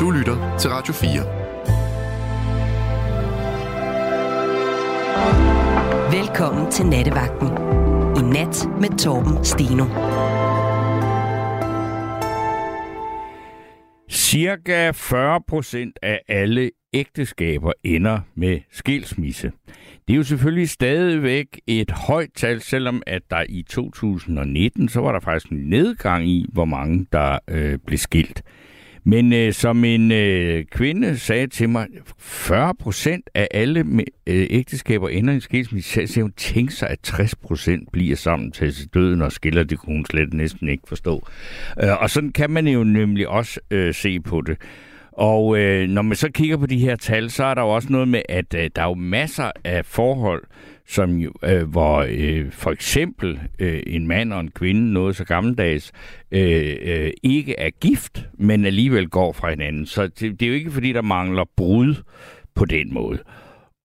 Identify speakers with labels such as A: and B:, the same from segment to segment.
A: Du lytter til Radio
B: 4. Velkommen til Nattevagten. I nat med Torben Steno.
C: Cirka 40 procent af alle ægteskaber ender med skilsmisse. Det er jo selvfølgelig stadigvæk et højt tal, selvom at der i 2019, så var der faktisk en nedgang i, hvor mange der øh, blev skilt. Men øh, som en øh, kvinde sagde til mig, 40 procent af alle øh, ægteskaber ender i skilsmisse. Så hun tænker sig, at 60 procent bliver sammen til døden og skiller. Det kunne hun slet næsten ikke forstå. Øh, og sådan kan man jo nemlig også øh, se på det. Og øh, når man så kigger på de her tal, så er der jo også noget med, at øh, der er jo masser af forhold, som jo, øh, hvor øh, for eksempel øh, en mand og en kvinde, noget så gammeldags, øh, øh, ikke er gift, men alligevel går fra hinanden. Så det, det er jo ikke, fordi der mangler brud på den måde.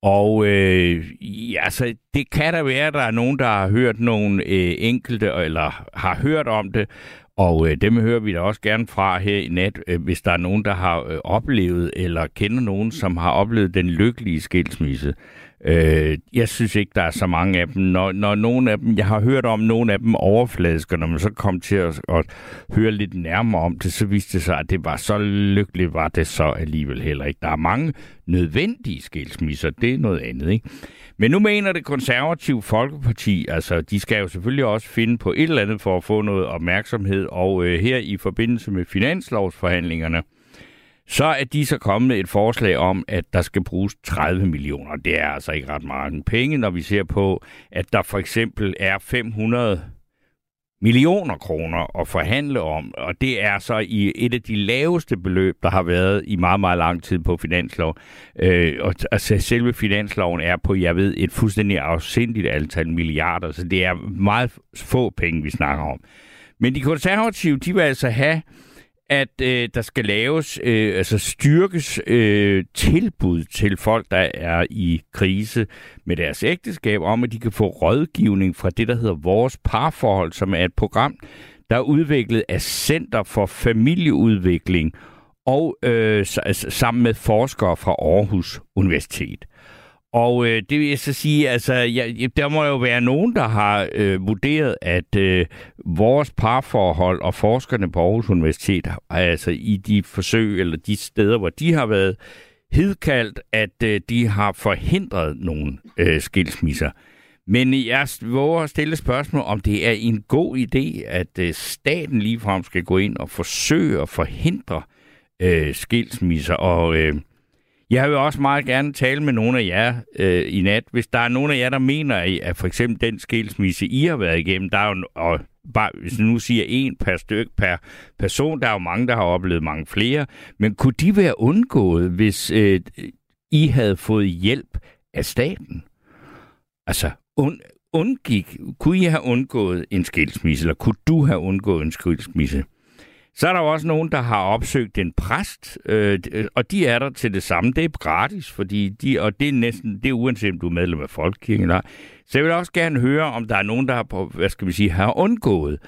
C: Og øh, ja, altså, det kan da være, at der er nogen, der har hørt nogle øh, enkelte, eller har hørt om det, og øh, dem hører vi da også gerne fra her i nat, øh, hvis der er nogen, der har øh, oplevet, eller kender nogen, som har oplevet den lykkelige skilsmisse. Øh, jeg synes ikke, der er så mange af dem. Når, når nogle af dem, jeg har hørt om nogle af dem overfladiske, når man så kom til at, at høre lidt nærmere om det, så viste det sig, at det var så lykkeligt, var det så alligevel heller ikke. Der er mange nødvendige skilsmisser, det er noget andet, ikke? Men nu mener det konservative Folkeparti, altså de skal jo selvfølgelig også finde på et eller andet for at få noget opmærksomhed, og øh, her i forbindelse med finanslovsforhandlingerne, så er de så kommet med et forslag om, at der skal bruges 30 millioner. Det er altså ikke ret mange penge, når vi ser på, at der for eksempel er 500 millioner kroner at forhandle om, og det er så i et af de laveste beløb, der har været i meget, meget lang tid på finanslov. Øh, og altså, selve finansloven er på, jeg ved, et fuldstændig afsindigt antal milliarder, så det er meget få penge, vi snakker om. Men de konservative, de vil altså have at øh, der skal laves, øh, altså styrkes øh, tilbud til folk, der er i krise med deres ægteskab, om at de kan få rådgivning fra det, der hedder Vores Parforhold, som er et program, der er udviklet af Center for Familieudvikling og øh, altså sammen med forskere fra Aarhus Universitet. Og øh, det vil jeg så sige, altså, jeg, der må jo være nogen, der har øh, vurderet, at øh, vores parforhold og forskerne på Aarhus Universitet, altså i de forsøg eller de steder, hvor de har været hidkaldt, at øh, de har forhindret nogle øh, skilsmisser. Men jeg våger at stille spørgsmål, om det er en god idé, at øh, staten ligefrem skal gå ind og forsøge at forhindre øh, skilsmisser. Og øh, jeg vil også meget gerne tale med nogle af jer øh, i nat. Hvis der er nogen af jer, der mener, at for eksempel den skilsmisse, I har været igennem, der er jo, og bare, hvis nu siger en per stykke per person, der er jo mange, der har oplevet mange flere, men kunne de være undgået, hvis øh, I havde fået hjælp af staten? Altså, und, undgik, kunne I have undgået en skilsmisse, eller kunne du have undgået en skilsmisse? Så er der også nogen, der har opsøgt en præst, øh, øh, og de er der til det samme. Det er gratis, fordi de, og det er næsten, det er uanset om du er medlem af Folkekirken eller Så jeg vil også gerne høre, om der er nogen, der har, på, hvad skal vi sige, har undgået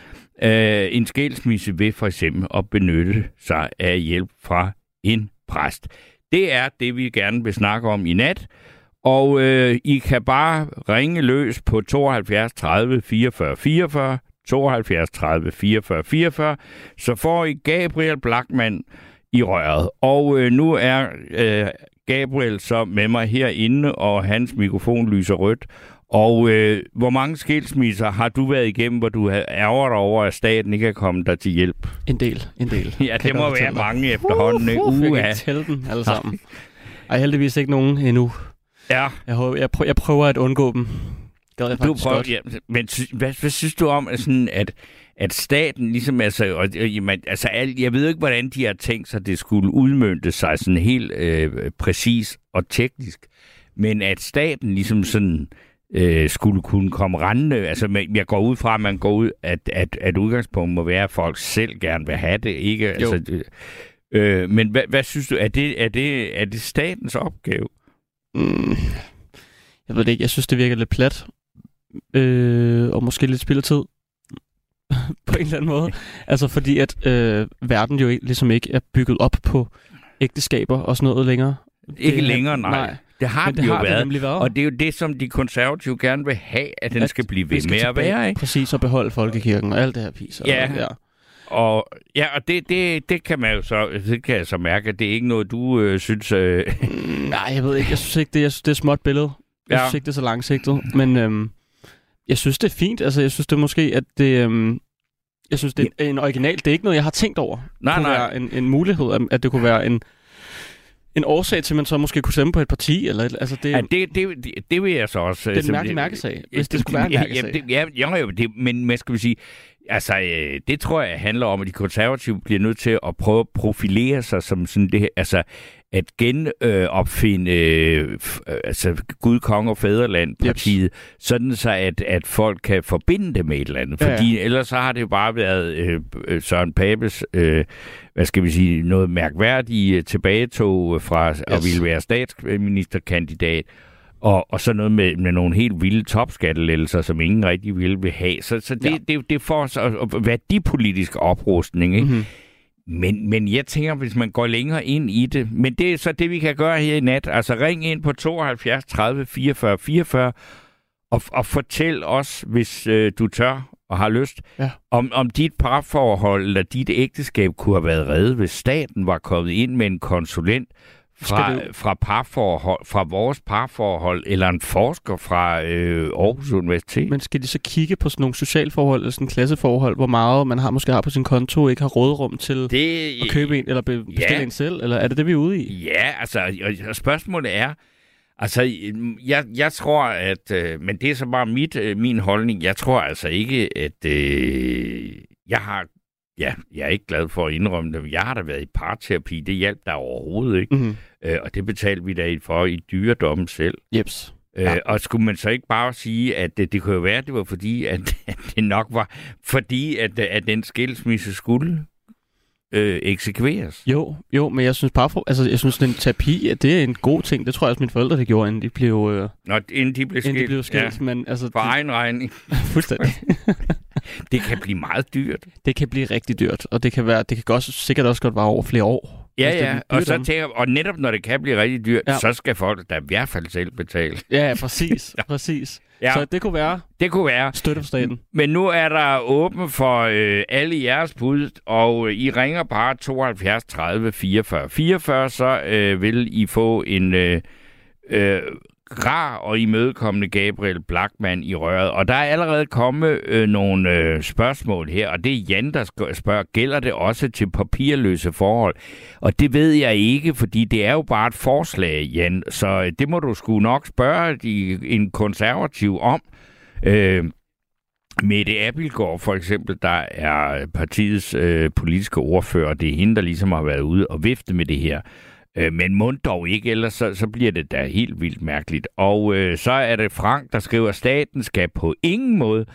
C: øh, en skilsmisse ved for eksempel at benytte sig af hjælp fra en præst. Det er det, vi gerne vil snakke om i nat. Og øh, I kan bare ringe løs på 72 30 44 44, 72 30 44 44, så får I Gabriel Blackman i røret. Og øh, nu er øh, Gabriel så med mig herinde, og hans mikrofon lyser rødt. Og øh, hvor mange skilsmisser har du været igennem, hvor du ærger dig over, at staten ikke er kommet dig til hjælp?
D: En del, en del.
C: ja, det må være mange efterhånden.
D: Uh, uh, uh, jeg kan tælle dem alle sammen. Ej, heldigvis ikke nogen endnu.
C: Ja.
D: Jeg, håber, jeg, prøver, jeg prøver at undgå dem
C: gad jeg du prøver, Ja, men hvad, hvad synes du om, sådan, at, at staten ligesom, altså, og, og, altså alt, jeg ved ikke, hvordan de har tænkt sig, at det skulle udmønte sig sådan helt øh, præcis og teknisk, men at staten ligesom sådan øh, skulle kunne komme rendende, altså jeg går ud fra, at man går ud, at, at, at udgangspunktet må være, at folk selv gerne vil have det, ikke? Jo. Altså, øh, men hvad, hvad synes du, er det, er, det, er det statens opgave? Mm.
D: Jeg ved det ikke, jeg synes, det virker lidt plat, øh, og måske lidt spilletid på en eller anden måde. Altså fordi at øh, verden jo ligesom ikke er bygget op på ægteskaber og sådan noget længere.
C: Ikke
D: Det-
C: længere, nej.
D: nej.
C: Det har
D: Men
C: den
D: det
C: jo
D: har det
C: været.
D: nemlig været.
C: Og det er jo det, som de konservative gerne vil have, at den
D: At
C: skal blive ved
D: skal
C: med at være. Ikke?
D: Præcis, og beholde folkekirken og alt det her pis. og
C: Ja.
D: noget der.
C: Og, ja, og det, det, det kan man jo så, det kan jeg så mærke, at det er ikke noget, du øh, synes... Øh,
D: Mm, Nej, jeg ved ikke. Jeg synes ikke, det er, jeg synes, det er et småt billede. Jeg
C: Ja.
D: synes ikke, det er så langsigtet. Men øhm, jeg synes, det er fint. Altså, jeg synes det er måske, at det... Øhm, jeg synes, det er en original. Det er ikke noget, jeg har tænkt over.
C: Nej,
D: kunne
C: nej.
D: være en, en mulighed, at- det kunne være en, en årsag til, at man så måske kunne stemme på et parti. Eller, et- altså, det,
C: ja, det, det, det, det vil jeg så også...
D: det er en
C: som-
D: mærkelig mærkesag, hvis det skulle være en mærkesag.
C: Ja, det, ja, jo, det, men hvad skal vi sige? Altså, øh, det tror jeg handler om, at de konservative bliver nødt til at prøve at profilere sig som sådan det her, altså at genopfinde øh, øh, øh, altså Gud, Konge og Fæderland partiet, yep. sådan så at, at folk kan forbinde det med et eller andet.
D: Ja, ja.
C: Fordi ellers så har det jo bare været øh, øh, Søren Papes, øh, hvad skal vi sige, noget mærkværdigt tilbagetog fra yes. at ville være statsministerkandidat, og, og så noget med, med nogle helt vilde topskattelettelser, som ingen rigtig ville vil have. Så, så det,
D: Ja.
C: ja. det, det får at værdipolitisk oprustning, ikke?
D: Mm-hmm.
C: Men, men jeg tænker, hvis man går længere ind i det, men det er så det, vi kan gøre her i nat. Altså ring ind på 72 30 44 44 og, og fortæl os, hvis øh, du tør og har lyst,
D: Ja.
C: om, om dit parforhold eller dit ægteskab kunne have været reddet, hvis staten var kommet ind med en konsulent fra, fra, parforhold, fra vores parforhold, eller en forsker fra øh, Aarhus Universitet.
D: Men skal de så kigge på sådan nogle socialforhold eller sådan klasseforhold, hvor meget man har måske har på sin konto, ikke har rådrum til
C: det,
D: at købe en, eller be- bestille
C: Ja.
D: en selv, eller er det det, vi er ude i?
C: Ja, altså, og- og spørgsmålet er, altså, jeg, jeg tror, at, øh, men det er så bare mit, øh, min holdning, jeg tror altså ikke, at øh, jeg har, ja, jeg er ikke glad for at indrømme det, men jeg har da været i parterapi, det hjalp der overhovedet ikke,
D: Mm-hmm.
C: Øh, og det betalte vi da for i dyredommen selv.
D: Jeps.
C: Øh,
D: Ja.
C: Og skulle man så ikke bare sige, at det, det kunne jo være, at det var fordi, at, at det nok var fordi, at, at den skilsmisse skulle øh, eksekveres?
D: Jo, jo, men jeg synes bare, for, altså, jeg synes, den terapi, at det er en god ting. Det tror jeg også, mine forældre det gjorde, inden de blev, øh,
C: Nå, inden de blev
D: inden de
C: skilt.
D: blev skilt. Ja. Men altså,
C: For
D: det,
C: egen regning.
D: fuldstændig.
C: Det kan blive meget dyrt.
D: det kan blive rigtig dyrt, og det kan, være, det kan også, sikkert også godt vare over flere år.
C: Ja, ja. Og, så tænker, og netop når det kan blive rigtig dyrt,
D: Ja.
C: ja. så skal folk da i hvert fald selv betale.
D: Ja, ja, præcis. præcis.
C: Ja,
D: Så det kunne være
C: det kunne være.
D: støtte fra staten.
C: Men nu er der åben for øh, alle jeres bud, og øh, I ringer bare 72 30 44 44, så øh, vil I få en øh, øh, rar og imødekommende Gabriel Blackman i røret. Og der er allerede kommet øh, nogle øh, spørgsmål her, og det er Jan, der spørger, gælder det også til papirløse forhold? Og det ved jeg ikke, fordi det er jo bare et forslag, Jan, så øh, det må du sgu nok spørge de, en konservativ om. Øh, Mette Abildgaard for eksempel, der er partiets øh, politiske ordfører, det er hende, der ligesom har været ude og vifte med det her. Øh, men mund dog ikke, ellers så, så bliver det da helt vildt mærkeligt. Og øh, så er det Frank, der skriver, at staten skal på ingen måde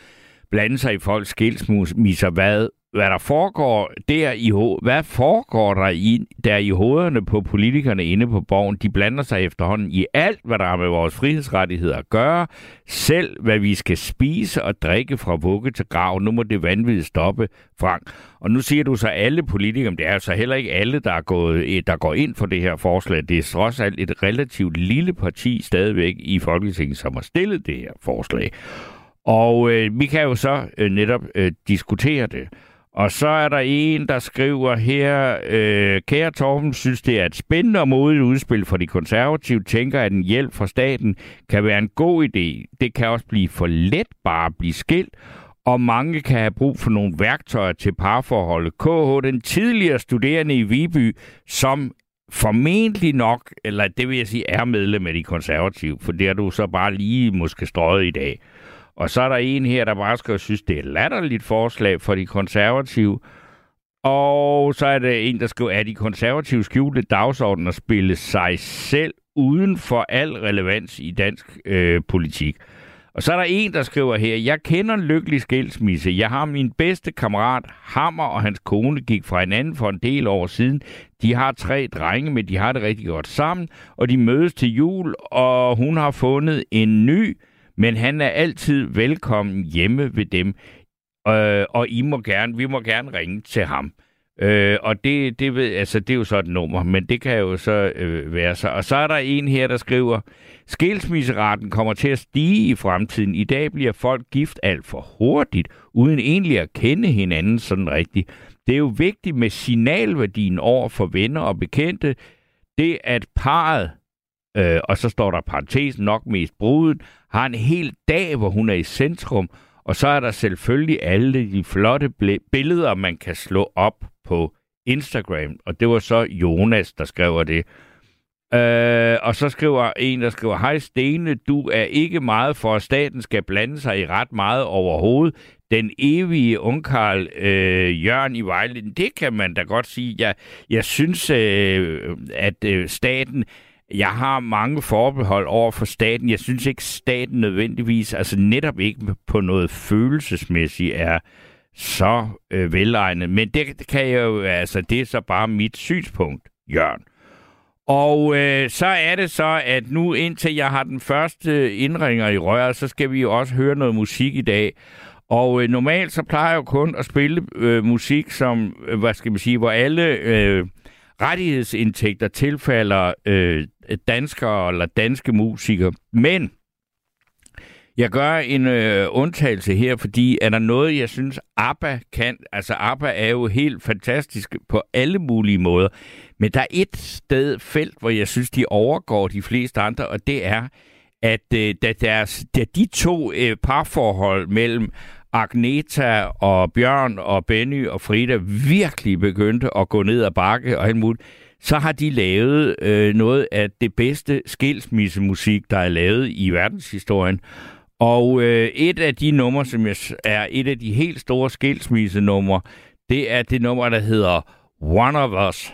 C: blande sig i folks skilsmisser. Hvad, hvad der foregår der i ho- hvad foregår der i, der i hovederne på politikerne inde på borgen? De blander sig efterhånden i alt, hvad der har med vores frihedsrettigheder at gøre. Selv hvad vi skal spise og drikke fra vugge til grav. Nu må det vanvittigt stoppe, Frank. Og nu siger du så alle politikere, men det er jo så heller ikke alle, der, er gået, øh, der går ind for det her forslag. Det er trods alt et relativt lille parti stadigvæk i Folketinget, som har stillet det her forslag. Og øh, vi kan jo så øh, netop øh, diskutere det. Og så er der en, der skriver her, øh, kære Torben, synes det er et spændende og modigt udspil for de konservative, tænker, at en hjælp fra staten kan være en god idé. Det kan også blive for let bare at blive skilt, og mange kan have brug for nogle værktøjer til parforholdet. KH, den tidligere studerende i Viby, som formentlig nok, eller det vil jeg sige, er medlem af de konservative, for det har du så bare lige måske strøget i dag. Og så er der en her, der bare skal synes, det er et latterligt forslag for de konservative. Og så er der en, der skriver, at de konservative skjulte dagsorden at spille sig selv uden for al relevans i dansk øh, politik. Og så er der en, der skriver her, jeg kender en lykkelig skilsmisse. Jeg har min bedste kammerat, Hammer, og hans kone gik fra hinanden for en del år siden. De har tre drenge, men de har det rigtig godt sammen, og de mødes til jul, og hun har fundet en ny, men han er altid velkommen hjemme ved dem. Øh, og I må gerne, vi må gerne ringe til ham. Øh, og det, det, ved, altså, det er jo så et nummer, men det kan jo så øh, være så. Og så er der en her, der skriver, skilsmisseraten kommer til at stige i fremtiden. I dag bliver folk gift alt for hurtigt, uden egentlig at kende hinanden sådan rigtigt. Det er jo vigtigt med signalværdien over for venner og bekendte. Det at parret, øh, og så står der parentes nok mest brudet, har en hel dag, hvor hun er i centrum, og så er der selvfølgelig alle de flotte billeder, man kan slå op på Instagram. Og det var så Jonas, der skrev det. Øh, og så skriver en, der skriver, Hej Stene, du er ikke meget for, at staten skal blande sig i ret meget overhovedet. Den evige ungkarl øh, Jørgen i Vejle, det kan man da godt sige. Jeg, jeg synes, øh, at øh, staten jeg har mange forbehold over for staten. Jeg synes ikke, staten nødvendigvis, altså netop ikke på noget følelsesmæssigt, er så øh, velegnet. Men det kan jeg jo, altså det er så bare mit synspunkt, Jørgen. Og øh, så er det så, at nu indtil jeg har den første indringer i røret, så skal vi jo også høre noget musik i dag. Og øh, normalt så plejer jeg jo kun at spille øh, musik, som, øh, hvad skal man sige, hvor alle øh, rettighedsindtægter tilfalder øh, danskere eller danske musikere. Men jeg gør en øh, undtagelse her, fordi er der noget, jeg synes, ABBA kan... Altså, ABBA er jo helt fantastisk på alle mulige måder. Men der er et sted, felt, hvor jeg synes, de overgår de fleste andre, og det er, at øh, da, deres, da de to øh, parforhold mellem Agneta og Bjørn og Benny og Frida virkelig begyndte at gå ned ad bakke og alt muligt, så har de lavet øh, noget af det bedste skilsmissemusik, der er lavet i verdenshistorien. Og øh, et af de numre, som jeg, er et af de helt store skilsmissenumre, det er det nummer, der hedder One of Us.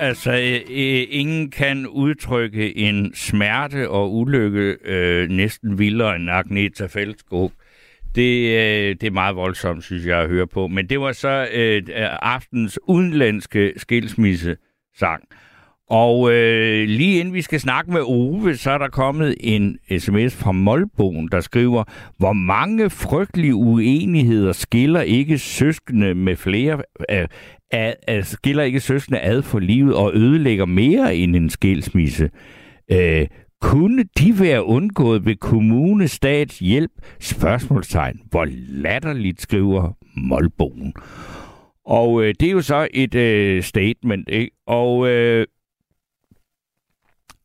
C: Altså øh, øh, ingen kan udtrykke en smerte og ulykke øh, næsten vildere end Agneta Fældskog. Det, øh, det er meget voldsomt, synes jeg, at høre på. Men det var så øh, øh aftens udenlandske skilsmisse-sang. Og øh, lige inden vi skal snakke med Ove, så er der kommet en sms fra Molboen, der skriver, hvor mange frygtelige uenigheder skiller ikke søskende med flere, øh, at, at skiller ikke søskende ad for livet og ødelægger mere end en skilsmisse. Øh, kunne de være undgået ved kommunestats hjælp? Spørgsmålstegn. Hvor latterligt skriver Molboen. Og øh, det er jo så et øh, statement, ikke? Og øh,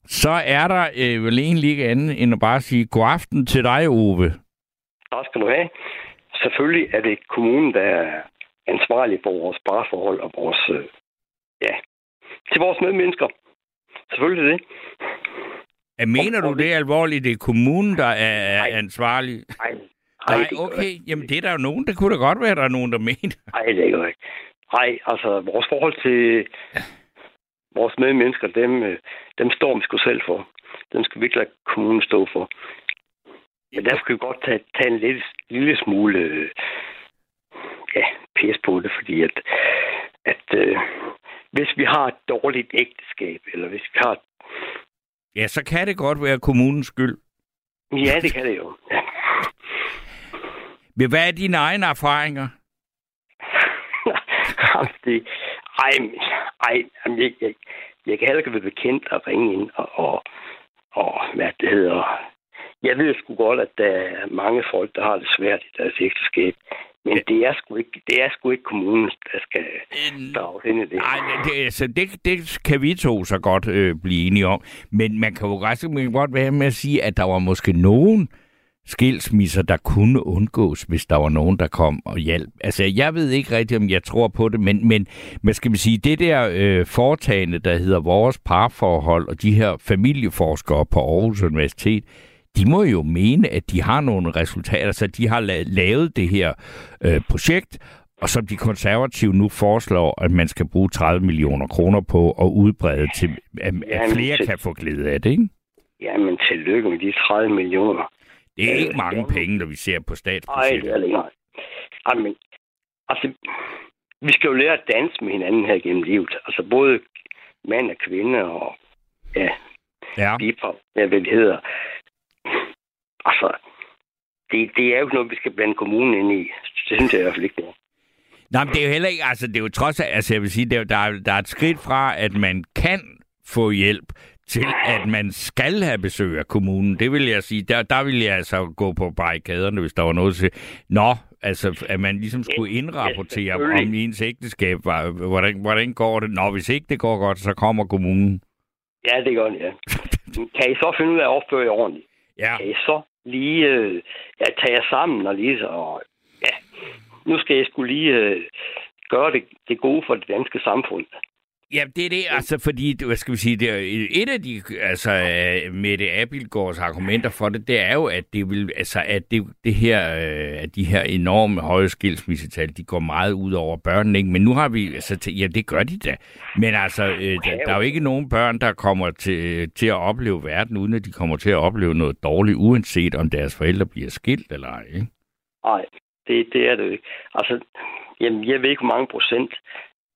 C: så er der øh, vel egentlig ikke andet end at bare sige god aften til dig, Ove.
A: Tak skal du have. Selvfølgelig er det kommunen, der er ansvarlig for vores parforhold og vores, øh, ja, til vores medmennesker. Selvfølgelig det.
C: Ja, mener du det alvorligt? Det er kommunen, der er nej. ansvarlig?
A: Nej.
C: Nej, nej okay. Jamen, det er der jo nogen. Det kunne da godt være, der er nogen, der mener.
A: Nej, det er ikke. Nej, altså, vores forhold til vores medmennesker, dem, øh, dem står vi sgu selv for. Dem skal vi ikke lade kommunen stå for. Men der skal vi godt tage, tage en lille, lille smule øh, ja, pæs på det, fordi at, at øh, hvis vi har et dårligt ægteskab, eller hvis vi har...
C: Ja, så kan det godt være kommunens skyld.
A: Ja, det kan det jo.
C: Men hvad er dine egne erfaringer?
A: det, ej, ej jeg, jeg, jeg kan heller ikke være bekendt at ringe ind og, og, og hvad det hedder. Jeg ved sgu godt, at der er mange folk, der har det svært i deres ægteskab. Men det er sgu ikke, det er sgu ikke kommunen, der skal drage ind i det.
C: Nej, det, altså, det, det kan vi to så godt øh, blive enige om. Men man kan jo ret godt være med at sige, at der var måske nogen, skilsmisser, der kunne undgås, hvis der var nogen, der kom og hjalp. Altså, jeg ved ikke rigtigt, om jeg tror på det, men, men hvad skal vi sige, det der øh, foretagende, der hedder vores parforhold, og de her familieforskere på Aarhus Universitet, de må jo mene, at de har nogle resultater, så de har lavet det her øh, projekt, og som de konservative nu foreslår, at man skal bruge 30 millioner kroner på at udbrede til, at, at flere kan få glæde af det, ikke?
A: Jamen, tillykke med de 30 millioner.
C: Det er ikke mange penge, når vi ser på statsbudgettet.
A: Nej, det er det ikke. Jamen, altså, vi skal jo lære at danse med hinanden her gennem livet. Altså både mand og kvinde og ja,
C: ja.
A: ja, hvad det hedder. Altså, det, det er jo noget, vi skal blande kommunen ind i. Det synes jeg i hvert fald ikke, det er.
C: Nej, men det er jo heller ikke, altså det er jo trods af, altså jeg vil sige, der, der, er, der er et skridt fra, at man kan få hjælp til, at man skal have besøg af kommunen. Det vil jeg sige, der, der vil jeg altså gå på barrikaderne, hvis der var noget til. Nå, altså, at man ligesom skulle indrapportere ja, om ens ægteskab. Hvordan, hvordan går det? Nå, hvis ikke det går godt, så kommer kommunen.
A: Ja, det gør det, ja. kan I så finde ud af at opføre jer ordentligt?
C: Ja.
A: Kan I så lige øh, ja, tage jer sammen og lige så... Og, ja, nu skal jeg skulle lige øh, gøre det, det gode for det danske samfund.
C: Ja, det er det, altså, fordi, hvad skal vi sige, det er, et af de, altså, Mette Abildgaards argumenter for det, det er jo, at det vil, altså, at det, det her, øh, at de her enorme høje skilsmissetal, de går meget ud over børnene, ikke? Men nu har vi, altså, ja, det gør de da. Men altså, øh, der, der er jo ikke nogen børn, der kommer til, til at opleve verden, uden at de kommer til at opleve noget dårligt, uanset om deres forældre bliver skilt eller ej, ikke?
A: Nej, det, det er det ikke. Altså, jamen, jeg ved ikke, hvor mange procent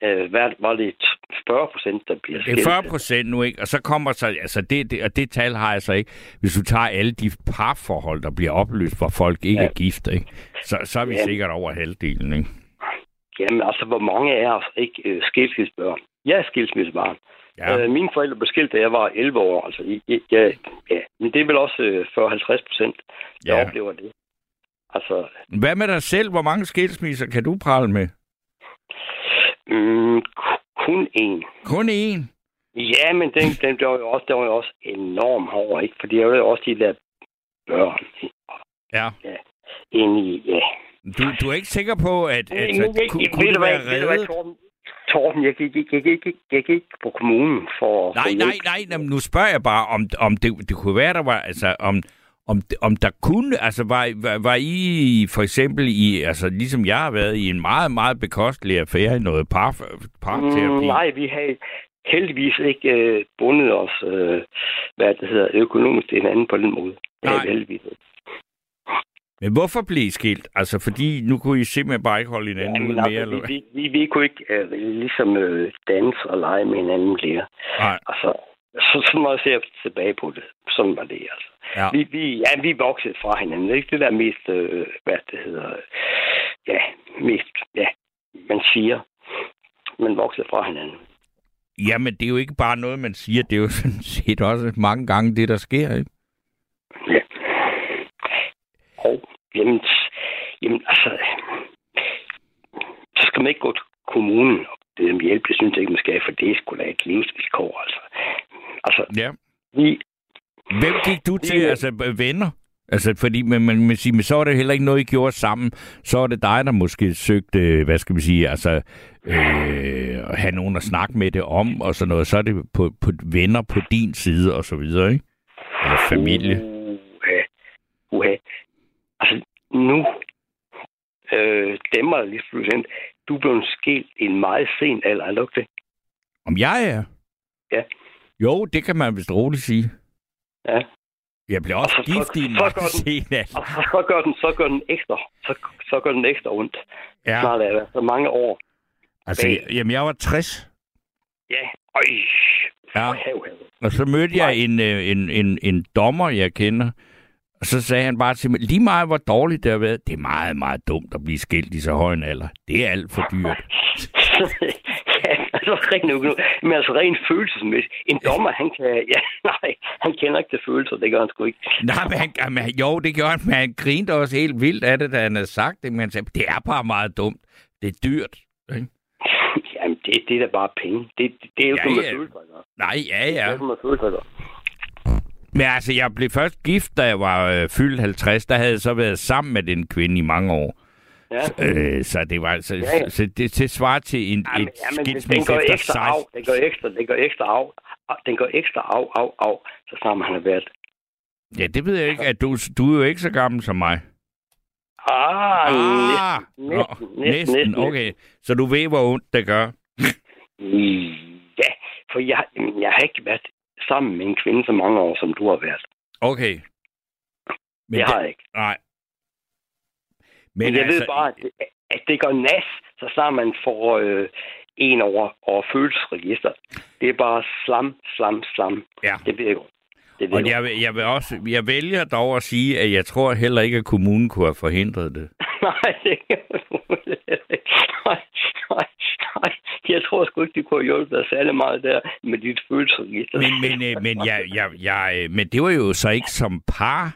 A: øh, hvad var det 40 procent, der bliver skilt?
C: Det er 40 procent nu, ikke? Og så kommer så, altså det, det, og det tal har jeg så ikke. Hvis du tager alle de parforhold, der bliver opløst, hvor folk ikke ja. er gift, ikke? Så, så er vi ja. sikkert over halvdelen, ikke?
A: Jamen altså, hvor mange er os ikke øh, skilsmissebørn? Jeg er skilsmissebarn. Ja. Øh, mine forældre blev skilt, da jeg var 11 år. Altså, ja, ja. Men det er vel også øh, 40-50 procent, der ja. oplever det. Altså,
C: Hvad med dig selv? Hvor mange skilsmisser kan du prale med?
A: Mm, kun én.
C: Kun én?
A: Ja, men den, den der var jo også, der var jo også enormt hård, ikke? For det er jo også de der børn.
C: Ja.
A: ja. Egentlig, ja.
C: Du, du er ikke sikker på, at, at, at jeg, kunne, kunne det være reddet?
A: Torben, Torben, jeg gik, jeg, gik, jeg, jeg gik på kommunen for...
C: Nej,
A: for
C: nej, nej, nej, nu spørger jeg bare, om, om det, det kunne være, der var, altså, om, om, om der kunne, altså var, var, var I for eksempel i, altså ligesom jeg har været i en meget, meget bekostelig affære i noget par, parterapi?
A: Mm, nej, vi har heldigvis ikke øh, bundet os, øh, hvad det hedder, økonomisk til hinanden på den måde.
C: Nej.
A: vi heldigvis.
C: Men hvorfor blev I skilt? Altså, fordi nu kunne I simpelthen bare ikke holde hinanden ud mere,
A: altså,
C: eller
A: vi, vi, vi, vi kunne ikke øh, ligesom øh, danse og lege med hinanden mere.
C: Nej,
A: Altså, så, så når jeg ser tilbage på det, sådan var det altså.
C: ja.
A: Vi, vi, ja, vi voksede fra hinanden. Det ikke det der mest, øh, hvad det hedder, ja, mest, ja, man siger. Man voksede fra hinanden.
C: Jamen, det er jo ikke bare noget, man siger. Det er jo sådan set også mange gange det, der sker, ikke?
A: Ja. Og, jamen, jamen, altså, så skal man ikke gå til kommunen og bede om hjælp. Det synes jeg ikke, man skal, for det er sgu da et livsvilkår, altså. Altså,
C: Ja.
A: vi,
C: Hvem gik du til? Altså, venner? Altså, fordi man, man, man siger, men så er det heller ikke noget, I gjorde sammen. Så er det dig, der måske søgte, hvad skal vi sige, altså, øh, at have nogen at snakke med det om, og sådan noget. Så er det på, på venner på din side, og så videre, ikke? Eller familie.
A: Uha. Uha. Altså, nu øh, dæmmer jeg lige pludselig. Du blev skilt i en meget sen alder, er det ikke det?
C: Om jeg er?
A: Ja.
C: Jo, det kan man vist roligt sige.
A: Ja.
C: Jeg blev også
A: Og så-
C: gift i en
A: så gør den-. Og så, så, gør den, så gør den ekstra, så, så gør den ekstra ondt. Ja. Snart er det så mange år.
C: altså,
A: bag.
C: jamen, jeg var 60.
A: Ja, øj.
C: Ja. Og så mødte jeg en, øh, en, en, en dommer, jeg kender, og så sagde han bare til mig, lige meget hvor dårligt det har været, det er meget, meget dumt at blive skilt i så høj en alder. Det er alt for dyrt.
A: ja, altså rent økonomisk. Men altså rent følelsesmæssigt. En dommer, han kan... Ja, nej, han kender ikke til følelser. Det gør han sgu ikke.
C: Nej, men han, jamen, jo, det gjorde han, men han grinte også helt vildt af det, da han havde sagt det, men han sagde, det er bare meget dumt. Det er dyrt. Ikke?
A: Jamen, det, det er da bare penge. Det, det, det er jo
C: Ja,
A: ja,
C: ja.
A: følelser.
C: Nej, ja,
A: Det er
C: ja.
A: med følelser.
C: Men altså, jeg blev først gift, da jeg var øh, fyldt 50. Der havde jeg så været sammen med den kvinde i mange år.
A: Ja.
C: Øh, så det var altså, ja,
A: Ja.
C: Så det, det svarer til en,
A: Jamen,
C: et
A: jamen,
C: skilsmisse
A: går
C: efter
A: ekstra
C: 16.
A: af. Den går ekstra, den går ekstra af. Den går ekstra af, af, af, så snart man har været.
C: Ja, det ved jeg ikke. At du, du er jo ikke så gammel som mig.
A: Ah,
C: Ah,
A: næsten,
C: nå,
A: næsten,
C: næsten,
A: næsten,
C: okay. Så du ved, hvor ondt det gør.
A: Ja, for jeg, jeg har ikke været sammen med en kvinde så mange år, som du har været.
C: Okay.
A: Men det har jeg ikke.
C: Nej.
A: Men, Men jeg altså, ved bare, at det, at det går nas, så snart man får øh, en over, over følelsesregister. Det er bare slam, slam, slam.
C: Ja.
A: Det jeg godt. Det
C: Og
A: jeg
C: jeg, vil- jeg, vil også, jeg vælger dog at sige, at jeg tror heller ikke, at kommunen kunne have forhindret det.
A: Nej, det kan nej, nej, nej. Jeg tror sgu ikke, de kunne have hjulpet dig særlig meget der med dit følelsesregister.
C: Men, men, øh, men, jeg, jeg, jeg, øh, men det var jo så ikke som par.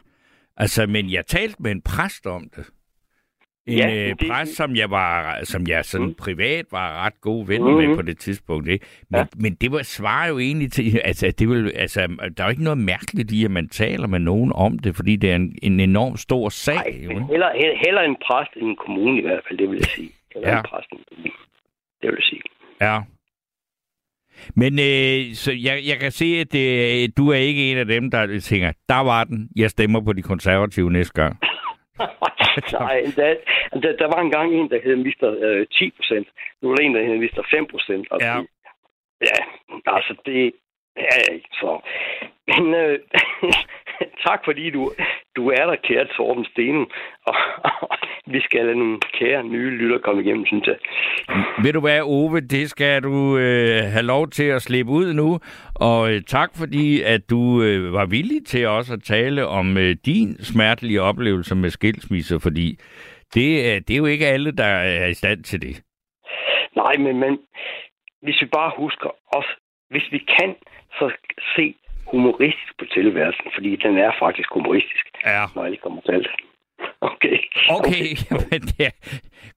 C: Altså, men jeg talte med en præst om det. En
A: Ja,
C: øh,
A: det-
C: præst, som jeg var, som jeg sådan
A: Mm.
C: privat var ret god ven
A: Mhm.
C: med på det tidspunkt. Ikke? Men,
A: Ja.
C: men det var svarer jo egentlig til, altså, det vil, altså, der er jo ikke noget mærkeligt i, at man taler med nogen om det, fordi det er en, en enorm stor sag.
A: Nej,
C: jo,
A: heller, heller, heller en præst end en kommune i hvert fald, det vil jeg sige. Heller
C: Ja.
A: en præst end en kommune. Det vil jeg sige.
C: Ja. Men øh, så jeg, jeg kan se, at det, du er ikke en af dem, der tænker, der var den, jeg stemmer på de konservative næste gang.
A: Nej, der, der, der var engang en, der hed Mr. Øh, 10 procent. Nu er der en, der hed Mr. 5 procent.
C: Ja.
A: Ja, altså det er jeg ikke så. Men øh, tak fordi du, du er der, kære Torben Steno. Og, og vi skal lade nogle kære nye lytter komme igennem, synes jeg.
C: Ved du hvad, Ove, det skal du øh, have lov til at slippe ud nu. Og øh, tak fordi, at du øh, var villig til også at tale om øh, din smertelige oplevelse med skilsmisse, fordi det, er- det er jo ikke alle, der er i stand til det.
A: Nej, men, men hvis vi bare husker os, hvis vi kan, så se humoristisk på tilværelsen, fordi den er faktisk humoristisk,
C: Ja.
A: når jeg kommer til alt. Okay.
C: Okay, jamen, det er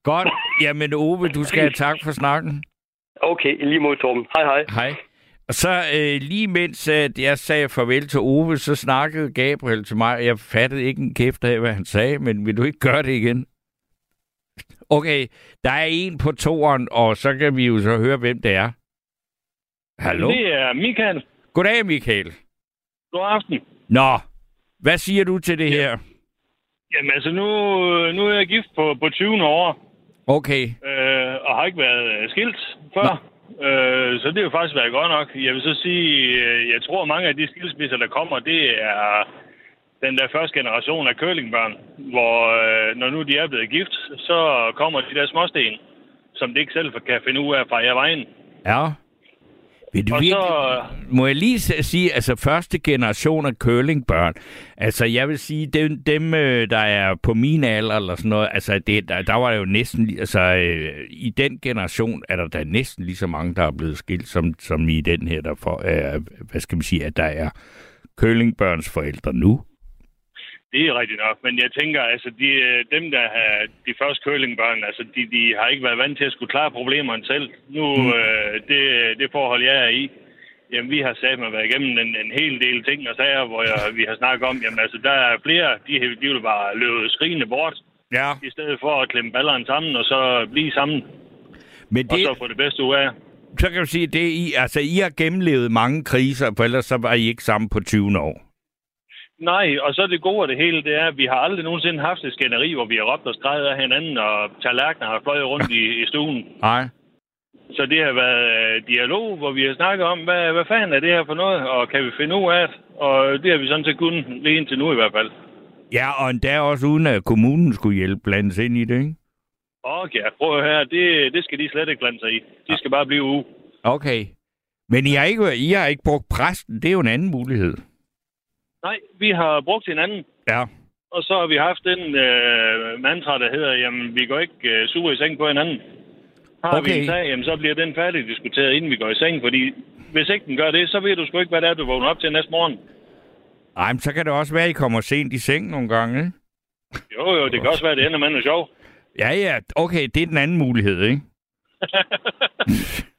C: godt. Jamen, Ove, du skal have tak for snakken.
A: Okay, i lige mod Torben. Hej, hej.
C: Hej. Og så øh, lige mens at jeg sagde farvel til Ove, så snakkede Gabriel til mig. Jeg fattede ikke en kæft af, hvad han sagde, men vil du ikke gøre det igen? Okay, der er en på toeren, og så kan vi jo så høre, hvem det er. Hallo?
E: Det er Michael.
C: Goddag, Michael.
E: God aften.
C: Nå, Hvad siger du til det her?
E: Jamen altså, nu, nu er jeg gift på, på 20. år,
C: Okay.
E: øh, og har ikke været øh, skilt før. Øh, så det har jo faktisk været godt nok. Jeg vil så sige, øh, jeg tror mange af de skilsmisser, der kommer, det er den der første generation af curlingbørn, hvor øh, når nu de er blevet gift, så kommer de der småsten, som de ikke selv kan finde ud af fra jer vejen.
C: Ja. Du
E: Og
C: virkelig,
E: så,
C: må jeg lige sige, altså første generation af curlingbørn, altså jeg vil sige, dem, dem øh, der er på min alder eller sådan noget, altså det, der, der var jo næsten, altså øh, i den generation er der da næsten lige så mange, der er blevet skilt, som, som i den her, der for, øh, hvad skal man sige, at der er curlingbørns forældre nu.
E: Det er rigtigt nok, men jeg tænker, altså, de, øh, dem, der har de første curlingbørn, altså, de, de har ikke været vant til at skulle klare problemerne selv. Nu, mm. øh, det, det forhold, jeg er i, jamen, vi har sagt mig været igennem en, en hel del ting og sager, hvor jeg, vi har snakket om, jamen, altså, der er flere, de, de vil bare løbe skrigende bort,
C: Ja.
E: i stedet for at klemme ballerne sammen, og så blive sammen,
C: Men
E: og
C: det,
E: så få det bedste ud af.
C: så kan du sige, det I, altså I har gennemlevet mange kriser, for ellers så var I ikke sammen på 20 år.
E: Nej, og så det gode af det hele, det er, at vi har aldrig nogensinde haft et skænderi, hvor vi har råbt og skrevet af hinanden, og tallerkener har fløjet rundt i, i stuen.
C: Nej.
E: Så det har været øh, dialog, hvor vi har snakket om, hvad, hvad fanden er det her for noget, og kan vi finde ud af det? Og det har vi sådan set kun lige indtil nu i hvert fald.
C: Ja, og endda også uden at kommunen skulle hjælpe blandes ind i det, ikke?
E: Okay, prøv at høre, det, det skal de slet ikke blande sig i. De skal bare blive uge.
C: Okay. Men I har ikke, I har ikke brugt præsten, det er jo en anden mulighed.
E: Nej, vi har brugt hinanden,
C: Ja.
E: og så har vi haft den øh, mantra, der hedder, jamen, vi går ikke øh, sure i seng på hinanden. Har
C: Okay.
E: vi en sag, jamen, så bliver den færdig diskuteret, inden vi går i seng, fordi hvis ikke den gør det, så ved du sgu ikke, hvad det er, du vågner op til næste morgen.
C: Ej, men så kan det også være, at I kommer sent i seng nogle gange?
E: Jo, jo, det kan også være, det ender med noget sjov.
C: Ja, ja, okay, det er den anden mulighed, ikke?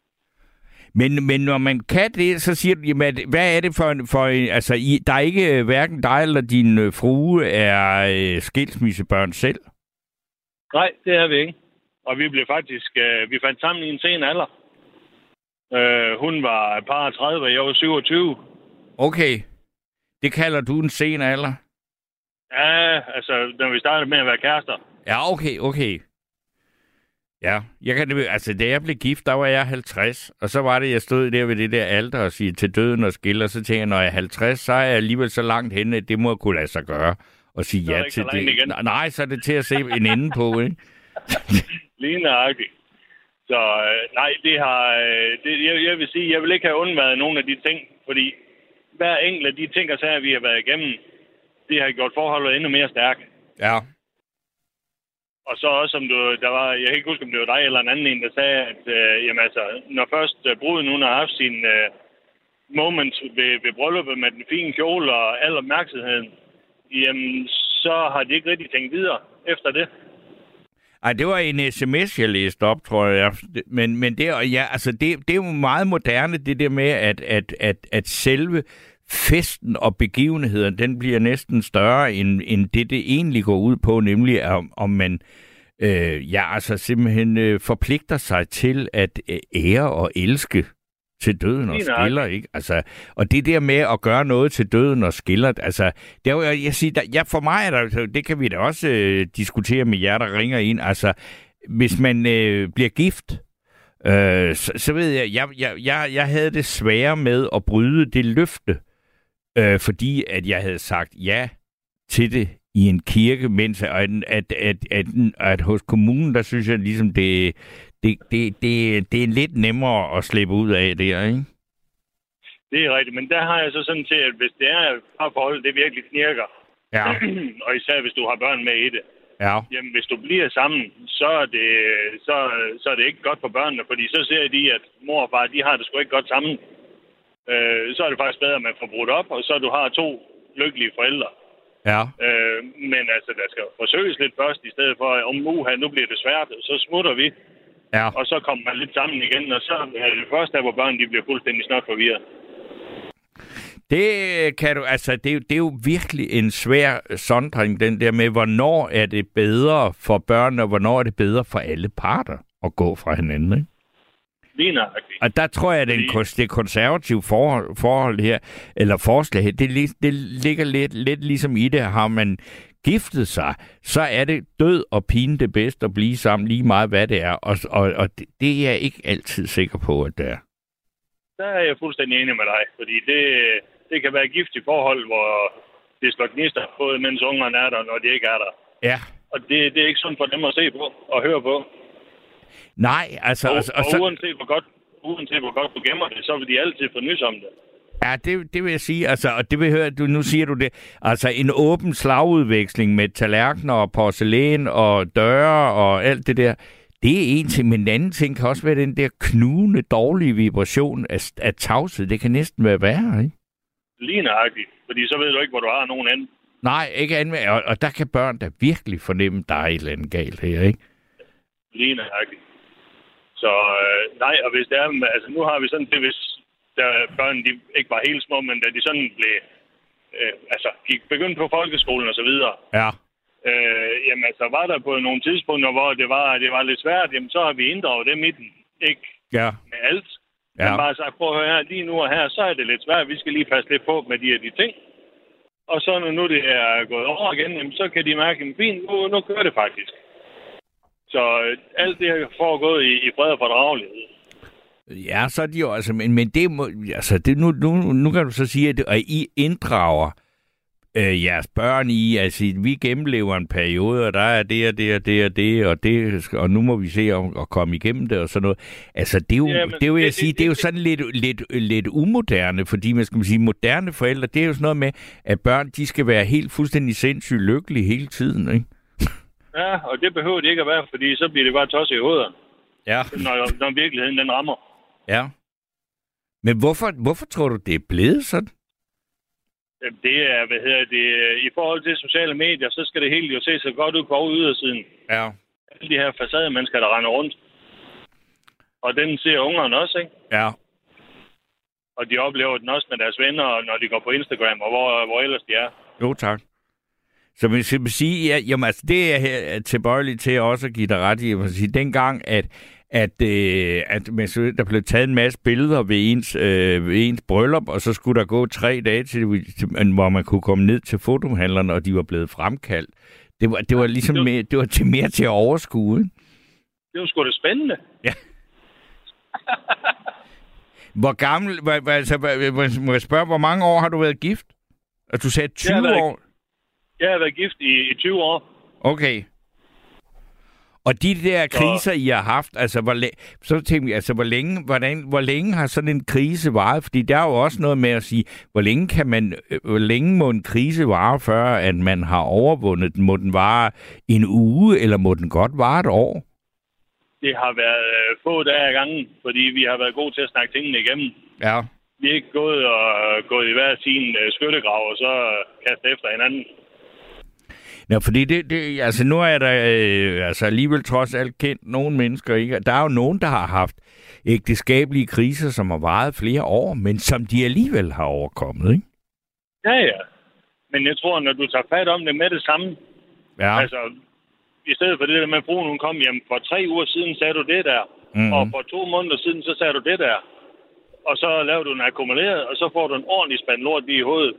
C: men, men når man kan det, så siger du, jamen, hvad er det for, en- for en, altså, I, der er ikke, øh, hverken dig eller din øh, frue er øh, skilsmissebørn selv?
E: Nej, det er vi ikke. Og vi blev faktisk, øh, vi fandt sammen i en sen alder. Øh, hun var et par 30, og jeg var 27.
C: Okay, det kalder du en sen alder?
E: Ja, altså, når vi startede med at være kærester.
C: Ja, okay, okay. Ja, jeg kan, det- altså da jeg blev gift, der var jeg 50, og så var det, jeg stod der ved det der alter og sige til døden og skiller, så tænkte jeg, når jeg er 50, så er jeg alligevel så langt henne, at det må kunne lade sig gøre, og sige
E: Så
C: ja til det.
E: igen.
C: Nej, Nej, så er det til at se en ende på, ikke?
E: Lige nøjagtigt. Så øh, nej, det har... Øh, det, jeg, jeg vil sige, jeg vil ikke have undværet nogle af de ting, fordi hver enkelt af de ting og sager, vi har været igennem, det har gjort forholdet endnu mere stærkt.
C: Ja.
E: Og så også, som du, der var, jeg kan ikke huske, om det var dig eller en anden en, der sagde, at øh, jamen, altså, når først øh, bruden hun har haft sin øh, moment ved, ved brylluppet med den fine kjole og al opmærksomheden, jamen, så har de ikke rigtig tænkt videre efter det.
C: Ej, det var en sms, jeg læste op, tror jeg. Men, men det, ja, altså det, det er jo meget moderne, det der med, at, at, at, at selve festen og begivenheden, den bliver næsten større, end, end det, det egentlig går ud på, nemlig om, om man øh, ja, altså simpelthen øh, forpligter sig til at øh, ære og elske til døden og skiller, ikke? Altså, og det der med at gøre noget til døden og skiller, altså, det er jo, jeg siger, der, ja, for mig er der, det kan vi da også øh, diskutere med jer, der ringer ind, altså, hvis man øh, bliver gift, øh, så, så ved jeg, jeg, jeg, jeg, jeg havde det svære med at bryde det løfte, øh, fordi at jeg havde sagt ja til det i en kirke, mens at, at, at, at, at hos kommunen, der synes jeg ligesom, det, det, det, det, det er lidt nemmere at slippe ud af det, ikke?
E: Det er rigtigt, men der har jeg så sådan til, at hvis det er et parforhold, det virkelig knirker,
C: Ja,
E: og især hvis du har børn med i det,
C: ja,
E: jamen hvis du bliver sammen, så er det, så, så er det ikke godt for børnene, fordi så ser de, at mor og far, de har det sgu ikke godt sammen. Øh, så er det faktisk bedre, at man får brudt op, og så du har to lykkelige forældre.
C: ja.
E: Øh, men altså, der skal forsøges lidt først, i stedet for, om uha, nu bliver det svært, så smutter vi,
C: Ja,
E: og så kommer man lidt sammen igen, og så er det først der, hvor børnene de bliver fuldstændig snart forvirret.
C: det kan du, altså, det, er jo- det er jo virkelig en svær sondring, den der med, hvornår er det bedre for børn, og hvornår er det bedre for alle parter at gå fra hinanden, ikke?
E: Lige nøjagtigt.
C: Og der tror jeg, at den, det konservative forhold, forhold her, eller forslag her, det, det ligger lidt, lidt ligesom i det. Har man giftet sig, så er det død og pine det bedste at blive sammen lige meget, hvad det er. Og, og, og det, det er jeg ikke altid sikker på, at det er.
E: Der er jeg fuldstændig enig med dig, fordi det, det kan være gift i forhold, hvor det slår gnister, både mens ungerne er der, når de ikke er der.
C: Ja.
E: Og det, det er ikke sundt for dem at se på og høre på.
C: Nej, altså...
E: Og,
C: og,
E: og,
C: og så,
E: uanset, hvor godt, uanset hvor godt du gemmer det, så vil de altid få nys om det.
C: Ja, det, det vil jeg sige. Altså, og det vil høre, du, nu siger du det. Altså, en åben slagudveksling med tallerkener og porcelæn og døre og alt det der. Det er en ting, men en anden ting kan også være den der knugende, dårlige vibration af, af tavshed. Det kan næsten være værre, ikke?
E: Lige nøjagtigt. Fordi så ved du ikke, hvor du har nogen anden.
C: Nej, ikke andet. Og, og der kan børn da virkelig fornemme, der er et eller andet galt her, ikke?
E: Lige nøjagtigt. Så øh, nej, og hvis det er, altså nu har vi sådan det, hvis der børn de ikke var helt små, men da de sådan blev, øh, altså gik begyndte på folkeskolen og så videre,
C: Ja.
E: øh, jamen altså var der på nogle tidspunkter, hvor det var, det var lidt svært, jamen så har vi inddraget dem i den. Ikke
C: Ja.
E: med alt.
C: Ja.
E: Men bare sagt, prøv at høre her, lige nu og her, så er det lidt svært. Vi skal lige passe lidt på med de her de ting. Og så når nu det er gået over igen, jamen, så kan de mærke, at fint, nu, nu kører det faktisk. Så øh, alt det har foregået i, i fred og fordragelighed.
C: Ja, så er de jo, altså, men, men det må, altså, det, nu, nu, nu kan du så sige, at, at I inddrager øh, jeres børn i, altså, vi gennemlever en periode, og der er det og det og det og det, og, det, og nu må vi se at, at komme igennem det og sådan noget. Altså, det er jo,
E: Jamen,
C: det vil jeg
E: det-
C: sige,
E: det-
C: det er jo sådan lidt, lidt, lidt umoderne, fordi man skal sige, moderne forældre, det er jo sådan noget med, at børn, de skal være helt fuldstændig sindssygt lykkelige hele tiden, ikke?
E: Ja, og det behøver det ikke at være, fordi så bliver det bare tosset i hovedet,
C: Ja.
E: når, når virkeligheden den rammer.
C: Ja. Men hvorfor, hvorfor tror du, det er blevet sådan?
E: Jamen, Det er, hvad hedder det, i forhold til sociale medier, så skal det hele jo se så godt ud på ydersiden.
C: Ja.
E: Alle de her facademennesker, der render rundt. Og den ser ungerne også, ikke?
C: Ja.
E: Og de oplever den også med deres venner, når de går på Instagram, og hvor, hvor ellers de er.
C: Jo, tak. Så man skal sige, ja, jamen, altså, det er jeg tilbøjelig til også at give dig ret i. Jeg vil sige, dengang, at, at, øh, at man, der blev taget en masse billeder ved ens, øh, ved ens bryllup, og så skulle der gå tre dage til, til, hvor man kunne komme ned til fotohandlerne, og de var blevet fremkaldt. Det var, det var ligesom
E: det var-
C: mere, det var til mere til at overskue. ikke?
E: Det jo sgu da spændende.
C: Hvor gammel, altså, må jeg spørge, hvor mange år har du været gift? Og du sagde 20
E: Jeg været-
C: år?
E: Jeg har været gift i, i 20 år.
C: Okay. Og de der kriser, I har haft, altså, hvor, læ- så tænker vi, altså, hvor længe, hvordan, hvor længe har sådan en krise varet? Fordi der er jo også noget med at sige, hvor længe, kan man, øh, hvor længe må en krise vare, før at man har overvundet den? Må den vare en uge, eller må den godt vare et år?
E: Det har været øh, få dage ad gangen, fordi vi har været gode til at snakke tingene igennem.
C: Ja.
E: Vi er ikke gået og gået i hver sin øh, skyttegrav og så øh, kastet efter hinanden.
C: Nå, fordi det, det, altså nu er der øh, altså alligevel trods alt kendt nogle mennesker, ikke? Der er jo nogen, der har haft ægteskabelige kriser, som har varet flere år, men som de alligevel har overkommet, ikke?
E: Ja, ja. Men jeg tror, når du tager fat om det med det samme,
C: Ja.
E: altså i stedet for det der med, at fruen hun kom hjem for tre uger siden, sagde du det der.
C: Mhm.
E: Og for to måneder siden, så sagde du det der. Og så laver du en akkumuleret, og så får du en ordentlig spand lort lige i hovedet.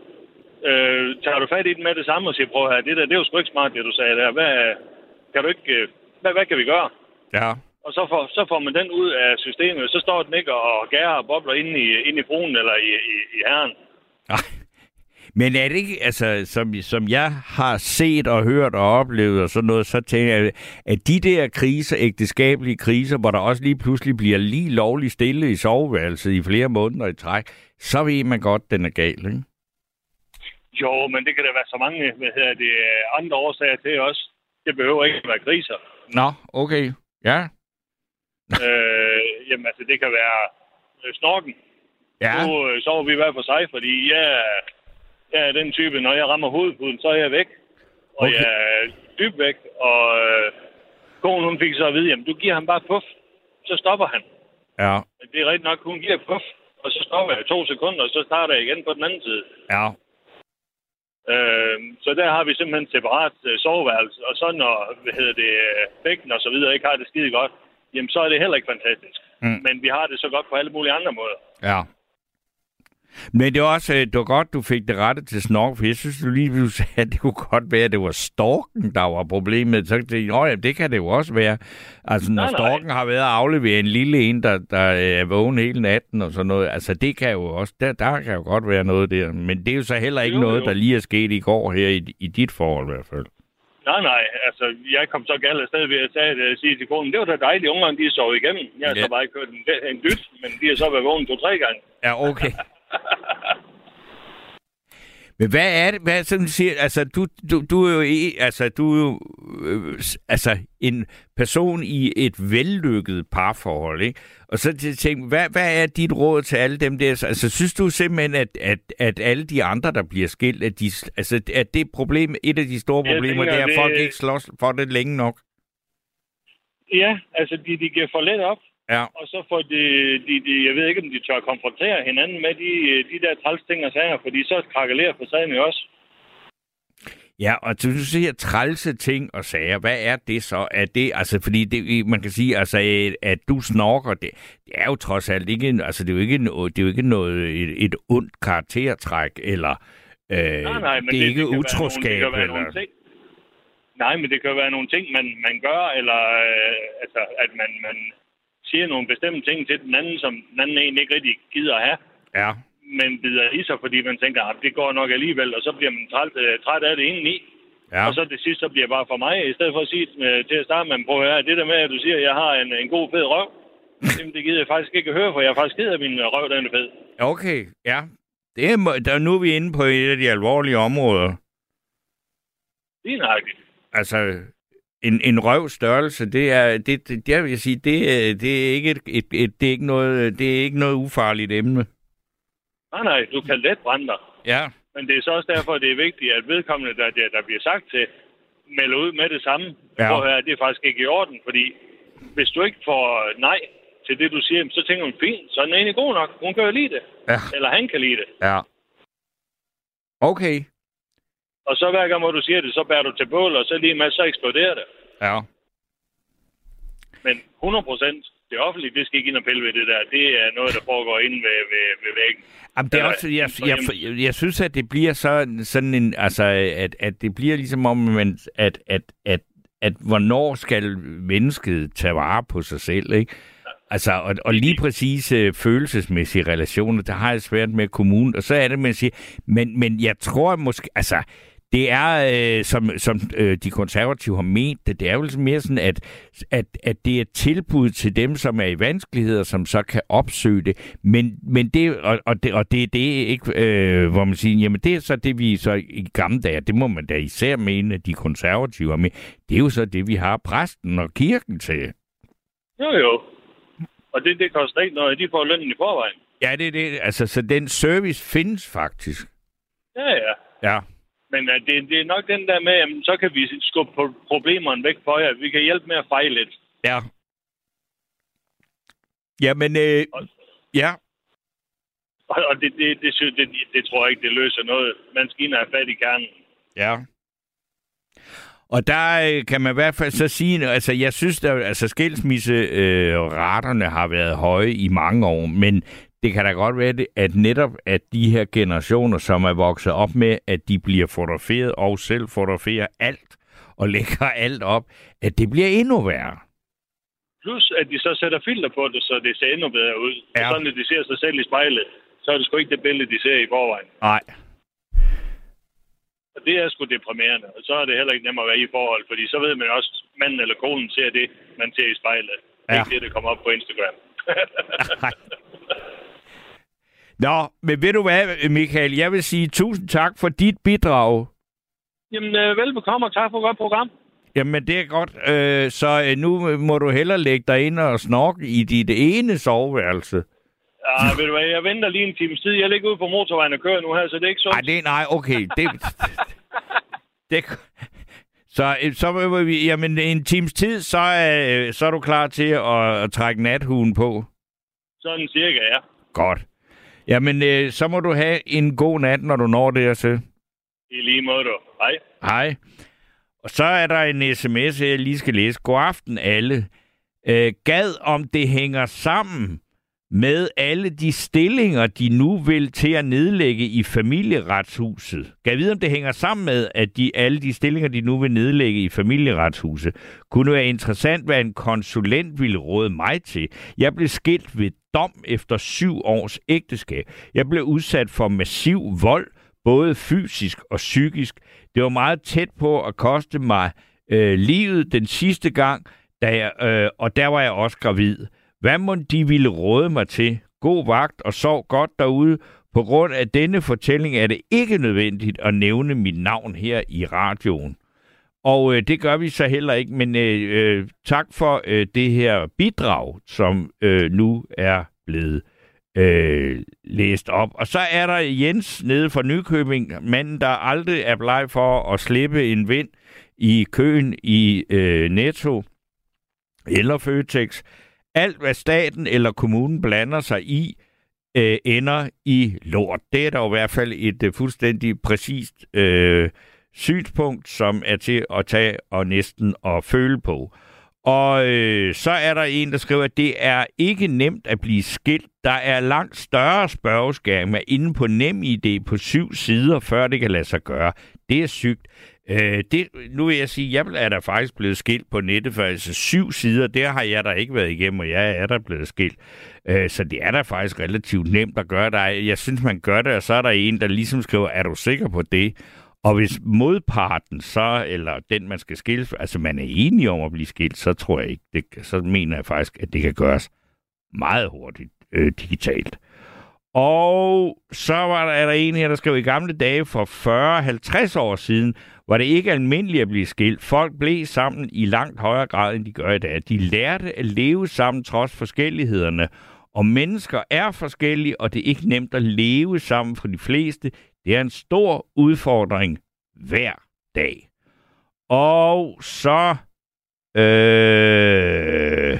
E: Øh, tager du fat i den med det samme og siger, prøv her, det der, det er jo sgu ikke smart, det du sagde der. Hvad, kan du ikke, øh, hvad, hvad kan vi gøre?
C: Ja.
E: Og så får, så får man den ud af systemet. Så står den ikke og gærer og bobler inde i, inde i fruen eller i, i, i herren.
C: Ej. Men er det ikke, altså, som, som jeg har set og hørt og oplevet og sådan noget, så tænker jeg, at de der kriser, ægteskabelige kriser, hvor der også lige pludselig bliver lige lovligt stille i soveværelset i flere måneder i træk, så ved man godt, den er gal, ikke?
E: Jo, men det kan der være så mange hvad hedder det, andre årsager til også. Det behøver ikke at være kriser.
C: Nå, okay. Ja.
E: øh, jamen altså, det kan være øh, snorken.
C: Ja.
E: Nu øh, sover vi hver for sig, fordi jeg, jeg er den type, når jeg rammer hovedpuden, så er jeg væk. Og
C: Okay.
E: jeg er dybt væk. Og øh, konen, hun fik så at vide, jamen du giver ham bare puff, så stopper han.
C: Ja.
E: Det er rigtigt nok, hun giver puff, og så stopper jeg to sekunder, og så starter jeg igen på den anden side.
C: Ja.
E: Øh, så der har vi simpelthen separat øh, soveværelse, og så når hvad hedder det, øh, bækken og så videre ikke har det skide godt, jamen så er det heller ikke fantastisk.
C: Mm.
E: Men vi har det så godt på alle mulige andre måder.
C: Ja. Men det var også øh, det var godt, du fik det rettet til snork, for jeg synes, du lige sagde, at det kunne godt være, at det var storken, der var problemet. Så det, ja, det kan det jo også være. Altså, når
E: Nej, nej.
C: storken har været at aflevere en lille en, der, der er vågen hele natten og sådan noget, altså det kan jo også, der, der kan jo godt være noget der. Men det er jo så heller ikke
E: Jo,
C: noget,
E: jo.
C: der lige er sket i går her i, i dit forhold i hvert fald.
E: Nej, nej, altså, jeg kom så galt afsted ved at sige, at sige til konen, det var da dejligt, ungerne de sov igennem. Jeg har
C: Ja.
E: så bare ikke hørt en, en dyt, men de har så været vågen to-tre gange.
C: Ja, okay. Men hvad er det, hvad som du siger, altså du, du, du er jo, altså, du er jo øh, altså, en person i et vellykket parforhold, ikke? Og så til tænke, hvad, hvad er dit råd til alle dem der? Altså, synes du simpelthen, at, at, at alle de andre, der bliver skilt, at, de, altså, at det problem, et af de store problemer,
E: tænker,
C: det er, at
E: det-
C: folk ikke slås for det længe nok?
E: Ja, altså, de, de giver for let op,
C: Ja,
E: og så får de, de, de, jeg ved ikke, om de tør konfrontere hinanden med de, de der træls ting og sager, fordi så krakelerer facaden jo også.
C: Ja, og du siger trælse ting og sager. Hvad er det så? Er det, altså, fordi det, man kan sige, altså, at du snorker, det, det er jo trods alt ikke, en- altså, det er jo ikke, noget, det er jo ikke noget, et, et ondt karaktertræk, eller øh,
E: Nej, nej, men
C: det er ikke
E: kan være
C: utroskab.
E: Nogle, det
C: eller,
E: ting. Nej, men det kan være nogle ting, man, man gør, eller øh, altså, at man, man siger nogle bestemte ting til den anden, som den anden egentlig ikke rigtig gider at have,
C: ja,
E: men bider i sig, fordi man tænker, at det går nok alligevel, og så bliver man træt, øh, træt af det indeni.
C: ja,
E: Og så det sidste, så bliver det bare for mig, i stedet for at sige øh, til at starte med, prøv at høre, det der med, at du siger, at jeg har en, en god fed røv, jamen, det gider jeg faktisk ikke at høre, for jeg er faktisk ked af min øh, røv, den er fed.
C: okay, ja. Det er, der, nu er vi inde på et af de alvorlige områder.
E: Det er nøjagtigt.
C: Altså, en, en røv størrelse, det er, det, det, jeg vil sige, det, er- det er ikke et, et, et, det er ikke noget, det er ikke noget ufarligt emne.
E: Nej, nej, du kan let brænde dig.
C: Ja,
E: Men det er så også derfor, det er vigtigt, at vedkommende, der, der, der bliver sagt til, melder ud med det samme.
C: Ja.
E: Ja. Prøv at høre, det er faktisk ikke i orden, fordi hvis du ikke får nej til det, du siger, så tænker hun, fint, så er den egentlig god nok. Hun kan jo lide det.
C: ja,
E: Eller han kan lide det.
C: ja. Okay,
E: Og så hver gang, hvor du siger det, så bærer du til bål, og så lige med, så eksploderer det.
C: ja.
E: Men 100 procent, det offentlige, det skal ikke ind og pille ved det der. Det er noget, der foregår inde ved, ved, ved væggen.
C: Jamen, det er også, jeg, jeg, jeg, jeg synes, at det bliver så, sådan en, altså, at, at det bliver ligesom om, man, at, at, at, at hvornår skal mennesket tage vare på sig selv, ikke? Altså, og, og lige præcis øh, følelsesmæssige relationer, der har jeg svært med kommunen, og så er det, man siger, men, men jeg tror måske, altså, det er, øh, som, som øh, de konservative har ment det, det er jo mere sådan, at, at, at det er et tilbud til dem, som er i vanskeligheder, som så kan opsøge det. Men, men det, og, og det, og det er det ikke, øh, hvor man siger, jamen det er så det, vi så i gamle dage, det må man da især mene, at de konservative har med, det er jo så det, vi har præsten og kirken til.
E: Jo, jo. Og det, det koster ikke noget. De får lønnen i forvejen.
C: Ja, det er det. Altså, så den service findes faktisk.
E: Ja, ja.
C: Ja.
E: Men uh, det, det er nok den der med, at så kan vi skubbe problemerne væk for jer. Vi kan hjælpe med at fejle lidt.
C: Ja. Jamen, øh, ja.
E: Og, og det, det, det, synes- det, det, tror jeg ikke, det løser noget. Man skal ind og have fat i kernen.
C: Ja. Og der øh, kan man i hvert fald så sige, altså jeg synes, at altså, skilsmisseraterne øh, har været høje i mange år, men det kan da godt være, det, at netop at de her generationer, som er vokset op med, at de bliver fotograferet og selv fotograferer alt og lægger alt op, at det bliver endnu værre.
E: Plus, at de så sætter filter på det, så det ser endnu bedre ud.
C: Ja.
E: Og så når de ser sig selv i spejlet, så er det sgu ikke det billede, de ser i forvejen.
C: Nej.
E: Og det er sgu deprimerende. Og så er det heller ikke nemmere at være i forhold, fordi så ved man også, at manden eller konen ser det, man ser i spejlet.
C: Ja.
E: Ikke det, der kommer op på Instagram.
C: Nå, men ved du hvad, Michael, jeg vil sige tusind tak for dit bidrag.
E: Jamen, øh, velbekomme, og tak for et godt program.
C: Jamen, det er godt. Øh, så øh, nu må du hellere lægge dig ind og snorke i dit ene soveværelse.
E: Ja, ved du hvad, jeg venter lige en times tid. Jeg ligger ude på motorvejen og kører nu her, så det er ikke sundt.
C: Nej, det nej, okay. Det, det, så, øh, så må vi, jamen, en times tid, så, så er du klar til at, at trække nathugen på.
E: Sådan cirka, ja.
C: Godt. Jamen, øh, så må du have en god nat, når du når dertil.
E: I lige måde, du. Hej.
C: Hej. Og så er der en sms, jeg lige skal læse. God aften alle. øh, gad om det hænger sammen med alle de stillinger, de nu vil til at nedlægge i familieretshuset. Kan jeg vide, om det hænger sammen med, at de, alle de stillinger, de nu vil nedlægge i familieretshuset, kunne være interessant, hvad en konsulent ville råde mig til. Jeg blev skilt ved dom efter syv års ægteskab. Jeg blev udsat for massiv vold, både fysisk og psykisk. Det var meget tæt på at koste mig øh, livet den sidste gang, da jeg, øh, og der var jeg også gravid. Hvad må de ville råde mig til? God vagt og sov godt derude. På grund af denne fortælling er det ikke nødvendigt at nævne mit navn her i radioen. Og øh, det gør vi så heller ikke, men øh, øh, tak for øh, det her bidrag, som øh, nu er blevet øh, læst op. Og så er der Jens nede fra Nykøbing, manden, der aldrig er bleg for at slippe en vind i køen i øh, Netto eller Føtex. Alt, hvad staten eller kommunen blander sig i, øh, ender i lort. Det er der i hvert fald et øh, fuldstændig præcist øh, synspunkt, som er til at tage og næsten at føle på. Og øh, så er der en, der skriver, at det er ikke nemt at blive skilt. Der er langt større spørgeskærme inde på NemID på syv sider, før det kan lade sig gøre. Det er sygt. Øh, det, nu vil jeg sige, jeg er der faktisk blevet skilt på nettet for altså syv sider. Der har jeg da ikke været igennem, og jeg er der blevet skilt. Øh, så det er da faktisk relativt nemt at gøre det. Jeg synes, man gør det, og så er der en, der ligesom skriver, er du sikker på det? Og hvis modparten så, eller den man skal skille, altså man er enige om at blive skilt, så tror jeg ikke, det, så mener jeg faktisk, at det kan gøres meget hurtigt øh, digitalt. Og så var der, er der en her, der skrev, i gamle dage for 40-50 år siden, var det ikke almindeligt at blive skilt. Folk blev sammen i langt højere grad, end de gør i dag. De lærte at leve sammen trods forskellighederne. Og mennesker er forskellige, og det er ikke nemt at leve sammen for de fleste. Det er en stor udfordring hver dag. Og så... Øh,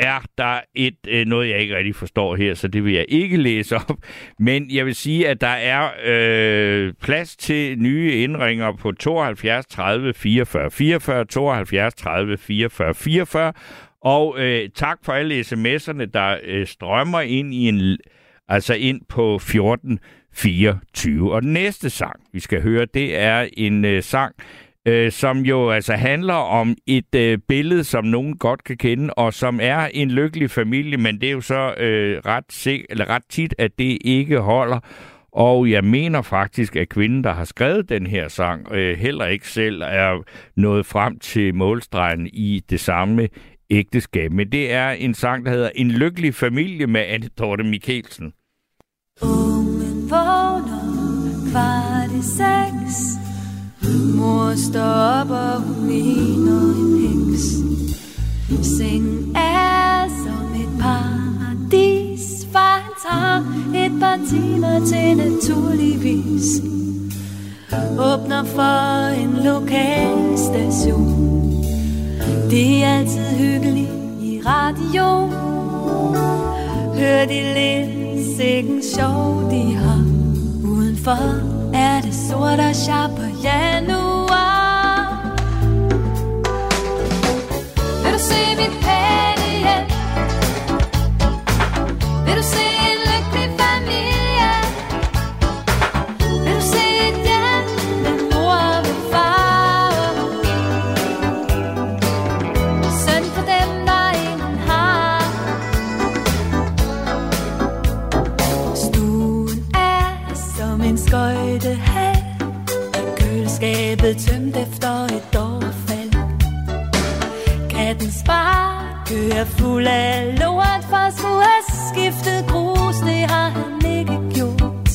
C: er der et øh, noget, jeg ikke rigtig forstår her, så det vil jeg ikke læse op. Men jeg vil sige, at der er øh, plads til nye indringer på 72 30 44 44, 72 30 44 44. Og øh, tak for alle sms'erne, der øh, strømmer ind i en altså ind på 14 24. Og den næste sang, vi skal høre, det er en øh, sang, øh, som jo altså handler om et øh, billede, som nogen godt kan kende, og som er en lykkelig familie, men det er jo så øh, ret, sig- eller ret tit, at det ikke holder. Og jeg mener faktisk, at kvinden, der har skrevet den her sang, øh, heller ikke selv er nået frem til målstregen i det samme ægteskab. Men det er en sang, der hedder En lykkelig familie med Anne Dorte Mikkelsen.
F: Ungen vågner kvart i seks Mor står op, og hun ligner en heks. Sengen er som et paradis. for han tager et par timer til naturligvis. Åbner for en lokal station. Det er altid hyggeligt i radio. Hør de lidt sikken sjov, de har Hvorfor er det sort og sharp på januar Vil du se mit pære? Efter et overfald. Kattens bakke er fuld af lort For skulle have skiftet grus, det har han ikke gjort.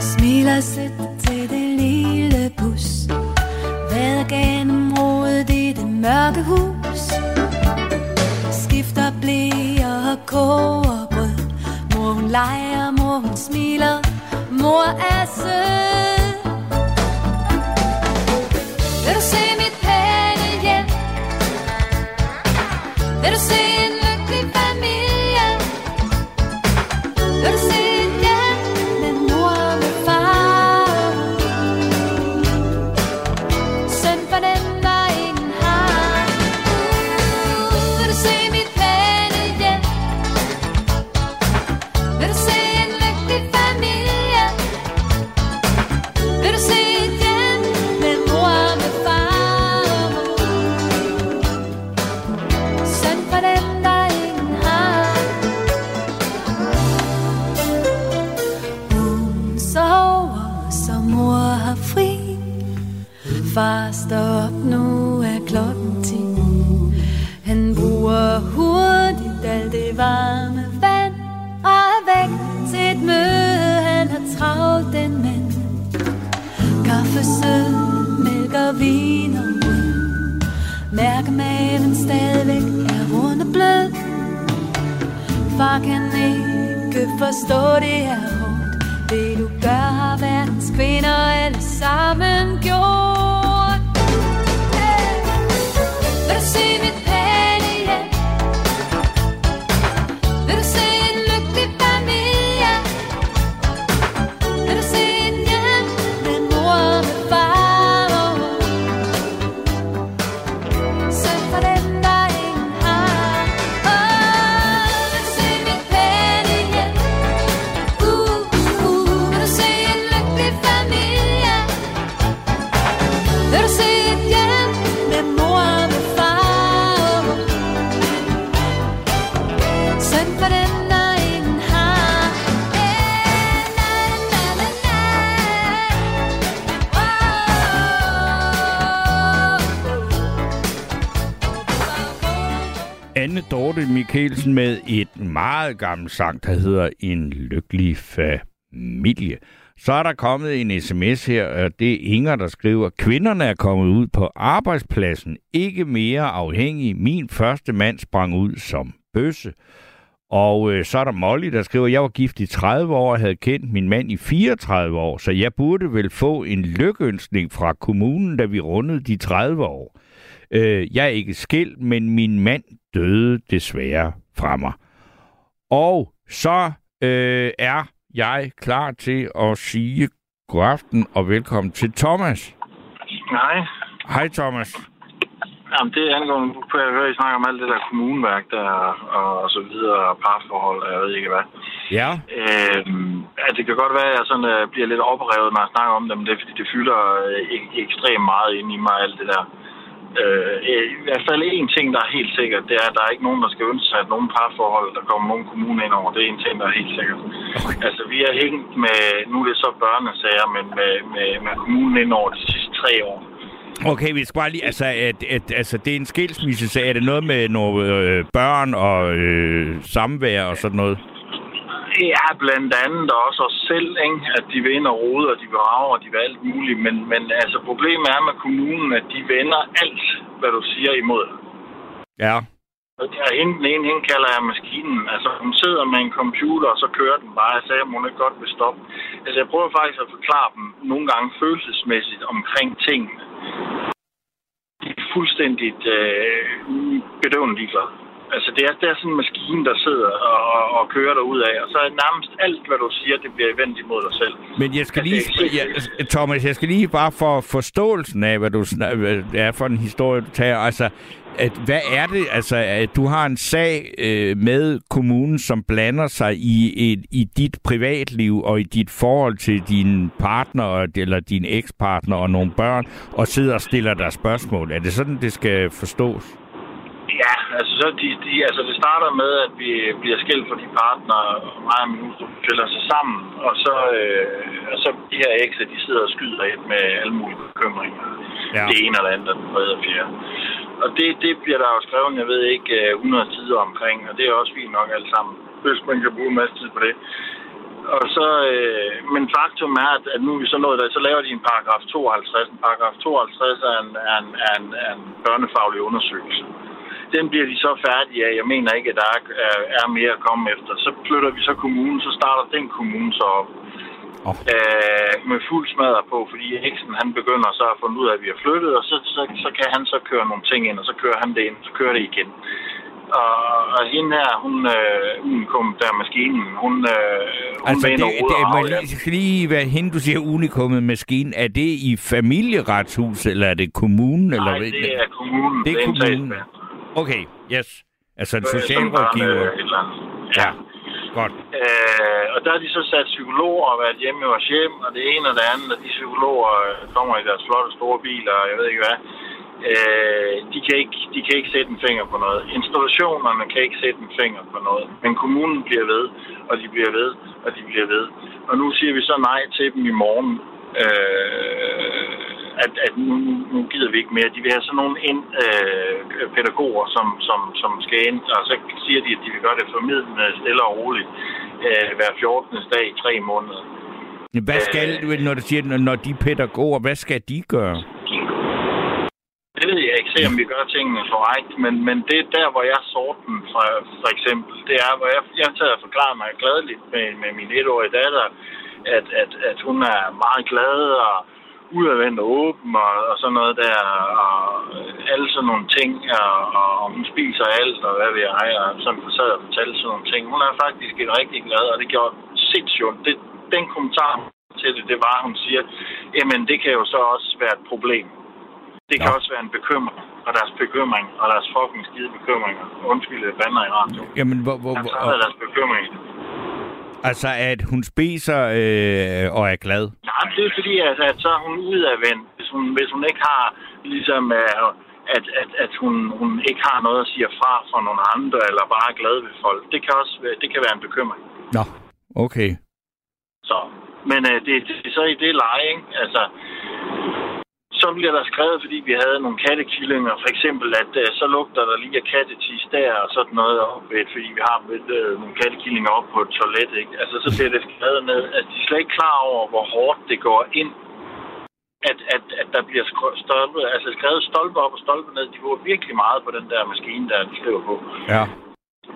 F: Smiler sødt til det lille bus. Hvad gennem rodet i det mørke hus? Skifter blæer og koger brød. Mor hun leger, mor hun smiler. Mor er sød. Vil
C: gammel sang, der hedder En lykkelig familie. Så er der kommet en sms her, og det er Inger, der skriver, Kvinderne er kommet ud på arbejdspladsen, ikke mere afhængige. Min første mand sprang ud som bøsse. Og øh, så er der Molly, der skriver, jeg var gift i 30 år og havde kendt min mand i 34 år, så jeg burde vel få en lykønskning fra kommunen, da vi rundede de 30 år. Øh, jeg er ikke skilt, men min mand døde desværre fra mig. Og så øh, er jeg klar til at sige god aften og velkommen til Thomas.
G: Nej.
C: Hej Thomas.
G: Jamen, det er angående, nu kunne jeg høre, I snakker om alt det der kommuneværk der, og så videre, og parforhold, og jeg ved ikke hvad.
C: Ja.
G: Øhm, at det kan godt være, at jeg sådan, øh, bliver lidt oprevet, når jeg snakker om det, men det er, fordi det fylder øh, ek- ekstremt meget ind i mig, alt det der. Øh, I hvert fald en ting, der er helt sikkert, det er, at der er ikke nogen, der skal ønske sig, at nogen parforhold, der kommer nogen kommune ind over. Det er en ting, der er helt sikkert. Altså, vi har hængt med, nu er det så børnesager, men med, med, med kommunen ind over de sidste tre år.
C: Okay, vi skal bare lige, altså, at, at, altså det er en skilsmisse, så er det noget med nogle øh, børn og øh, samvær og sådan noget?
G: Ja, blandt andet også os selv, ikke? at de vil ind og rode, og de rave, og de vil alt muligt. Men, men altså, problemet er med kommunen, at de vender alt, hvad du siger imod.
C: Ja.
G: Og hende, den ene, hende kalder jeg maskinen. Altså, hun sidder med en computer, og så kører den bare. Jeg sagde, at hun ikke godt vil stoppe. Altså, jeg prøver faktisk at forklare dem nogle gange følelsesmæssigt omkring tingene. De er fuldstændigt øh, bedøvende ligeglade. Altså, det er, det er sådan en maskine, der sidder og, og, og kører dig ud af. Og så er nærmest alt, hvad du siger, det bliver vendt imod dig selv.
C: Men jeg skal lige,
G: Altså, det er
C: ja, Thomas, jeg skal lige bare for forståelsen af, hvad du hvad det er for en historie, du tager. Altså, at, hvad er det? Altså, at du har en sag øh, med kommunen, som blander sig i, et, i dit privatliv og i dit forhold til din partner eller din ekspartner og nogle børn, og sidder og stiller dig spørgsmål. Er det sådan, det skal forstås?
G: Ja, altså, så de, de, altså det starter med, at vi bliver skilt fra de partnere, og mig og min hustru fælder sig sammen, og så, øh, og så de her ekser, de sidder og skyder ind med alle mulige bekymringer.
C: Ja.
G: Det ene eller andet, og den tredje og fjerde. Og det, det bliver der jo skrevet, jeg ved ikke, øh, 100 sider omkring, og det er også fint nok alt sammen. Hvis man kan bruge en masse tid på det. Og så, øh, men faktum er, at, at nu er vi så nået der, så laver de en paragraf 52. En paragraf 52 er en, er en, er en, er en børnefaglig undersøgelse den bliver de så færdige af. Jeg mener ikke, at der er, er- er mere at komme efter. Så flytter vi så kommunen, så starter den kommune så op.
C: Åh.
G: Øh, med fuld smadret på, fordi Heksen han begynder så at finde ud af, at vi har flyttet, og så, så, så kan han så køre nogle ting ind, og så kører han det ind, så kører det igen. Og, og hende her, hun, øh, hun kom der maskinen, hun, øh, hun
C: Altså, det,
G: og
C: det,
G: og rave, ja.
C: lige, skal lige være hende, du siger unikummet maskine. Er det i familieretshus, eller er det kommunen? eller
G: Nej,
C: hvad?
G: det er kommunen.
C: Det er
G: en
C: kommunen. Okay, yes. Altså en
G: Øh,
C: socialrådgiver.
G: eller andet.
C: Ja, godt.
G: Øh, og der er de så sat psykologer og været hjemme i vores hjem, og det ene og det andet, og de psykologer øh, kommer i deres flotte store biler, og jeg ved ikke hvad. Øh, de, kan ikke, de kan ikke sætte en finger på noget. Institutionerne kan ikke sætte en finger på noget. Men kommunen bliver ved, og de bliver ved, og de bliver ved. Og nu siger vi så nej til dem i morgen. Øh, at, at nu, nu- gider vi ikke mere. De vil have sådan nogle ind, øh, pædagoger, som, som, som skal ind, og så siger de, at de vil gøre det formidlende stille og roligt øh, hver 14. dag i tre måneder.
C: Hvad skal, når du siger, når- de pædagoger, hvad skal de gøre?
G: Det ved jeg ikke, se om vi gør tingene korrekt, men, men det er der, hvor jeg så den fra, for eksempel. Det er, hvor jeg, jeg tager og forklarer mig gladeligt med, med min etårige datter, at, at, at hun er meget glad og udadvendt og åben og, og sådan noget der, og alle sådan nogle ting, og, og, hun spiser alt, og hvad ved jeg, og sådan sad og fortalte sådan nogle ting. Hun er faktisk et rigtig glad, og det gjorde sindssygt. Det, den kommentar til det, det var, at hun siger, jamen det kan jo så også være et problem. Det kan
C: Nå.
G: også være en bekymring, og deres bekymring, og deres fucking skide bekymringer. Undskyld, jeg bander i radio.
C: Jamen, hvor, hvor, hvor,
G: deres bekymring.
C: Altså, at hun spiser øh, og er glad.
G: Nej, det er fordi, at, at så er hun udadvendt, hvis hun, hvis hun ikke har, ligesom, øh, at, at, at hun, hun ikke har noget at sige fra for nogle andre, eller bare er glad ved folk. Det kan også det kan være en bekymring.
C: Nå, okay.
G: Så. Men øh, det, det er så i det leje, ikke? Altså, så bliver der skrevet, fordi vi havde nogle kattekillinger, for eksempel, at øh, så lugter der lige af kattetis der, og sådan noget op, fordi vi har øh, nogle kattekillinger op på et toilet, ikke? Altså, så bliver det skrevet ned. Altså, de er slet ikke klar over, hvor hårdt det går ind, at, at, at der bliver stolpe, altså skrevet stolpe op og stolpe ned. De bruger virkelig meget på den der maskine, der de skriver på.
C: Ja.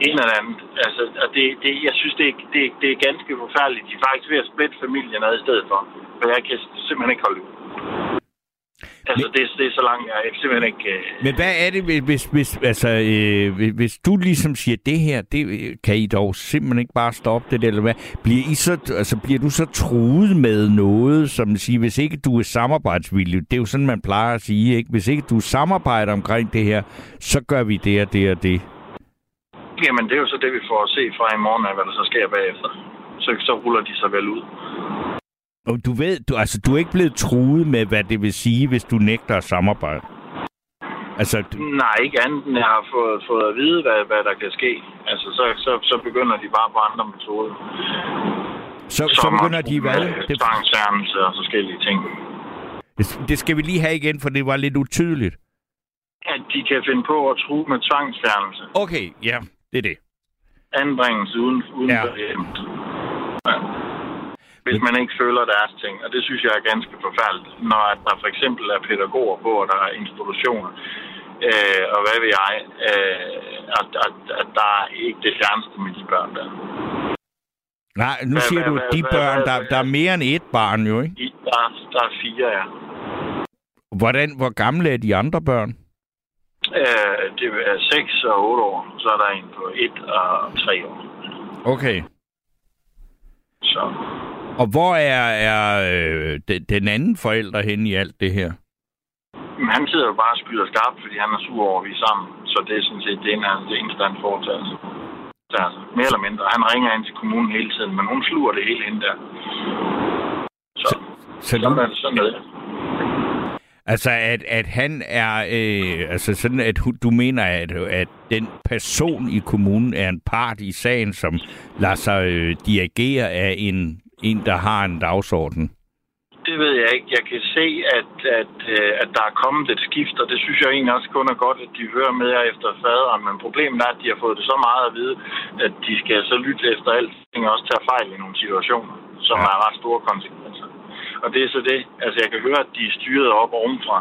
G: En eller andet. Altså, og det, det, jeg synes, det er, det, det er ganske forfærdeligt. De er faktisk ved at splitte familien ad i stedet for. For jeg kan simpelthen ikke holde ud. Altså, det, det er så langt, jeg er simpelthen ikke... Øh...
C: Men hvad er det, hvis, hvis, hvis, altså, øh, hvis- hvis du ligesom siger, det her, det øh, kan I dog simpelthen ikke bare stoppe det, eller hvad? Bliver, I så, altså, bliver du så truet med noget, som siger, hvis ikke du er samarbejdsvillig, det er jo sådan, man plejer at sige, ikke? Hvis ikke du samarbejder omkring det her, så gør vi det og det og det.
G: Jamen, det er jo så det, vi får at se fra i morgen af, hvad der så sker bagefter. Så, så ruller de sig vel ud.
C: Og du ved, du, altså, du er ikke blevet truet med, hvad det vil sige, hvis du nægter at samarbejde. Altså, du,
G: Nej, ikke andet end jeg har fået, fået at vide, hvad, hvad der kan ske. Altså, så, så, så begynder de bare på andre metoder.
C: så, så
G: Som
C: begynder
G: at
C: de hvad?
G: med
C: Det,
G: og forskellige ting.
C: det skal vi lige have igen, for det var lidt utydeligt.
G: At de kan finde på at true med tvangsfjernelse.
C: Okay, ja, det er det.
G: Anbringelse uden, uden
C: Ja.
G: for. Ja. Hvis man ikke føler deres ting. Og det synes jeg er ganske forfærdeligt. Når der for eksempel er pædagoger på, og der er institutioner, øh, og hvad ved jeg, øh, at, at, at der er ikke det fjerneste med de børn der.
C: Nej, nu
G: Hvad-
C: siger
G: hvad-
C: du,
G: hvad-
C: de
G: hvad-
C: børn,
G: hvad-
C: der, der er mere end et barn jo, ikke?
G: I, der, er- der er fire, ja.
C: Hvordan, hvor gamle er de andre børn?
G: Øh, det er 6 og 8 år. Så er der en på 1 og 3 år.
C: Okay.
G: Så
C: Og hvor er, er øh, den, den anden forælder henne i alt det her?
G: Men han sidder jo bare og skyder skarpt, fordi han er sur over, at vi er sammen. Så det er sådan set det, ene- det eneste, han foretager sig. Så, altså, mere eller mindre. Han ringer ind til kommunen hele tiden, men hun sluger det hele ind der. Så,
C: Så
G: sådan
C: du,
G: er det sådan noget.
C: altså, at, at han er... Øh, altså sådan, at du mener, at, at den person i kommunen er en part i sagen, som lader sig øh, dirigere af en, en, der har en dagsorden.
G: Det ved jeg ikke. Jeg kan se, at, at, øh, at der er kommet et skift, og det synes jeg egentlig også kun er godt, at de hører med jer efter faderen. Men problemet er, at de har fået det så meget at vide, at de skal så lytte efter alting og også tage fejl i nogle situationer, som
C: Ja.
G: er ret store konsekvenser. Og det er så det. Altså, jeg kan høre, at de er styret op ovenfra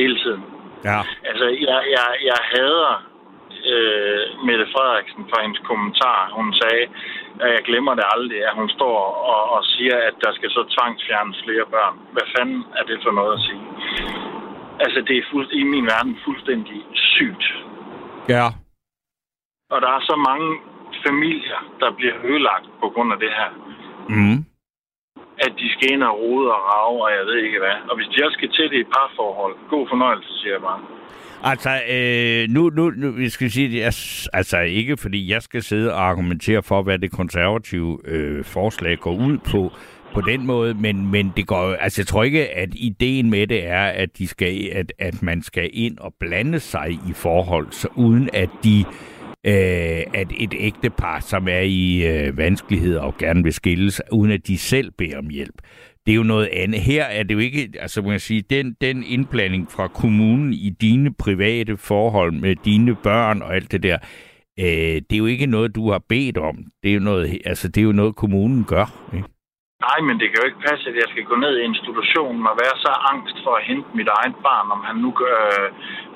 G: hele tiden.
C: Ja.
G: Altså, jeg, jeg, jeg hader øh, Mette Frederiksen for hendes kommentar. Hun sagde, at jeg glemmer det aldrig, at hun står og, og siger, at der skal så tvangsfjernes flere børn. Hvad fanden er det for noget at sige? Altså, det er fuld, i min verden fuldstændig sygt.
C: Ja.
G: Og der er så mange familier, der bliver ødelagt på grund af det her.
C: Mm.
G: At de skal ind og rode og rave, og jeg ved ikke hvad. Og hvis de også skal til det i et parforhold, god fornøjelse, siger jeg bare.
C: Altså, øh, nu, nu, nu vi skal sige, det altså ikke fordi jeg skal sidde og argumentere for, hvad det konservative øh, forslag går ud på, på den måde, men, men det går, altså jeg tror ikke, at ideen med det er, at, de skal, at, at man skal ind og blande sig i forhold, så uden at de øh, at et ægtepar, som er i øh, vanskeligheder og gerne vil skilles, uden at de selv beder om hjælp det er jo noget andet. Her er det jo ikke, altså må jeg sige, den, den indblanding fra kommunen i dine private forhold med dine børn og alt det der, øh, det er jo ikke noget, du har bedt om. Det er jo noget, altså, det er jo noget kommunen gør. Ikke?
G: Nej, men det kan jo ikke passe, at jeg skal gå ned i institutionen og være så angst for at hente mit eget barn, om han nu øh,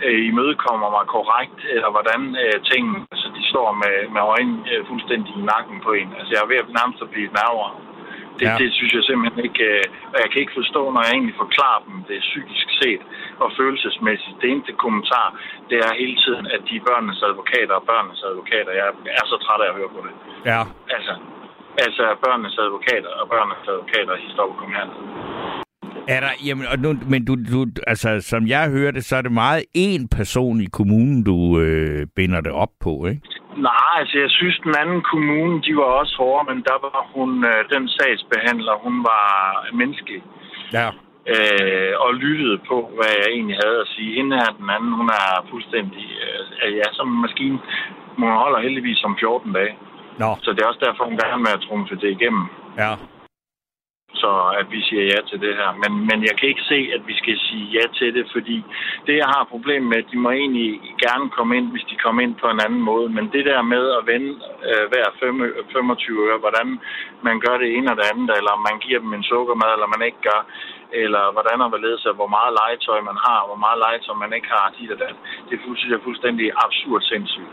G: øh, imødekommer mig korrekt, eller hvordan øh, tingene, altså de står med, med øjnene øh, fuldstændig i nakken på en. Altså jeg er ved at nærmest at blive nerver. Det,
C: Ja.
G: det synes jeg simpelthen ikke, øh, og jeg kan ikke forstå, når jeg egentlig forklarer dem det psykisk set og følelsesmæssigt. Det eneste kommentar, det er hele tiden, at de er børnenes advokater og børnenes advokater. Jeg er så træt af at høre på det.
C: Ja.
G: Altså, altså børnenes advokater og børnenes advokater i Stockholm her.
C: Er der, jamen, og nu, men du, du, altså, som jeg hører det, så er det meget én person i kommunen, du øh, binder det op på, ikke?
G: Nej, altså jeg synes, den anden kommune, de var også hårde, men der var hun, øh, den sagsbehandler, hun var menneskelig
C: Ja.
G: øh, og lyttede på, hvad jeg egentlig havde at sige. Hende her, den anden, hun er fuldstændig, øh, ja, som en maskine. Hun holder heldigvis om 14 dage.
C: Nå,
G: Så det er også derfor, hun gerne vil have trumfet det igennem.
C: ja
G: så at vi siger ja til det her. Men, men jeg kan ikke se, at vi skal sige ja til det, fordi det, jeg har problem med, de må egentlig gerne komme ind, hvis de kommer ind på en anden måde. Men det der med at vende øh, hver 25 øre, hvordan man gør det ene og det andet, eller om man giver dem en sukkermad, eller man ikke gør, eller hvordan og hvorledes, og hvor meget legetøj man har, hvor meget legetøj man ikke har, dit og dat. Det er fuldstændig, fuldstændig absurd sindssygt.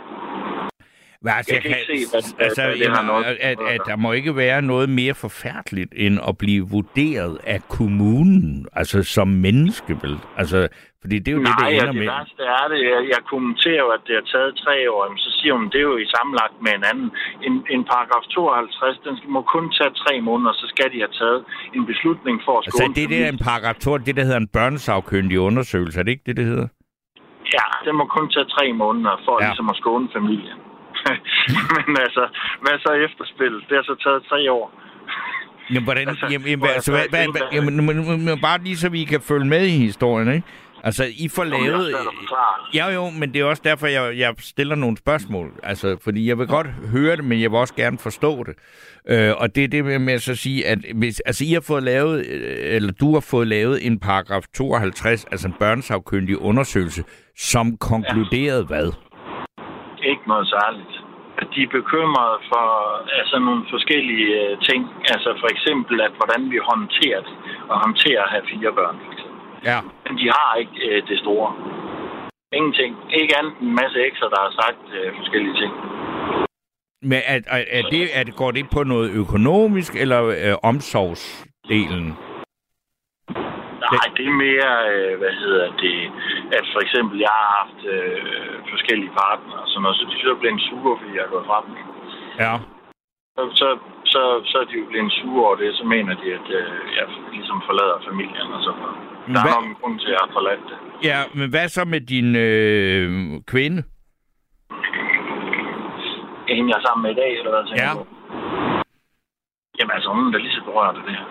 C: Men altså,
G: Jeg kan ikke se, hvad-
C: altså,
G: hvad det har
C: jamen,
G: noget-
C: at, at der må ikke være noget mere forfærdeligt, end at blive vurderet af kommunen, altså som menneske, vel? Altså, fordi det er jo
G: Nej,
C: det, det ender
G: det
C: med.
G: værste er det. Jeg, jeg kommenterer jo, at det har taget tre år. Jamen, så siger hun, det er jo i sammenlagt med en anden. En, en paragraf 52, den skal, må kun tage tre måneder, så skal de have taget en beslutning for at
C: Altså,
G: skåne
C: det der er en paragraf 2, det der hedder en børnesagkyndig undersøgelse, er det ikke det, det hedder?
G: Ja, den må kun tage tre måneder for
C: Ja.
G: ja. ligesom at skåne familien. Men altså, hvad så efterspillet? Det har så taget tre år.
C: Jamen, hvordan,
G: Altså,
C: jamen, jamen, altså,
G: så
C: hvad, hvad, hvad, jamen, nu- bare lige så vi kan følge med i historien, ikke? Altså, I får lavet... Ja, jo, men det er også derfor, jeg, jeg stiller nogle spørgsmål. Altså, fordi jeg vil godt høre det, men jeg vil også gerne forstå det. Øh, og det er det med, at så sige, at hvis, altså, I har fået lavet, øh, eller du har fået lavet en paragraf 52, altså en børnesagkyndig undersøgelse, som konkluderede hvad?
G: Ikke noget særligt. De er bekymrede for altså, nogle forskellige øh, ting. Altså for eksempel, at hvordan vi håndterer det, og håndterer at have fire børn. For eksempel.
C: Ja.
G: Men de har ikke øh, det store. Ingenting. Ikke andet en masse ekstra, der har sagt øh, forskellige ting.
C: Men er, er, er det, er det, går det på noget økonomisk, eller øh, omsorgsdelen?
G: Nej, det er mere, øh, hvad hedder det, at for eksempel jeg har haft øh, forskellige partnere, og sådan noget, så de så er blevet sure, fordi jeg er gået fra dem.
C: Ja.
G: Så, så, så, så er de jo blevet sure over det, så mener de, at øh, jeg ligesom forlader familien og så videre. Der er
C: Hvad-
G: nok en grund til, at jeg har forladt det.
C: Ja, men hvad så med din øh, kvinde?
G: En, jeg er sammen med i dag, eller hvad tænker
C: Ja.
G: du? Jamen altså, hun er da lige så berørt af det her.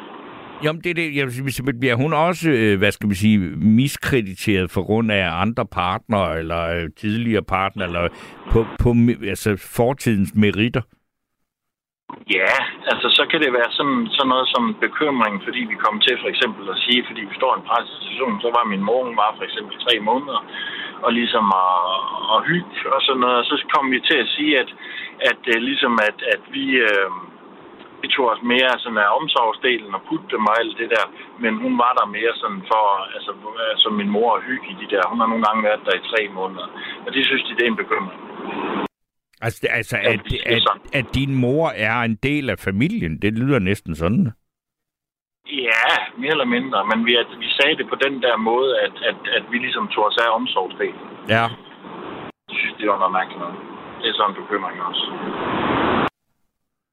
C: Jamen, det det. Jeg bliver hun også, øh, hvad skal vi sige, miskrediteret for grund af andre partnere, eller øh, tidligere partnere, eller på, på altså, fortidens meritter?
G: Ja, altså så kan det være sådan, sådan noget som bekymring, fordi vi kom til for eksempel at sige, fordi vi står i en præstation, så var min mor, hun var for eksempel tre måneder, og ligesom at, at hygge og sådan noget, og så kom vi til at sige, at, at øh, ligesom at, at vi, øh, vi tog os mere sådan af omsorgsdelen og putte dem og alt det der, men hun var der mere sådan for, altså som min mor at hygge i de der, hun har nogle gange været der i tre måneder, og det synes de, det er en bekymring.
C: Altså, det- altså at, at,
G: sådan.
C: at din mor er en del af familien, det lyder næsten sådan.
G: Ja, mere eller mindre. Men vi, at, vi sagde det på den der måde, at, at, at vi ligesom tog os af omsorgsdelen.
C: Ja.
G: Jeg synes, det var noget mærkeligt noget. Det er sådan en bekymring også.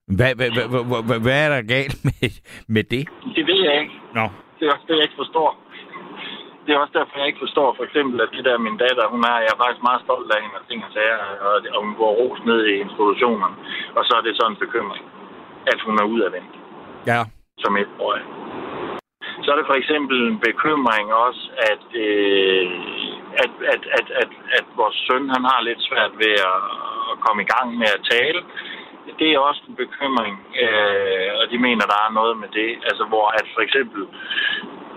C: Hvad, hvad, hvad, hvad, hvad, hvad er der galt med, med det?
G: Det ved jeg ikke.
C: Nå.
G: Det er også det, jeg ikke forstår. Det er også derfor, jeg ikke forstår for eksempel, at det der min datter, hun er, jeg er faktisk meget stolt af hende og ting og sager, og, og hun går ros ned i institutionerne. Og så er det sådan en bekymring, at hun er udadvendt
C: Ja.
G: som et år. Så er det for eksempel en bekymring også, at, øh, at, at, at, at, at vores søn han har lidt svært ved at, at komme i gang med at tale det er også en bekymring, øh, og de mener, der er noget med det. Altså, hvor at for eksempel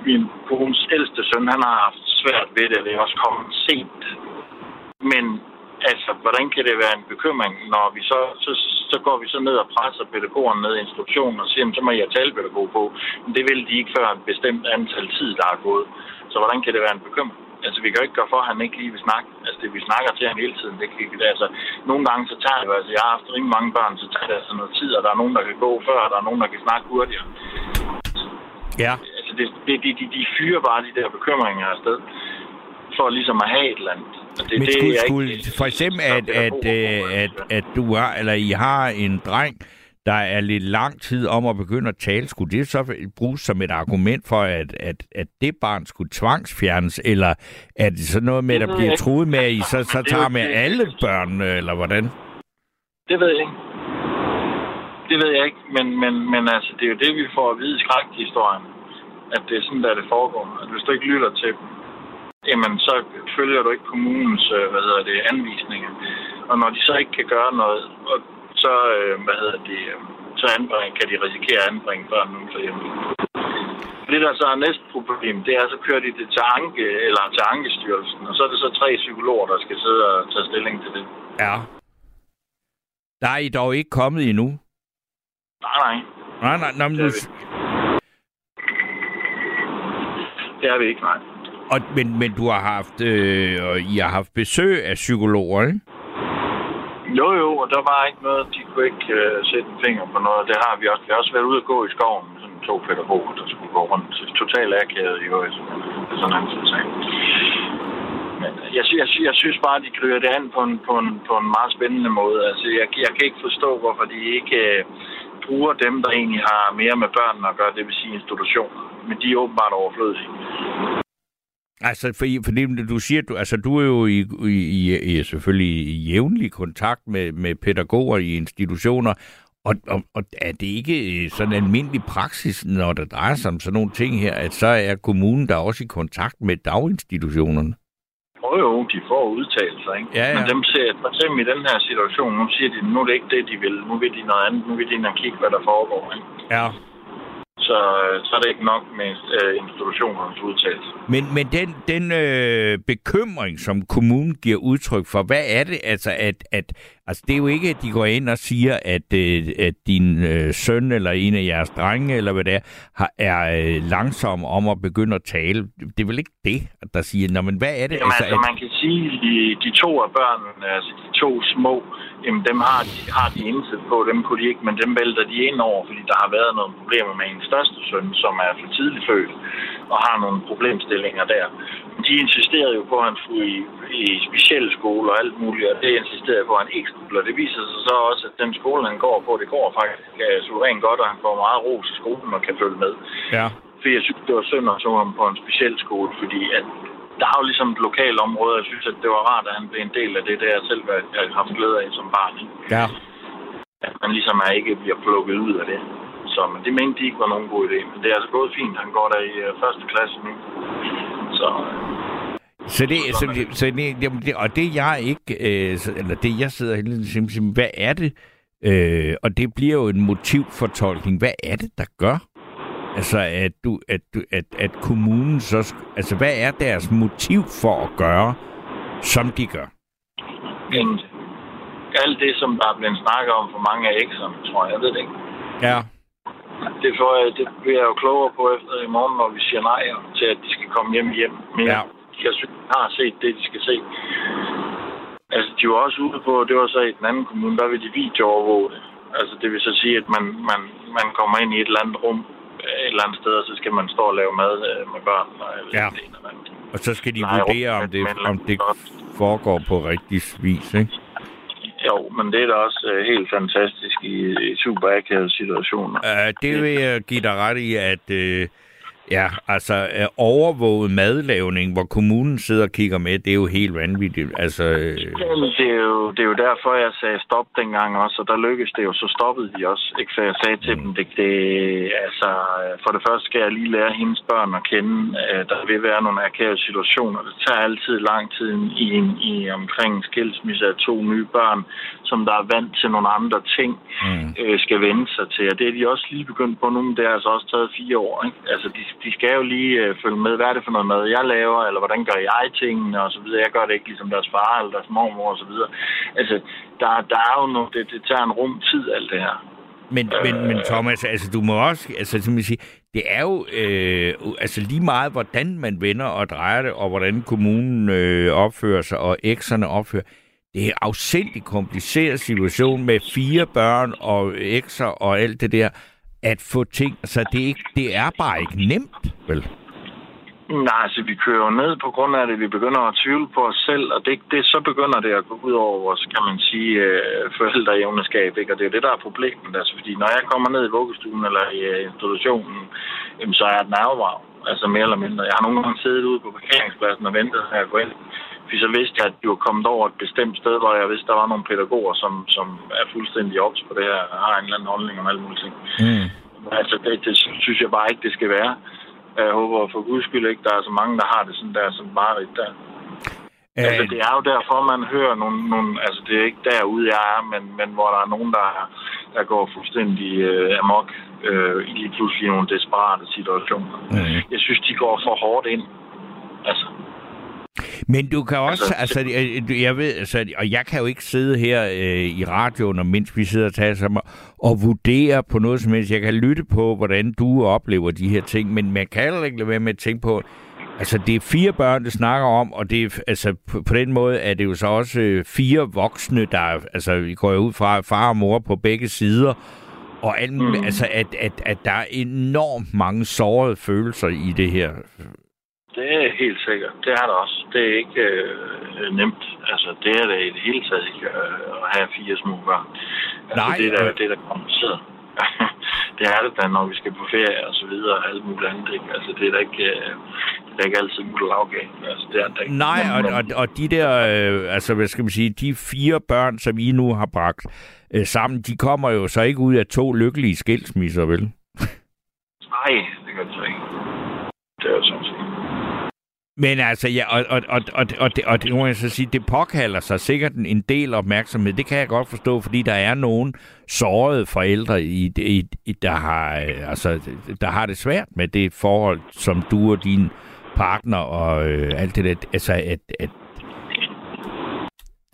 G: min kones ældste søn, han har haft svært ved det, og det er også kommet sent. Men altså, hvordan kan det være en bekymring, når vi så, så, så går vi så ned og presser pædagogerne ned i instruktionen og siger, så må jeg tale pædagog på. Men det vil de ikke før et bestemt antal tid, der er gået. Så hvordan kan det være en bekymring? Altså, vi kan jo ikke gøre for, at han ikke lige vil snakke. Altså, det, vi snakker til ham hele tiden. Det kan ikke, det, altså, nogle gange så tager det altså, jeg har haft rimelig mange børn, så tager det altså noget tid, og der er nogen, der kan gå før, og der er nogen, der kan snakke hurtigere.
C: Ja.
G: Altså, det, det, de, de, de fyrer bare de der bekymringer afsted, for ligesom at have et eller andet. Og Det,
C: Men
G: det,
C: skulle,
G: jeg
C: skulle,
G: ikke-
C: for eksempel, at, at, øh,
G: overhovedet,
C: at, at du har, eller I har en dreng, der er lidt lang tid om at begynde at tale, skulle det så bruges som et argument for, at, at, at det barn skulle tvangsfjernes, eller er det så noget med, at der bliver troet med, at I så, så
G: er
C: tager med alle børn, eller hvordan?
G: Det ved jeg ikke. Det ved jeg ikke, men, men, men altså, det er jo det, vi får at vide i skrækhistorien. At det er sådan, der det foregår. At hvis du ikke lytter til dem, jamen så følger du ikke kommunens, øh, hvad hedder det, anvisninger. Og når de så ikke kan gøre noget, og så, øh, hvad hedder det, øh, så anbring, kan de risikere at anbringe børn uden for hjemmet. Det, der så er næste problem, det er, så kører de det til, anke, eller til Ankestyrelsen, og så er det så tre psykologer, der skal sidde og tage stilling til det.
C: Ja. Der er I dog ikke kommet endnu.
G: Nej, nej.
C: Nej, nej, nej, men
G: Det er
C: du,
G: vi. Det er vi ikke, nej.
C: og, men, men du har haft, øh, og I har haft besøg af psykologer, ikke?
G: Jo, jo, og der var ikke noget, de kunne ikke øh, sætte en finger på noget. Det har vi også. Vi har også været ude og gå i skoven med sådan to pædagoger, der skulle gå rundt. Totalt akavet i øvrigt. Sådan en anden sag. Men øh, jeg, jeg, jeg synes bare, de kryger det an på en, på en, på en meget spændende måde. Altså, jeg, jeg kan ikke forstå, hvorfor de ikke øh, bruger dem, der egentlig har mere med børnene at gøre, det vil sige institutioner. Men de er åbenbart overflødige.
C: Altså, for, fordi du siger, du, altså, du er jo i, i, i, selvfølgelig i jævnlig kontakt med, med pædagoger i institutioner, og, og, og er det ikke øh, sådan en almindelig praksis, når der drejer sig om sådan nogle ting her, at så er kommunen der også i kontakt med daginstitutionerne?
G: Jo, jo, de får udtalelser, ikke?
C: Ja, ja.
G: Men dem ser, for eksempel i den her situation, nu siger de, nu er det ikke det, de vil. Nu vil de noget andet. Nu vil de ind og kigge, hvad der foregår, ikke?
C: Ja.
G: Så, øh, så er det ikke nok med øh, institutionernes udtalelse.
C: Men, men den, den øh, bekymring, som kommunen giver udtryk for, hvad er det? Altså, at, at, altså, det er jo ikke, at de går ind og siger, at, øh, at din øh, søn eller en af jeres drenge, eller hvad det er, har, er øh, langsom om at begynde at tale. Det er vel ikke det, der siger, Nå, men hvad er det?
G: Jamen, altså,
C: at,
G: man kan sige, at de, de to af børnene, altså de to små, jamen dem har de, har de indsat på, dem kunne de ikke, men dem vælter de ind over, fordi der har været nogle problemer med en største søn, som er for tidligt født, og har nogle problemstillinger der. De insisterede jo på, at han skulle i, i specielle skole og alt muligt, og det insisterede på, at han ikke skulle. Og det viser sig så også, at den skole, han går på, det går faktisk uh, suverænt godt, og han får meget ros i skolen og kan følge med.
C: ja.
G: Fordi jeg synes, det var synd at så ham på en speciel skole, fordi at der er jo ligesom et lokalt område, jeg synes, at det var rart, at han blev en del af det, der jeg selv har haft glæde af som barn. Ikke?
C: ja.
G: At man ligesom er ikke bliver plukket ud af det. Så men det mente de ikke var nogen god idé. Men det er altså gået fint. Han går der i øh, første klasse nu. Så
C: Så det, så det, så det, jamen det, og det jeg ikke, øh, eller det jeg sidder hele tiden siger, hvad er det? Øh, og det bliver jo en motivfortolkning. Hvad er det, der gør? Altså, at, du, at, du, at, at kommunen så... Altså, hvad er deres motiv for at gøre, som de gør?
G: men alt det, som der er blevet snakket om for mange af ekserne, tror jeg, jeg ved det ikke.
C: Ja.
G: Det, får jeg, det bliver jeg jo klogere på efter i morgen, når vi siger nej til, at de skal komme hjem hjem. Men
C: Ja.
G: Jeg synes, de har set det, de skal se. Altså, de var også ude på, det var så i den anden kommune, der vil de videoovervåge det. Altså, det vil så sige, at man, man, man kommer ind i et eller andet rum øh, et eller andet sted, og så skal man stå og lave mad øh, med børn. Og
C: Ja.
G: det eller andet.
C: Og så skal de
G: Nej,
C: vurdere, om det, om det foregår på rigtig vis, ikke?
G: Jo, men det er da også øh, helt fantastisk i, i super akavede situationer.
C: Uh, det vil jeg give dig ret i, at uh, ja, altså uh, overvåget madlavning, hvor kommunen sidder og kigger med, det er jo helt vanvittigt. Altså, uh,
G: Jamen, det, er jo, det er jo derfor, jeg sagde stop dengang også, og der lykkedes det jo, så stoppede de også. Ikke? Så jeg sagde til dem, det, det, altså, for det første skal jeg lige lære hendes børn at kende. Øh, Der vil være nogle akavede situationer. Det tager altid lang tid i, en- i omkring en skilsmisse af to nye børn. som der er vant til nogle andre ting,
C: Mm.
G: øh, skal vende sig til. Og det er de også lige begyndt på nu, men det er altså også taget fire år. Ikke? Altså, de, de skal jo lige øh, følge med, hvad er det for noget mad, jeg laver, eller hvordan gør jeg tingene, og så videre. Jeg gør det ikke ligesom deres far eller deres mormor, og så videre. Altså, der, der er jo noget, det, det tager en rum tid, alt det her.
C: Men, men, men Thomas, altså du må også, altså som jeg siger, det er jo øh, altså lige meget, hvordan man vender og drejer det, og hvordan kommunen øh, opfører sig, og ekserne opfører. Det er en afsindig kompliceret situation med fire børn og ekser og alt det der, at få ting, så det er, ikke, det er bare ikke nemt, vel?
G: Nej, altså vi kører jo ned på grund af det. Vi begynder at tvivle på os selv, og det, det, så begynder det at gå ud over vores, kan man sige, øh, forældreevneskab. Ikke? Og det er det, der er problemet. Altså, fordi når jeg kommer ned i vuggestuen eller i øh, institutionen, jamen, så er det nervevarv. Altså mere eller mindre. Jeg har nogle gange siddet ude på parkeringspladsen og ventet at jeg går ind. Fordi så vidste jeg, at de var kommet over et bestemt sted, hvor jeg vidste, der var nogle pædagoger, som, som er fuldstændig ops på det her, og har en eller anden holdning om alle mulige ting.
C: Mm.
G: Altså, det, det synes jeg bare ikke, det skal være. Jeg håber for guds skyld ikke, der er så mange, der har det sådan der, som bare der. Altså, det er jo derfor, man hører nogle, nogle... Altså, det er ikke derude, jeg er, men, men hvor der er nogen, der, der går fuldstændig øh, amok øh, i lige pludselig nogle desperate situationer.
C: Mm.
G: Jeg synes, de går for hårdt ind. Altså,
C: Men du kan også,
G: Altså,
C: altså, øh, jeg ved, altså, og jeg kan jo ikke sidde her øh, i radioen, og mens vi sidder og taler sammen, og vurdere på noget som helst. Jeg kan lytte på, hvordan du oplever de her ting, men man kan heller ikke lade være med at tænke på, altså det er fire børn, det snakker om, og det er, altså, på, på den måde er det jo så også øh, fire voksne, der, altså vi går ud fra far og mor på begge sider, og alt, mm. altså, at, at, at der er enormt mange sårede følelser i det her.
G: Det er helt sikkert. Det er der også. Det er ikke øh, nemt. Altså, det er det i det hele taget ikke øh, at have fire små børn. Altså,
C: Nej,
G: det er der,
C: og-
G: det er der kompliceret. det er det da, når vi skal på ferie og så videre, og alt muligt andet. Ikke? Altså, det er da ikke, øh, det er ikke altid muligt lavgave. Altså, det er det ikke.
C: Nej, og, og, og de der, øh, altså hvad skal man sige, de fire børn, som I nu har bragt øh, sammen, de kommer jo så ikke ud af to lykkelige skilsmisser, vel?
G: Nej, det gør det så ikke. Det er jo sådan.
C: Men altså, ja, og, og, og, og, og, det, og det, må jeg så sige, det påkalder sig sikkert en del opmærksomhed. Det kan jeg godt forstå, fordi der er nogen sårede forældre, i, i, i, der, har, øh, altså, der har det svært med det forhold, som du og din partner og øh, alt det der. Altså, at, at,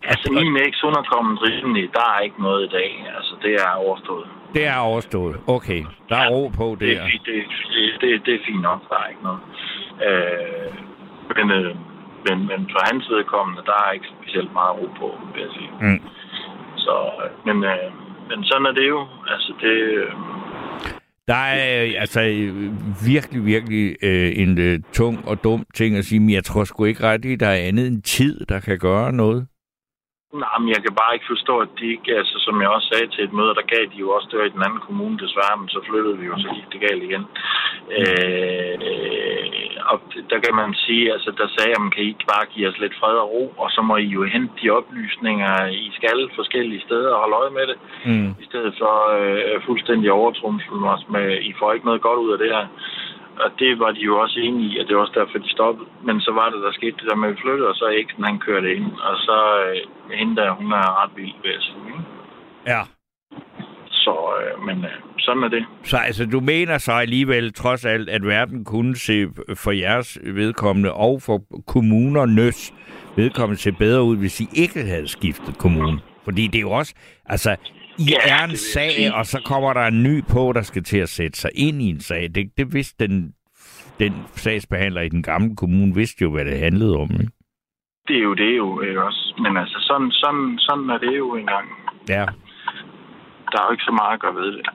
G: Altså, min eks, hun er kommet rimelig. Der er ikke noget i dag. Altså, det er overstået.
C: det er overstået. Okay, der er ro på
G: Det fint, det, det, det, det er fint nok. Der er ikke noget. Øh, men, øh, men, men for hans vedkommende, der er ikke specielt meget ro på, vil jeg sige.
C: Mm.
G: Så, øh, men, øh, men sådan er det jo. Altså, det... Øh,
C: Der er øh, altså virkelig, virkelig øh, en øh, tung og dum ting at sige, men jeg tror sgu ikke rigtigt, der er andet end tid, der kan gøre noget.
G: Nej, men jeg kan bare ikke forstå, at de ikke, altså som jeg også sagde til et møde, der gav de jo også, det var i den anden kommune desværre, men så flyttede vi jo, så gik det galt igen. Øh, og der kan man sige, altså der sagde jeg, kan I ikke bare give os lidt fred og ro, og så må I jo hente de oplysninger, I skal forskellige steder og holde øje med det,
C: Mm.
G: i stedet for øh, fuldstændig overtrumfende os med, I får ikke noget godt ud af det her. Og det var de jo også enige i, at det var også derfor, de stoppede. Men så var det, der skete det der med, at vi flyttede, og så Eksen, han kørte ind. Og så øh, hende der, hun er ret vild, vil jeg sige. ikke?
C: Ja.
G: Så, øh, men øh, sådan er det.
C: Så altså, du mener så alligevel trods alt, at verden kunne se for jeres vedkommende og for kommunernes vedkommende se bedre ud, hvis I ikke havde skiftet kommune? Fordi det er jo også, altså,
G: Ja,
C: er en sag,
G: sige.
C: og så kommer der en ny på, der skal til at sætte sig ind i en sag. Det, det vidste den, den sagsbehandler i den gamle kommune, vidste jo, hvad det handlede om. Ikke?
G: Det er jo det jo, ikke også? Men altså, sådan, sådan, sådan er det jo engang.
C: Ja.
G: Der er jo ikke så meget at gøre ved det.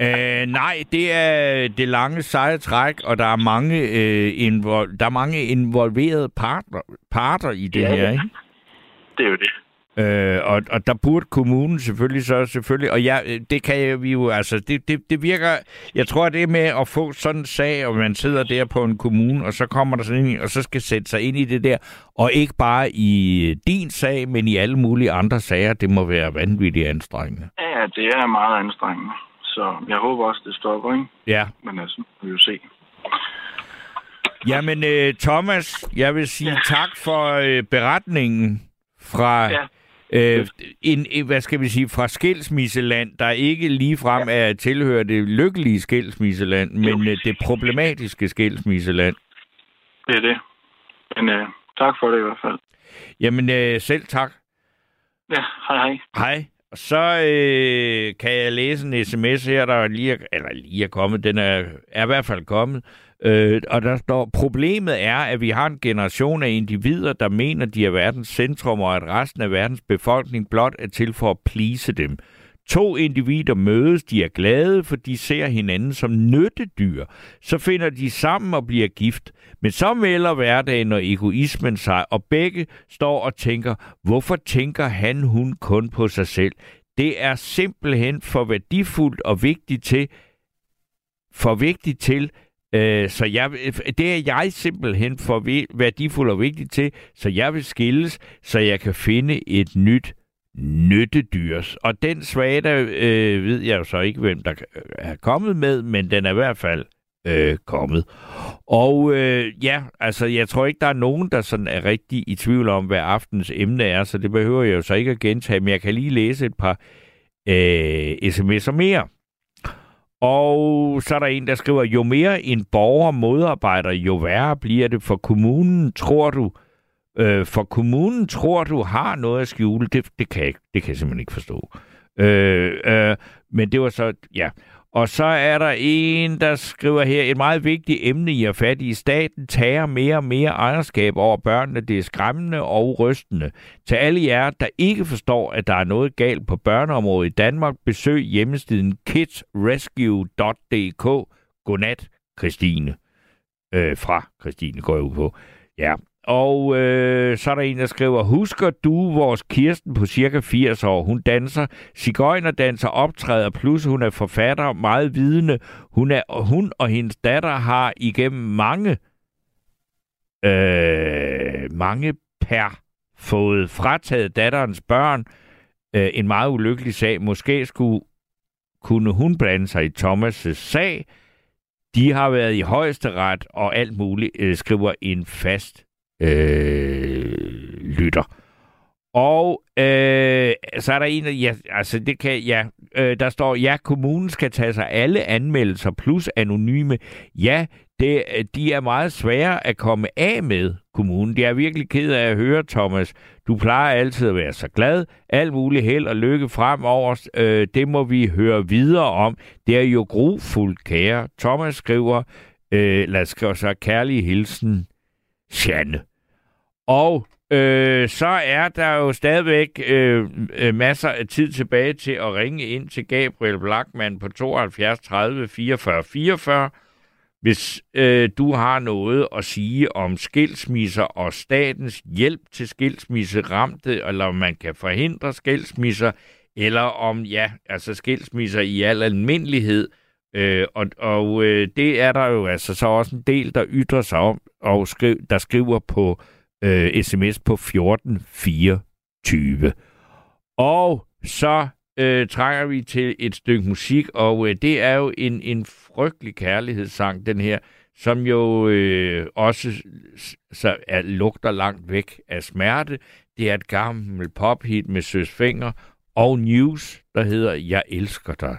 C: Øh, nej, det er det lange seje træk, og der er mange, øh, invol- der er mange involverede parter, parter i det
G: Ja,
C: her, ikke?
G: Det er jo det.
C: Øh, og, og der burde kommunen selvfølgelig så selvfølgelig, og ja, øh, det kan jeg- vi jo, altså, det, det, det virker, jeg tror, det med at få sådan en sag, og man sidder der på en kommune, og så kommer der sådan en, og så skal sætte sig ind i det der, og ikke bare i din sag, men i alle mulige andre sager, det må være vanvittigt anstrengende.
G: Ja, det er meget anstrengende. Så jeg håber også, det stopper, ikke?
C: Ja,
G: Men altså, vi vil jo se.
C: Jamen, øh, Thomas, jeg vil sige
G: Ja.
C: tak for øh, beretningen fra
G: Ja.
C: Øh, en, hvad skal vi sige, fra skilsmisseland, der ikke ligefrem er tilhører det lykkelige skilsmisseland, men øh, det problematiske skilsmisseland.
G: Det er det. Men øh, tak for det i hvert fald.
C: Jamen, øh, selv tak.
G: Ja, hej hej.
C: Hej. Og så øh, kan jeg læse en sms her, der lige er, eller lige er kommet. Den er, er i hvert fald kommet. Øh, og der står, problemet er, at vi har en generation af individer, der mener, de er verdens centrum, og at resten af verdens befolkning blot er til for at plise dem. To individer mødes, de er glade, for de ser hinanden som nyttedyr. Så finder de sammen og bliver gift. Men så melder hverdagen og egoismen sig, og begge står og tænker, hvorfor tænker han, hun kun på sig selv? Det er simpelthen for værdifuldt og vigtigt til, for vigtigt til, Øh, så jeg, det er jeg simpelthen for værdifuld og vigtig til, så jeg vil skilles, så jeg kan finde et nyt nyttedyrs. Og den svada øh, ved jeg jo så ikke, hvem der er kommet med, men den er i hvert fald øh, kommet. Og øh, ja, altså jeg tror ikke, der er nogen, der sådan er rigtig i tvivl om, hvad aftens emne er, så det behøver jeg jo så ikke at gentage, men jeg kan lige læse et par øh, sms'er mere. Og så er der en, der skriver, jo mere en borger modarbejder, jo værre bliver det for kommunen, tror du. Øh, for kommunen tror du har noget at skjule. Det, det, kan, jeg, det kan jeg simpelthen ikke forstå. Øh, øh, men det var så, ja. Og så er der en, der skriver her, et meget vigtigt emne i at fat i. Staten tager mere og mere ejerskab over børnene. Det er skræmmende og rystende. Til alle jer, der ikke forstår, at der er noget galt på børneområdet i Danmark, besøg hjemmesiden kidsrescue.dk. Godnat, Christine. Øh, fra Christine går jeg ud på. Ja, og øh, så er der en, der skriver, husker du vores Kirsten på cirka 80 år? Hun danser, danser, optræder, plus hun er forfatter, meget vidende. Hun, er, hun og hendes datter har igennem mange, øh, mange per fået frataget datterens børn. Øh, en meget ulykkelig sag. Måske skulle kunne hun blande sig i Thomas' sag. De har været i højeste ret og alt muligt, øh, skriver en fast øh, lytter. Og øh, så er der en, ja, altså det kan, ja, øh, der står, ja, kommunen skal tage sig alle anmeldelser plus anonyme. Ja, det, øh, de er meget svære at komme af med, kommunen. Det er virkelig ked af at høre, Thomas. Du plejer altid at være så glad. Alt muligt held og lykke fremover. Øh, det må vi høre videre om. Det er jo grufuldt, kære. Thomas skriver, øh, lad os skrive så kærlig hilsen, Janne. Og øh, så er der jo stadigvæk øh, øh, masser af tid tilbage til at ringe ind til Gabriel Blackman på 72 30 44 44, hvis øh, du har noget at sige om skilsmisser og statens hjælp til skilsmisse ramte, eller om man kan forhindre skilsmisser, eller om, ja, altså skilsmisser i al almindelighed. Øh, og og øh, det er der jo altså så også en del, der ytrer sig om, og skri- der skriver på øh, Øh, sms på 1424. Og så øh, trænger vi til et stykke musik, og øh, det er jo en, en frygtelig kærlighedssang, den her, som jo øh, også så er, lugter langt væk af smerte. Det er et gammelt pophit med Søs Finger og News, der hedder Jeg elsker dig.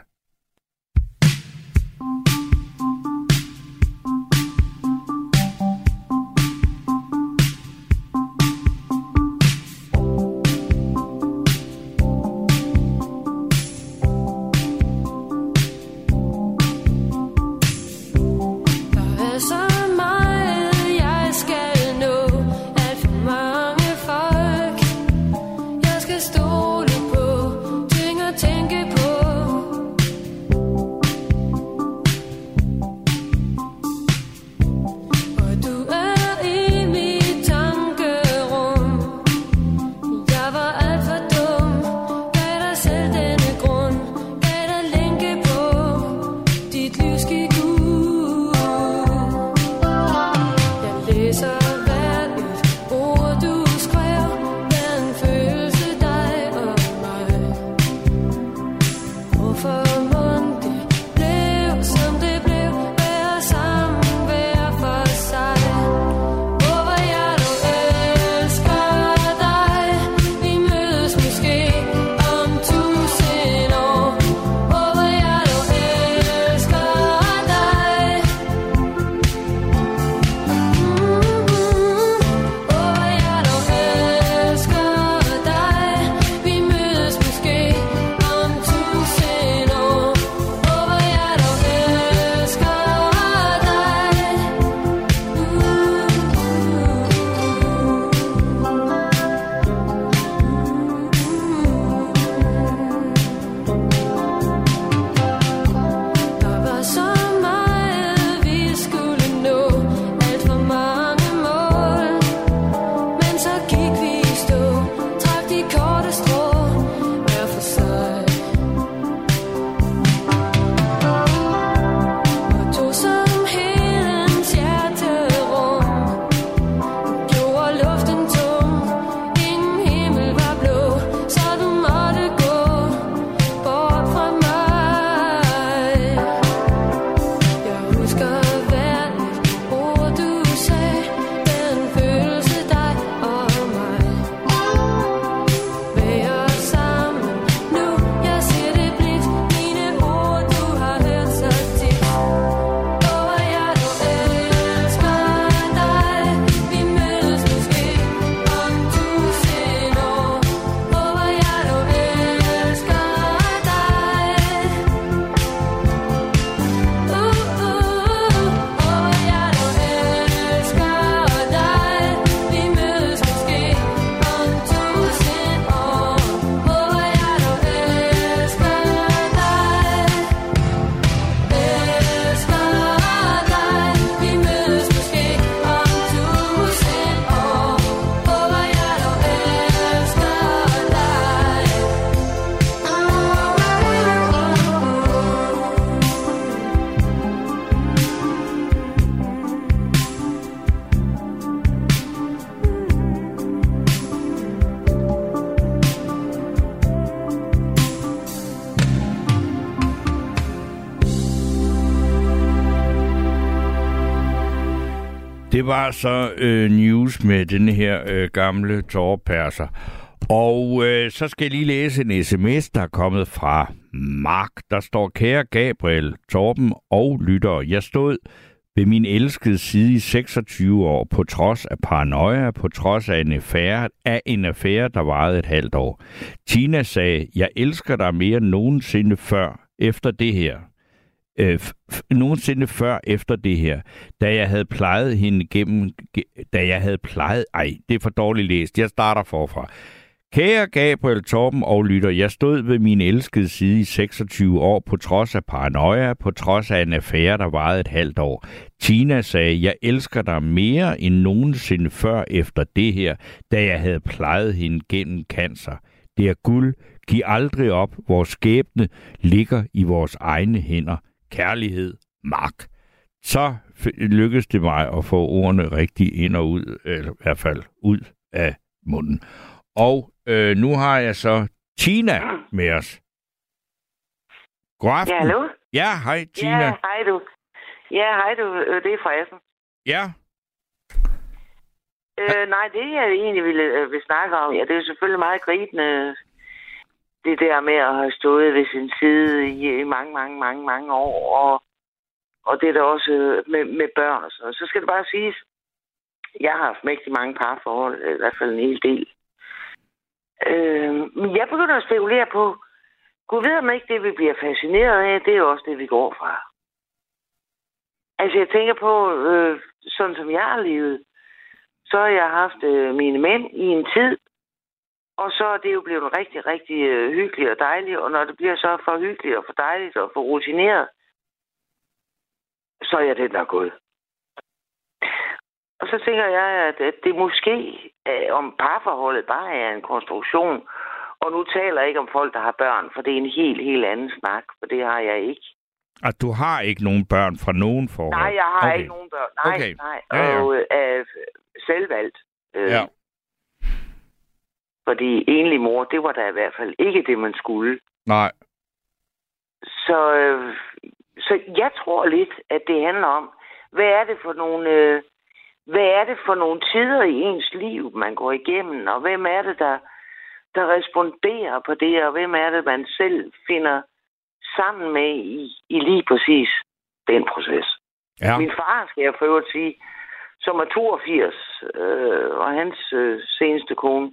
C: Det var så øh, news med den her øh, gamle tårperser. Og øh, så skal jeg lige læse en sms, der er kommet fra Mark. Der står, kære Gabriel, Torben og lytter. Jeg stod ved min elskede side i 26 år, på trods af paranoia, på trods af en affære, af en affære, der varede et halvt år. Tina sagde, jeg elsker dig mere end nogensinde før, efter det her. Øh, f- f- nogensinde før efter det her, da jeg havde plejet hende gennem, da jeg havde plejet, ej, det er for dårligt læst, jeg starter forfra. Kære Gabriel Torben og Lytter, jeg stod ved min elskede side i 26 år på trods af paranoia, på trods af en affære, der varede et halvt år. Tina sagde, jeg elsker dig mere end nogensinde før efter det her, da jeg havde plejet hende gennem cancer. Det er guld. Giv aldrig op. Vores skæbne ligger i vores egne hænder. Kærlighed, Mark. Så lykkedes det mig at få ordene rigtig ind og ud, eller i hvert fald ud af munden. Og øh, nu har jeg så Tina med os. God aften.
H: Ja, hallo?
C: Ja, hej Tina.
H: Ja, hej du. Ja, hej du. Øh, Det er Frederiksen.
C: Ja.
H: Øh, nej, det jeg egentlig ville, øh, vil snakke om, ja, det er selvfølgelig meget gribende, det der med at have stået ved sin side i, i mange, mange, mange, mange år, og, og det er der også øh, med, med børn og sådan noget. Så skal det bare siges, jeg har haft mægtig mange parforhold, øh, i hvert fald en hel del. Øh, men jeg begynder at spekulere på, Gud ved om ikke det, vi bliver fascineret af, det er jo også det, vi går fra. Altså, jeg tænker på, øh, sådan som jeg har levet, så har jeg haft øh, mine mænd i en tid, og så er det jo blevet rigtig, rigtig øh, hyggeligt og dejligt, og når det bliver så for hyggeligt og for dejligt og for rutineret, så er jeg den, der er gået. Og så tænker jeg, at, at det måske, øh, om parforholdet bare er en konstruktion, og nu taler jeg ikke om folk, der har børn, for det er en helt, helt anden snak, for det har jeg ikke.
C: At du har ikke nogen børn fra nogen forhold?
H: Nej, jeg har
C: okay.
H: ikke nogen børn. Nej,
C: Okay.
H: nej.
C: Ja, ja.
H: Og øh, selvvalgt. Øh,
C: Ja.
H: Fordi enlig mor, det var da i hvert fald ikke det, man skulle.
C: Nej.
H: Så, øh, så jeg tror lidt, at det handler om, hvad er det for nogle, øh, hvad er det for nogle tider i ens liv, man går igennem, og hvem er det, der, der responderer på det, og hvem er det, man selv finder sammen med i, i lige præcis den proces.
C: Ja.
H: Min far, skal jeg for øvrigt sige, som er 82, øh, og hans øh, seneste kone,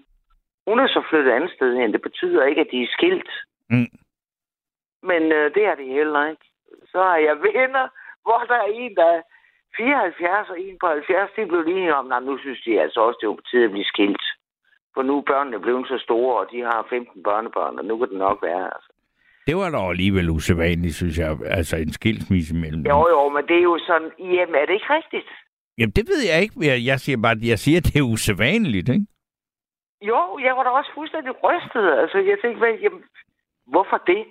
H: hun er så flyttet andet sted hen. Det betyder ikke, at de er skilt.
C: Mm.
H: Men øh, det er de heller ikke. Så har jeg venner, hvor der er en, der er 74 og en på 70. De blev lige om, at nu synes de altså også, det er på tide at blive skilt. For nu er børnene blevet så store, og de har 15 børnebørn, og nu kan det nok være. Altså.
C: Det var dog alligevel usædvanligt, synes jeg. Altså en skilsmisse mellem.
H: Jo, jo, men det er jo sådan, jamen er det ikke rigtigt?
C: Jamen, det ved jeg ikke. Jeg, jeg siger bare, jeg siger, at det er usædvanligt, ikke?
H: Jo, jeg var da også fuldstændig rystet. Altså, jeg tænkte, hvad, jamen, hvorfor det?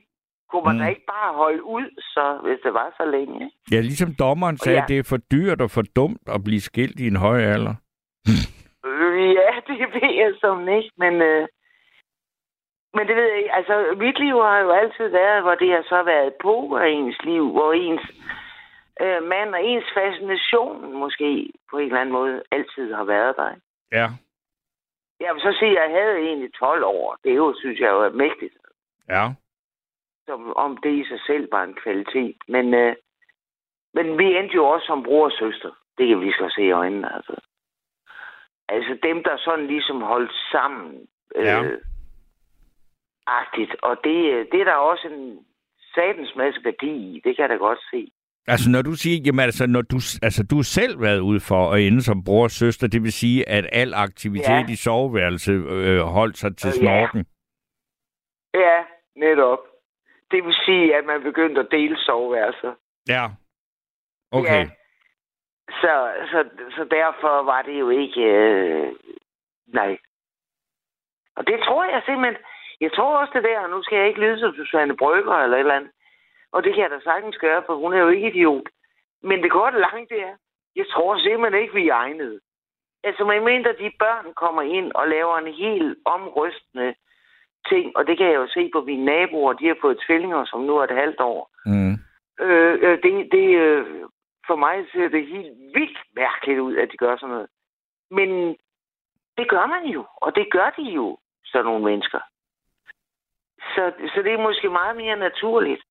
H: Kunne man
C: Mm.
H: da ikke bare holde ud, så, hvis det var så længe?
C: Ja, ligesom dommeren sagde,
H: Ja.
C: det er for dyrt og for dumt at blive skilt i en høj alder.
H: Ja, det ved jeg som ikke, men... Øh, men det ved jeg ikke. Altså, mit liv har jo altid været, hvor det har så været på af ens liv, hvor ens øh, mand og ens fascination måske på en eller anden måde altid har været der.
C: Ja.
H: Jeg vil så sige, at jeg havde egentlig 12 år. Det er jo, synes jeg, er mægtigt.
C: Ja.
H: som om det i sig selv var en kvalitet. Men, øh, men vi endte jo også som bror og søster. Det kan vi så se i øjnene. Altså, altså dem, der sådan ligesom holdt sammen. Øh,
C: Ja.
H: Agtigt. Og det, øh, det er der også en satens masse værdi i. Det kan jeg da godt se.
C: Altså, når du siger, jamen altså, når du, altså, du har selv været ude for at ende som bror og søster, det vil sige, at al aktivitet
H: Ja.
C: i soveværelset øh, holdt sig til
H: Øh, ja.
C: snorken.
H: Ja, netop. Det vil sige, at man begyndte at dele soveværelser.
C: Ja. Okay.
H: Ja. Så, så, så derfor var det jo ikke... Øh, nej. Og det tror jeg simpelthen... Jeg tror også det der, og nu skal jeg ikke lyde som Susanne Brygger eller et eller andet. Og det kan jeg da sagtens gøre, for hun er jo ikke idiot. Men det korte langt det er, jeg tror simpelthen ikke, vi er egnede. Altså, medmindre de børn kommer ind og laver en helt omrystende ting, og det kan jeg jo se på mine naboer, de har fået tvillinger, som nu er et halvt år.
C: Mm.
H: Øh, øh, det, det, øh, for mig ser det helt vildt mærkeligt ud, at de gør sådan noget. Men det gør man jo, og det gør de jo, sådan nogle mennesker. Så, så det er måske meget mere naturligt.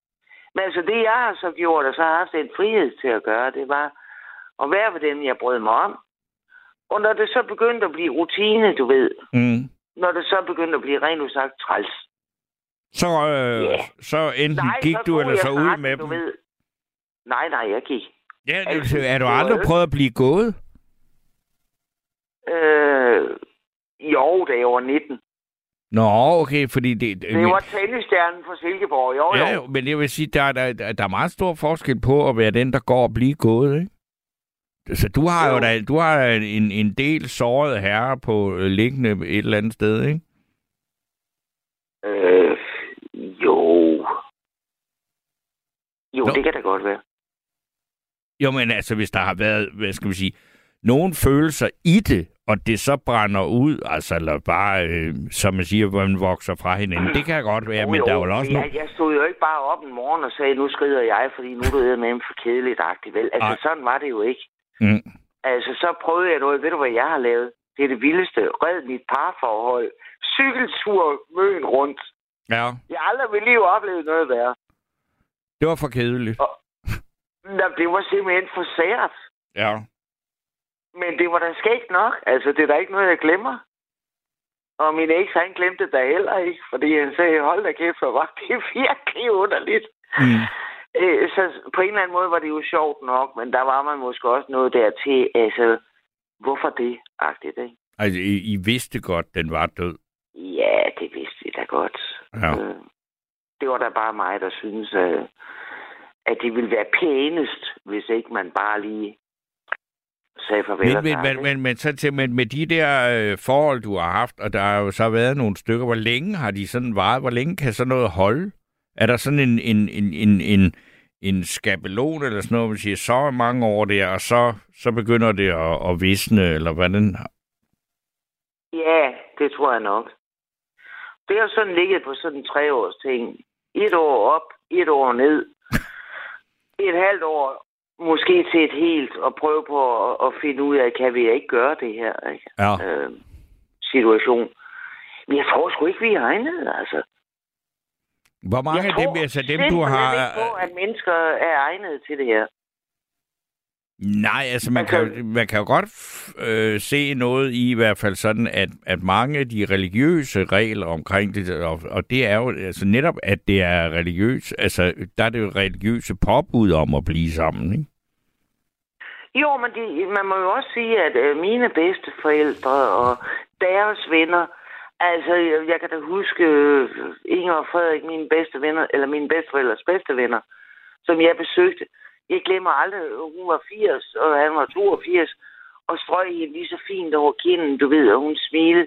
H: Men altså det, jeg har så gjort, og så har jeg haft en frihed til at gøre, det var at være ved dem, jeg brød mig om. Og når det så begyndte at blive rutine, du ved,
C: Mm.
H: når det så begyndte at blive rent udsagt træls.
C: Så, øh,
H: Ja.
C: så enten
H: Nej,
C: gik
H: så
C: du, eller så ud
H: snakken,
C: med dem.
H: Ved. Nej, nej, jeg gik.
C: Ja, det,
H: Altså,
C: er du aldrig prøvet at blive gået?
H: Øh, jo, da jeg var 19.
C: Nå, okay, fordi det...
H: Det var tennisstjernen fra Silkeborg. Jo,
C: Ja,
H: jo.
C: jo, men jeg vil sige, der, der, der der er meget stor forskel på at være den, der går og blive gået, ikke? Så du har jo,
H: Jo.
C: da, du har en, en del sårede herrer på øh, liggende et eller andet sted, ikke?
H: Øh, jo. Jo,
C: Nå.
H: det kan da godt være.
C: Jo, men altså, hvis der har været, hvad skal vi sige, nogle følelser i det, og det så brænder ud, altså, eller bare, øh, som man siger, hvor man vokser fra hinanden, det kan godt være,
H: Jo,
C: men
H: jo,
C: der er vel også
H: jeg,
C: nogle...
H: jeg stod jo ikke bare op en morgen og sagde, nu skrider jeg, fordi nu er det med for kedeligt agtigt, vel? Altså,
C: Nej.
H: sådan var det jo ikke.
C: Mm.
H: Altså, så prøvede jeg noget. Ved du, hvad jeg har lavet? Det er det vildeste. Red mit parforhold. Cykeltur møen rundt.
C: Ja,
H: Jeg har aldrig mit liv oplevet noget værre.
C: det var for kedeligt.
H: Nå, det var simpelthen for sært.
C: Ja.
H: Men det var da skægt nok. Altså, det er da ikke noget, jeg glemmer. Og min eks, han glemte det da heller ikke, fordi han sagde, hold da kæft, hvor var det virkelig underligt.
C: Mm.
H: Øh, så på en eller anden måde var det jo sjovt nok, men der var man måske også noget der til, altså, hvorfor det, agtigt, ikke?
C: Altså, I, I vidste godt, den var død.
H: Ja, det vidste vi da godt.
C: Ja.
H: Øh, det var da bare mig, der synes, øh, at det ville være pænest, hvis ikke man bare lige sagde farvel.
C: Men, men, men, men, men så til, med, med de der øh, forhold, du har haft, og der har jo så været nogle stykker, hvor længe har de sådan varet? Hvor længe kan sådan noget holde? Er der sådan en, en, en, en, en, en skabelon eller sådan noget, man siger, så mange år der, og så, så begynder det at, at visne, eller hvordan?
H: Ja, det tror jeg nok. Det har sådan ligget på sådan en treårs ting. Et år op, et år ned. Et halvt år måske til et helt, og prøve på at, at finde ud af, kan vi ikke gøre det her, ikke?
C: Ja.
H: Øh, situation. Men jeg tror sgu ikke, vi er egnet, altså.
C: Hvor mange
H: jeg
C: af dem, altså dem, du har...
H: ikke på, at mennesker er egnet til det her.
C: Nej, altså man, kan,
H: Altså-
C: jo- man kan jo godt øh, se noget i, i hvert fald sådan, at, at mange af de religiøse regler omkring det, og, og det er jo altså netop, at det er religiøst, altså der er det jo religiøse påbud om at blive sammen, ikke?
H: Jo, men de, man må jo også sige, at øh, mine bedsteforældre og deres venner, altså jeg, jeg kan da huske øh, Inger og Frederik, mine bedste venner, eller mine bedsteforældres bedste venner, som jeg besøgte. Jeg glemmer aldrig, hun var 80, og han var 82, og strøg hende lige så fint over kinden, du ved, og hun smilede.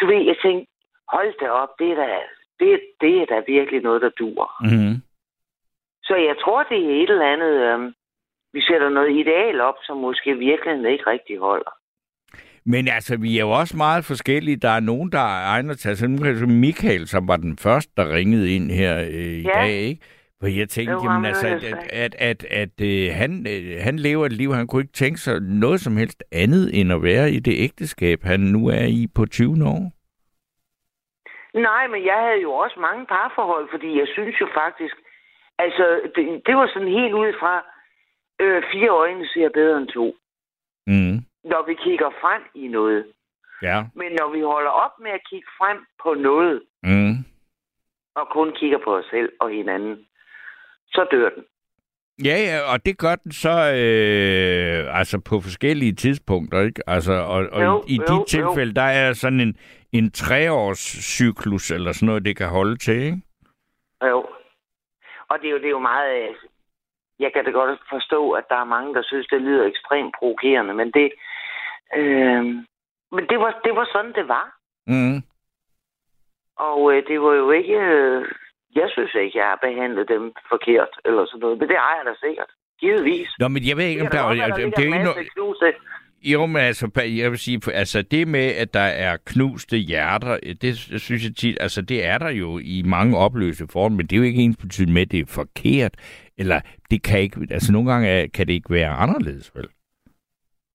H: Du ved, jeg tænkte, hold da op, det er da, det, det er da virkelig noget, der dur.
C: Mm-hmm.
H: Så jeg tror, det er et eller andet, øhm, vi sætter noget ideal op, som måske virkelig ikke rigtig holder.
C: Men altså, vi er jo også meget forskellige. Der er nogen, der egner jeg- som Michael, som var den første, der ringede ind her øh, i
H: Ja.
C: dag, ikke? For jeg tænkte,
H: var
C: jamen altså, at, at, at, at øh, han, øh, han lever et liv, han kunne ikke tænke sig noget som helst andet, end at være i det ægteskab, han nu er i på 20 år.
H: Nej, men jeg havde jo også mange parforhold, fordi jeg synes jo faktisk, altså, det, det var sådan helt ud fra, øh, fire øjne ser bedre end to,
C: Mm.
H: når vi kigger frem i noget.
C: Ja.
H: Men når vi holder op med at kigge frem på noget,
C: Mm.
H: og kun kigger på os selv og hinanden, så dør den.
C: Ja, ja, og det gør den så øh, altså på forskellige tidspunkter, ikke? Altså, og, og
H: Jo,
C: i, i
H: jo,
C: de
H: jo.
C: tilfælde, der er sådan en, en treårs cyklus eller sådan noget, det kan holde til, ikke?
H: Jo. Og det er jo, det er jo meget... øh, Jeg kan da godt forstå, at der er mange, der synes, det lyder ekstremt provokerende, men det... Øh, men det var, det var sådan, det var.
C: Mm.
H: Og øh, det var jo ikke... Øh, jeg synes ikke, jeg har behandlet dem forkert, eller sådan noget. Men det har jeg da sikkert. Givetvis.
C: Nå, men jeg ved ikke, om der,
H: det,
C: der,
H: der,
C: det,
H: ligger
C: det er ikke noget... Jo, men altså, jeg vil sige, altså det med, at der er knuste hjerter, det synes jeg tit, altså det er der jo i mange opløse forhold, men det er jo ikke ens betydende med, at det er forkert, eller det kan ikke, altså nogle gange kan det ikke være anderledes, vel?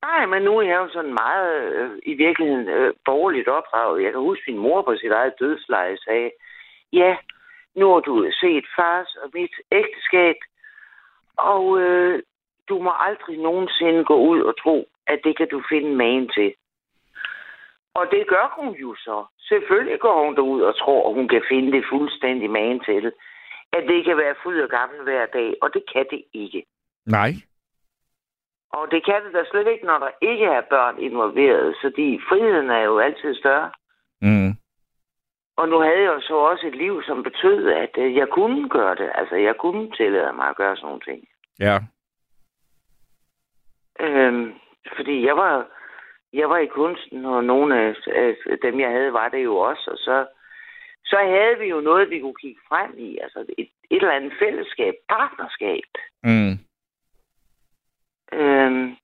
H: Nej, men nu er jeg jo sådan meget, øh, i virkeligheden, øh, borgerligt opdraget. Jeg kan huske, min mor på sit eget dødsleje sagde, ja, nu har du set fars og mit ægteskab, og øh, du må aldrig nogensinde gå ud og tro, at det kan du finde magen til. Og det gør hun jo så. Selvfølgelig går hun derud og tror, at hun kan finde det fuldstændig magen til. At det kan være fuld og gammel hver dag, og det kan det ikke.
C: Nej.
H: Og det kan det da slet ikke, når der ikke er børn involveret, fordi friheden er jo altid større.
C: Mm.
H: Og nu havde jeg jo så også et liv, som betød, at øh, jeg kunne gøre det. Altså, jeg kunne tillade mig at gøre sådan nogle ting.
C: Ja.
H: Øhm, fordi jeg var, jeg var i kunsten, og nogle af, af dem, jeg havde, var det jo også. Og så, så havde vi jo noget, vi kunne kigge frem i. Altså et, et eller andet fællesskab, partnerskab.
C: Mm.
H: Øhm,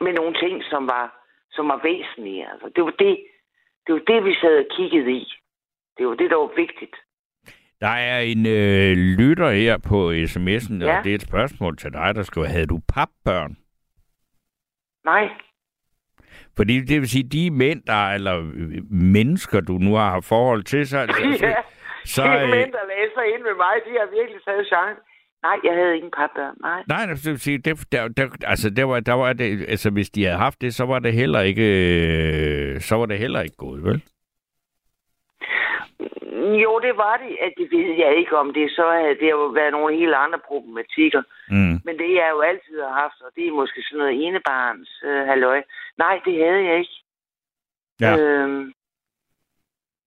H: med nogle ting, som var, som var væsentlige. Altså, det var det, det var det, vi sad og kiggede i. Det var det, der var vigtigt.
C: Der er en øh, lytter her på sms'en,
H: Ja.
C: og det er et spørgsmål til dig, der skriver, havde du papbørn?
H: Nej,
C: Fordi det vil sige, de mænd, der, eller øh, mennesker, du nu har forhold til, så, så,
H: ja.
C: så
H: de
C: øh,
H: mænd, der læser ind med mig, de har virkelig taget chance. Nej, jeg havde ingen papbørn. Nej.
C: Nej, det vil sige, det, der, der, altså, der var, der var det, altså, hvis de havde haft det, så var det heller ikke, øh, så var det heller ikke gået, vel?
H: Jo, det var det. At det ved jeg ikke om det. Så havde det jo været nogle helt andre problematikker.
C: Mm.
H: Men det jeg jo altid har haft, og det er måske sådan noget enebarns øh, halløj. Nej, det havde jeg ikke.
C: Ja.
H: Øhm,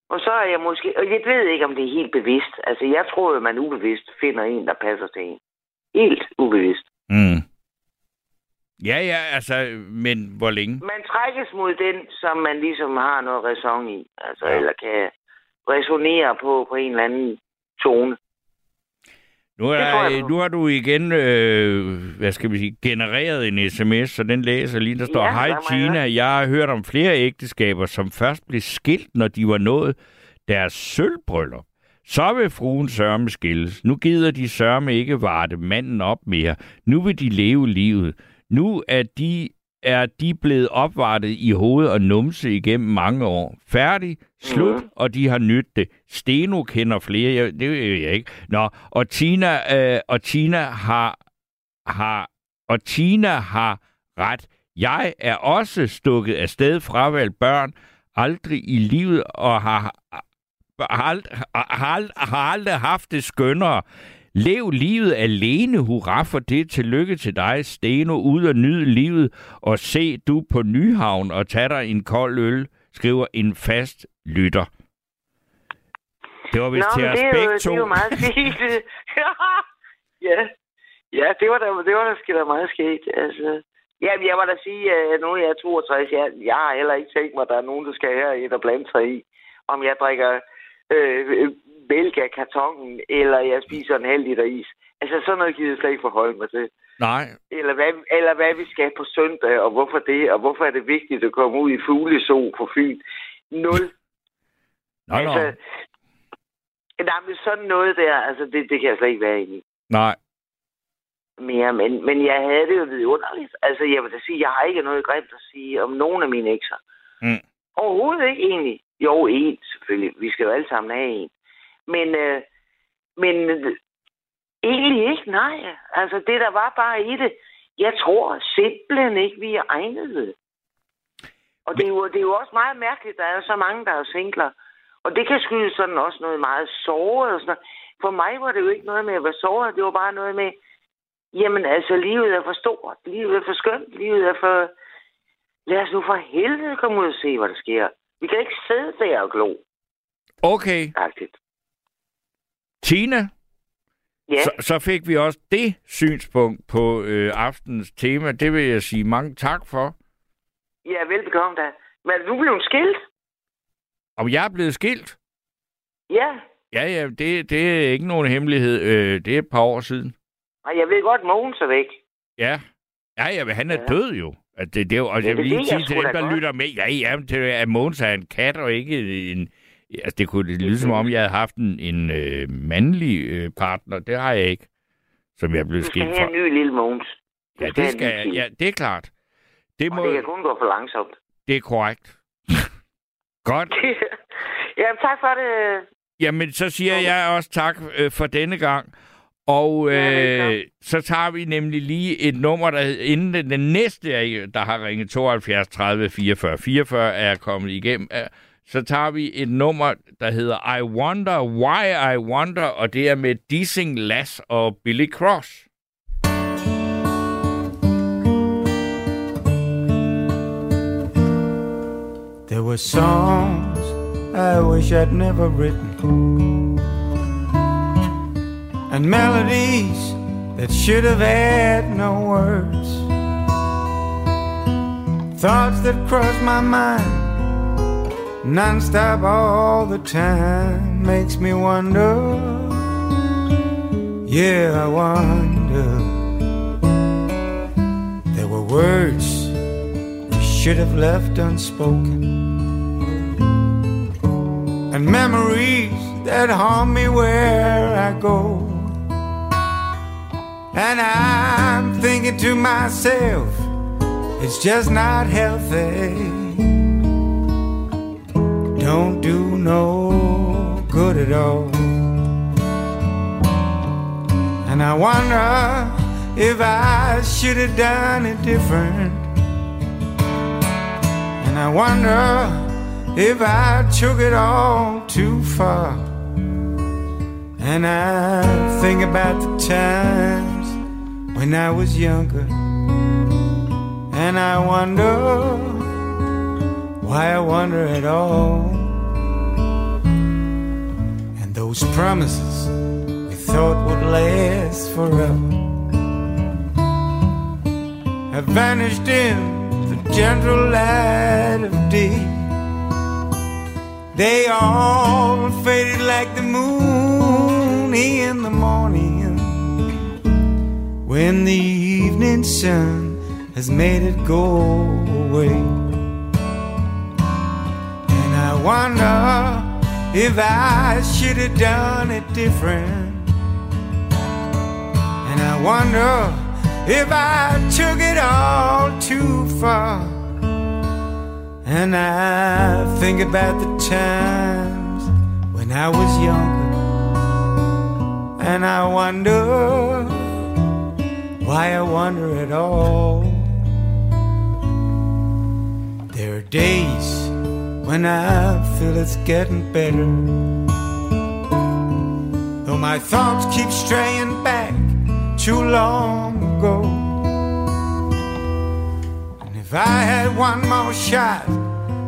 H: og så er jeg måske... Og jeg ved ikke, om det er helt bevidst. Altså, jeg tror jo, man ubevidst finder en, der passer til en. Helt ubevidst.
C: Mm. Ja, ja, altså, men hvor længe?
H: Man trækkes mod den, som man ligesom har noget ræson i. Altså,
C: Ja.
H: eller kan resonere på på en eller anden tone.
C: Nu,
H: tror jeg
C: er,
H: på.
C: nu har du igen, øh, hvad skal vi sige, genereret en sms, så den læser lige, der står,
H: Ja,
C: Hej Tina,
H: høre."
C: jeg har hørt om flere ægteskaber, som først blev skilt, når de var nået deres sølvbryllup. Så vil fruen sørme skilles. Nu gider de sørme ikke varte manden op mere. Nu vil de leve livet. Nu er de, er de blevet opvartet i hoved og numse igennem mange år. Færdig, slut, mm. og de har nydt det. Steno kender flere, jeg, det ved jeg ikke. Nå, og Tina, øh, og Tina har, har, og Tina har ret. Jeg er også stukket af sted fravalgt børn, aldrig i livet, og har, har, har, ald- har aldrig haft det skønnere. Lev livet alene, hurra for det. Tillykke til dig, Steno, ud og nyde livet, og se du på Nyhavn og tag dig en kold øl, skriver en fast lytter. Det var vist
H: Nå,
C: til os
H: det er, jo,
C: begge
H: det
C: to.
H: er jo meget fint. ja. ja, det var da, det var da da meget sket. Altså. Ja, jeg må da sige, at nu er jeg 62. Jeg, jeg har heller ikke tænkt mig, at der er nogen, der skal her ind og blande sig i, om jeg drikker øh, mælk af kartongen, eller jeg spiser en halv liter is. Altså, sådan noget gider jeg slet ikke forholde mig til.
C: Nej,
H: Eller hvad, eller hvad vi skal på søndag, og hvorfor det, og hvorfor er det vigtigt at komme ud i fuglesol på Fyn. Nul.
C: nå.
H: Altså, nej, men sådan noget der, altså, det, det kan jeg slet ikke være i
C: Nej.
H: mere. Men, men jeg havde det jo vidunderligt. Altså, jeg vil da sige, jeg har ikke noget grimt at sige om nogen af mine ekser.
C: Mm.
H: Overhovedet ikke egentlig. Jo, en selvfølgelig. Vi skal jo alle sammen have en. Men, øh, men egentlig ikke, nej. Altså, det der var bare i det. Jeg tror simpelthen ikke, vi er egnede. Og det er, jo, det er jo også meget mærkeligt, der er så mange, der er singler. Og det kan skyldes sådan også noget meget såret og sådan noget. For mig var det jo ikke noget med at være såret. Det var bare noget med, jamen altså, livet er for stort. Livet er for skønt. Livet er for... Lad os nu for helvede komme ud og se, hvad der sker. Vi kan ikke sidde der og glo.
C: Okay,
H: Agtigt.
C: Tina,
H: Ja,
C: så, så fik vi også det synspunkt på øh, aftenens tema. Det vil jeg sige mange tak for.
H: ja velbekomme da. Men er du blevet skilt?
C: Om jeg er blevet skilt?
H: Ja.
C: Ja, ja, det, det er ikke nogen hemmelighed. Øh, det er et par år siden.
H: Og jeg ved godt, Mogens er væk.
C: Ja. Ja, ja, men han er
H: Ja.
C: død jo. At det, det, er jo- og
H: Ja,
C: jeg vil
H: det
C: lige sige til dem, der
H: godt.
C: lytter med, ja, ja, til, at Mogens er en kat og ikke en... Altså, det kunne lyde som om, jeg havde haft en, en øh, mandlig øh, partner. Det har jeg ikke, som jeg er blevet
H: Du skal
C: skilt
H: have
C: fra.
H: en ny lille Mogens.
C: Ja, det skal jeg. Ja, det er klart. Det,
H: Og
C: må,
H: det kan kun gå for langsomt.
C: det er korrekt. Godt.
H: Jamen, tak for det.
C: Jamen, så siger jeg også tak øh, for denne gang. Og
H: Ja,
C: øh,
H: velkommen.
C: så tager vi nemlig lige et nummer, der inden den, den næste, er- der har ringet 72 30 44 44, er kommet igennem. øh, Så tager vi et nummer, der hedder I Wonder Why I Wonder, og det er med Dissing Lass og Billy Cross.
I: There were songs I wish I'd never written, and melodies that should have had no words. Thoughts that crossed my mind nonstop all the time makes me wonder. Yeah, I wonder. There were words we should have left unspoken, and memories that haunt me where I go. And I'm thinking to myself, it's just not healthy. Don't do no good at all. And I wonder if I should have done it different. And I wonder if I took it all too far. And I think about the times when I was younger. And I wonder why I wonder at all. Those promises we thought would last forever have vanished in the gentle light of day. They all faded like the moon in the morning when the evening sun has made it go away. And I wonder if I should have done it different. And I wonder if I took it all too far. And I think about the times when I was younger. And I wonder why I wonder at all. There are days when I feel it's getting better. Though my thoughts keep straying back too long ago. And if I had one more shot,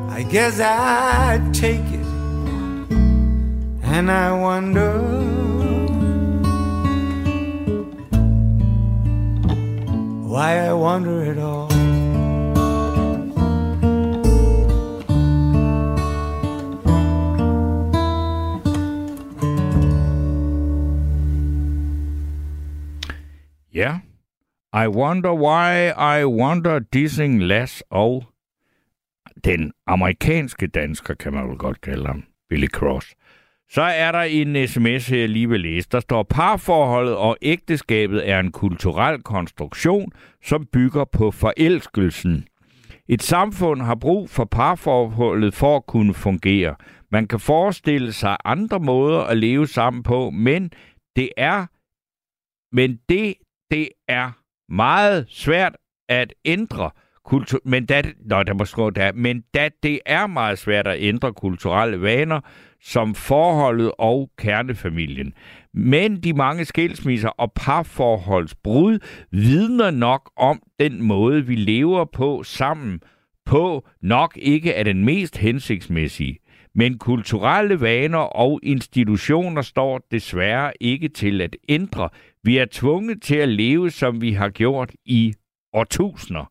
I: I guess I'd take it. And I wonder why I wonder at all.
C: Ja. I wonder why I wonder dissing Lass og den amerikanske dansker, kan man vel godt kalde ham, Billy Cross. Så er der en sms her jeg lige vil læse. Der står, parforholdet og ægteskabet er en kulturel konstruktion, som bygger på forelskelsen. Et samfund har brug for parforholdet for at kunne fungere. Man kan forestille sig andre måder at leve sammen på, men det er men det, det er meget svært at ændre kultur, men da, nå, der må stå der, men da det er meget svært at ændre kulturelle vaner, som forholdet og kernefamilien. Men de mange skilsmisser og parforholdsbrud vidner nok om den måde, vi lever på sammen på nok ikke er den mest hensigtsmæssige. Men kulturelle vaner og institutioner står desværre ikke til at ændre. Vi er tvunget til at leve, som vi har gjort i årtusinder.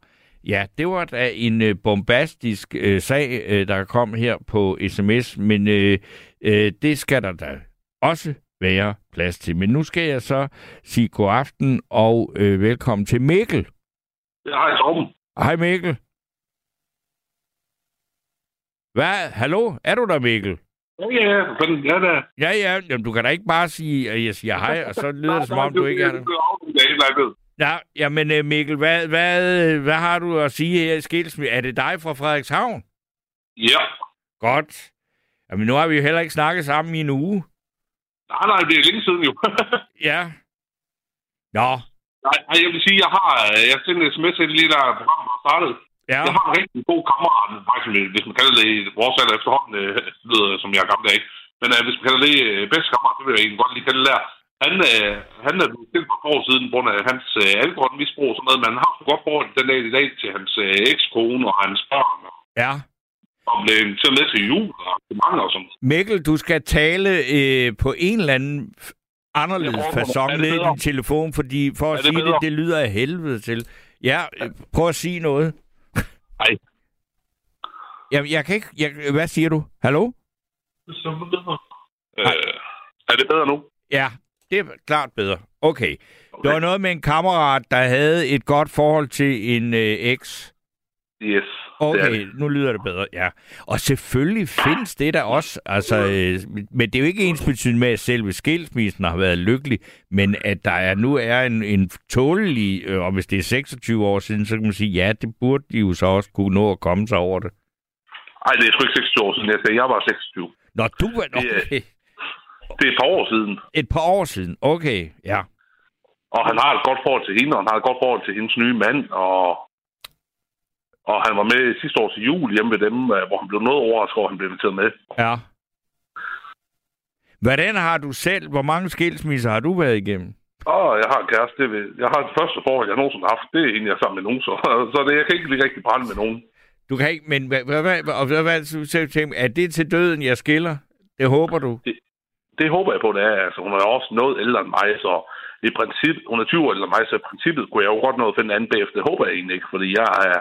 C: Ja, det var da en øh, bombastisk øh, sag, øh, der kom her på sms, men øh, øh, det skal der da også være plads til. Men nu skal jeg så sige god aften og øh, velkommen til Mikkel.
J: Hej, Torben.
C: Hej Mikkel. Hvad? Hallo? Er du der, Mikkel?
J: Ja, ja, ja, da.
C: Ja, ja. Jamen, du kan da ikke bare sige, at jeg siger hej, og så lyder det som om, du ikke er der.
J: Er andet.
C: Ja, jamen øh, Mikkel, hvad, hvad, hvad har du at sige her i skilsmisse? Er det dig fra Frederikshavn?
J: Ja.
C: Godt. Jamen, nu har vi jo heller ikke snakket sammen i en uge.
J: Nej, nej, det er længe siden jo.
C: Ja. Nå,
J: nej, jeg vil sige, jeg har øh, jeg sendte en sms til lige der programmet var startet.
C: Ja.
J: Jeg har en rigtig god kammerat, faktisk, hvis man kalder det vores alder efterhånden, øh, det lyder som jeg er gammel ikke. Men øh, hvis man kalder det øh, bedste kammerat, det vil jeg egentlig godt lige kalde det der. Han, øh, han er blevet stillet for år siden på grund af hans øh, alkoholmisbrug og sådan noget, men han har godt forhold den dag i dag til hans øh, ekskone og hans børn. Og,
C: Ja.
J: og blev inviteret med til jul og arrangementer og sådan.
C: Mikkel, du skal tale øh, på en eller anden anderledes
J: Er det
C: ned i din telefon, fordi for at
J: det
C: sige det,
J: bedre?
C: det lyder af helvede til. Ja, prøv at sige noget.
J: Nej.
C: Jamen, jeg kan ikke... Jeg, hvad siger du? Hallo?
J: Så er det bedre. Øh, er det bedre nu?
C: Ja, det er klart bedre. Okay. Det var noget med en kammerat, der havde et godt forhold til en øh, eks.
J: Yes. det
C: Okay,
J: det.
C: nu lyder det bedre, ja. Og selvfølgelig findes det der også, altså, øh, men det er jo ikke ens betydning med, at selve skilsmissen har været lykkelig, men at der er, nu er en, en tålelig, øh, og hvis det er 26 år siden, så kan man sige, ja, det burde de jo så også kunne nå at komme sig over det.
J: Ej, det er sgu ikke 26 år siden. Jeg sagde, jeg var 26.
C: Nå, du var...
J: Det er-
C: Okay.
J: Det er et par år siden.
C: Et par år siden, okay, ja.
J: Og han har et godt forhold til hende, og han har et godt forhold til hendes nye mand, og, og han var med sidste år til jul hjemme ved dem, øh, hvor han blev noget overrasket over, at han blev inviteret med.
C: Ja. Hvordan har du selv, hvor mange skilsmisser har du været igennem?
J: Og jeg har en kæreste, det jeg har det første forhold, jeg nogensinde har haft, det er en, jeg er sammen med nogen, så, så det, jeg kan ikke lige rigtig brænde med nogen.
C: Du kan ikke, men hvad, hvad, hvad, og hvad, hvad, er det til døden, jeg skiller? Det håber du.
J: Det håber jeg på, det er. Altså, hun er også noget ældre end mig, så i princip, hun er 20 år ældre end mig, så i princippet kunne jeg jo godt nå at finde en anden bagefter. Det håber jeg egentlig ikke, fordi jeg er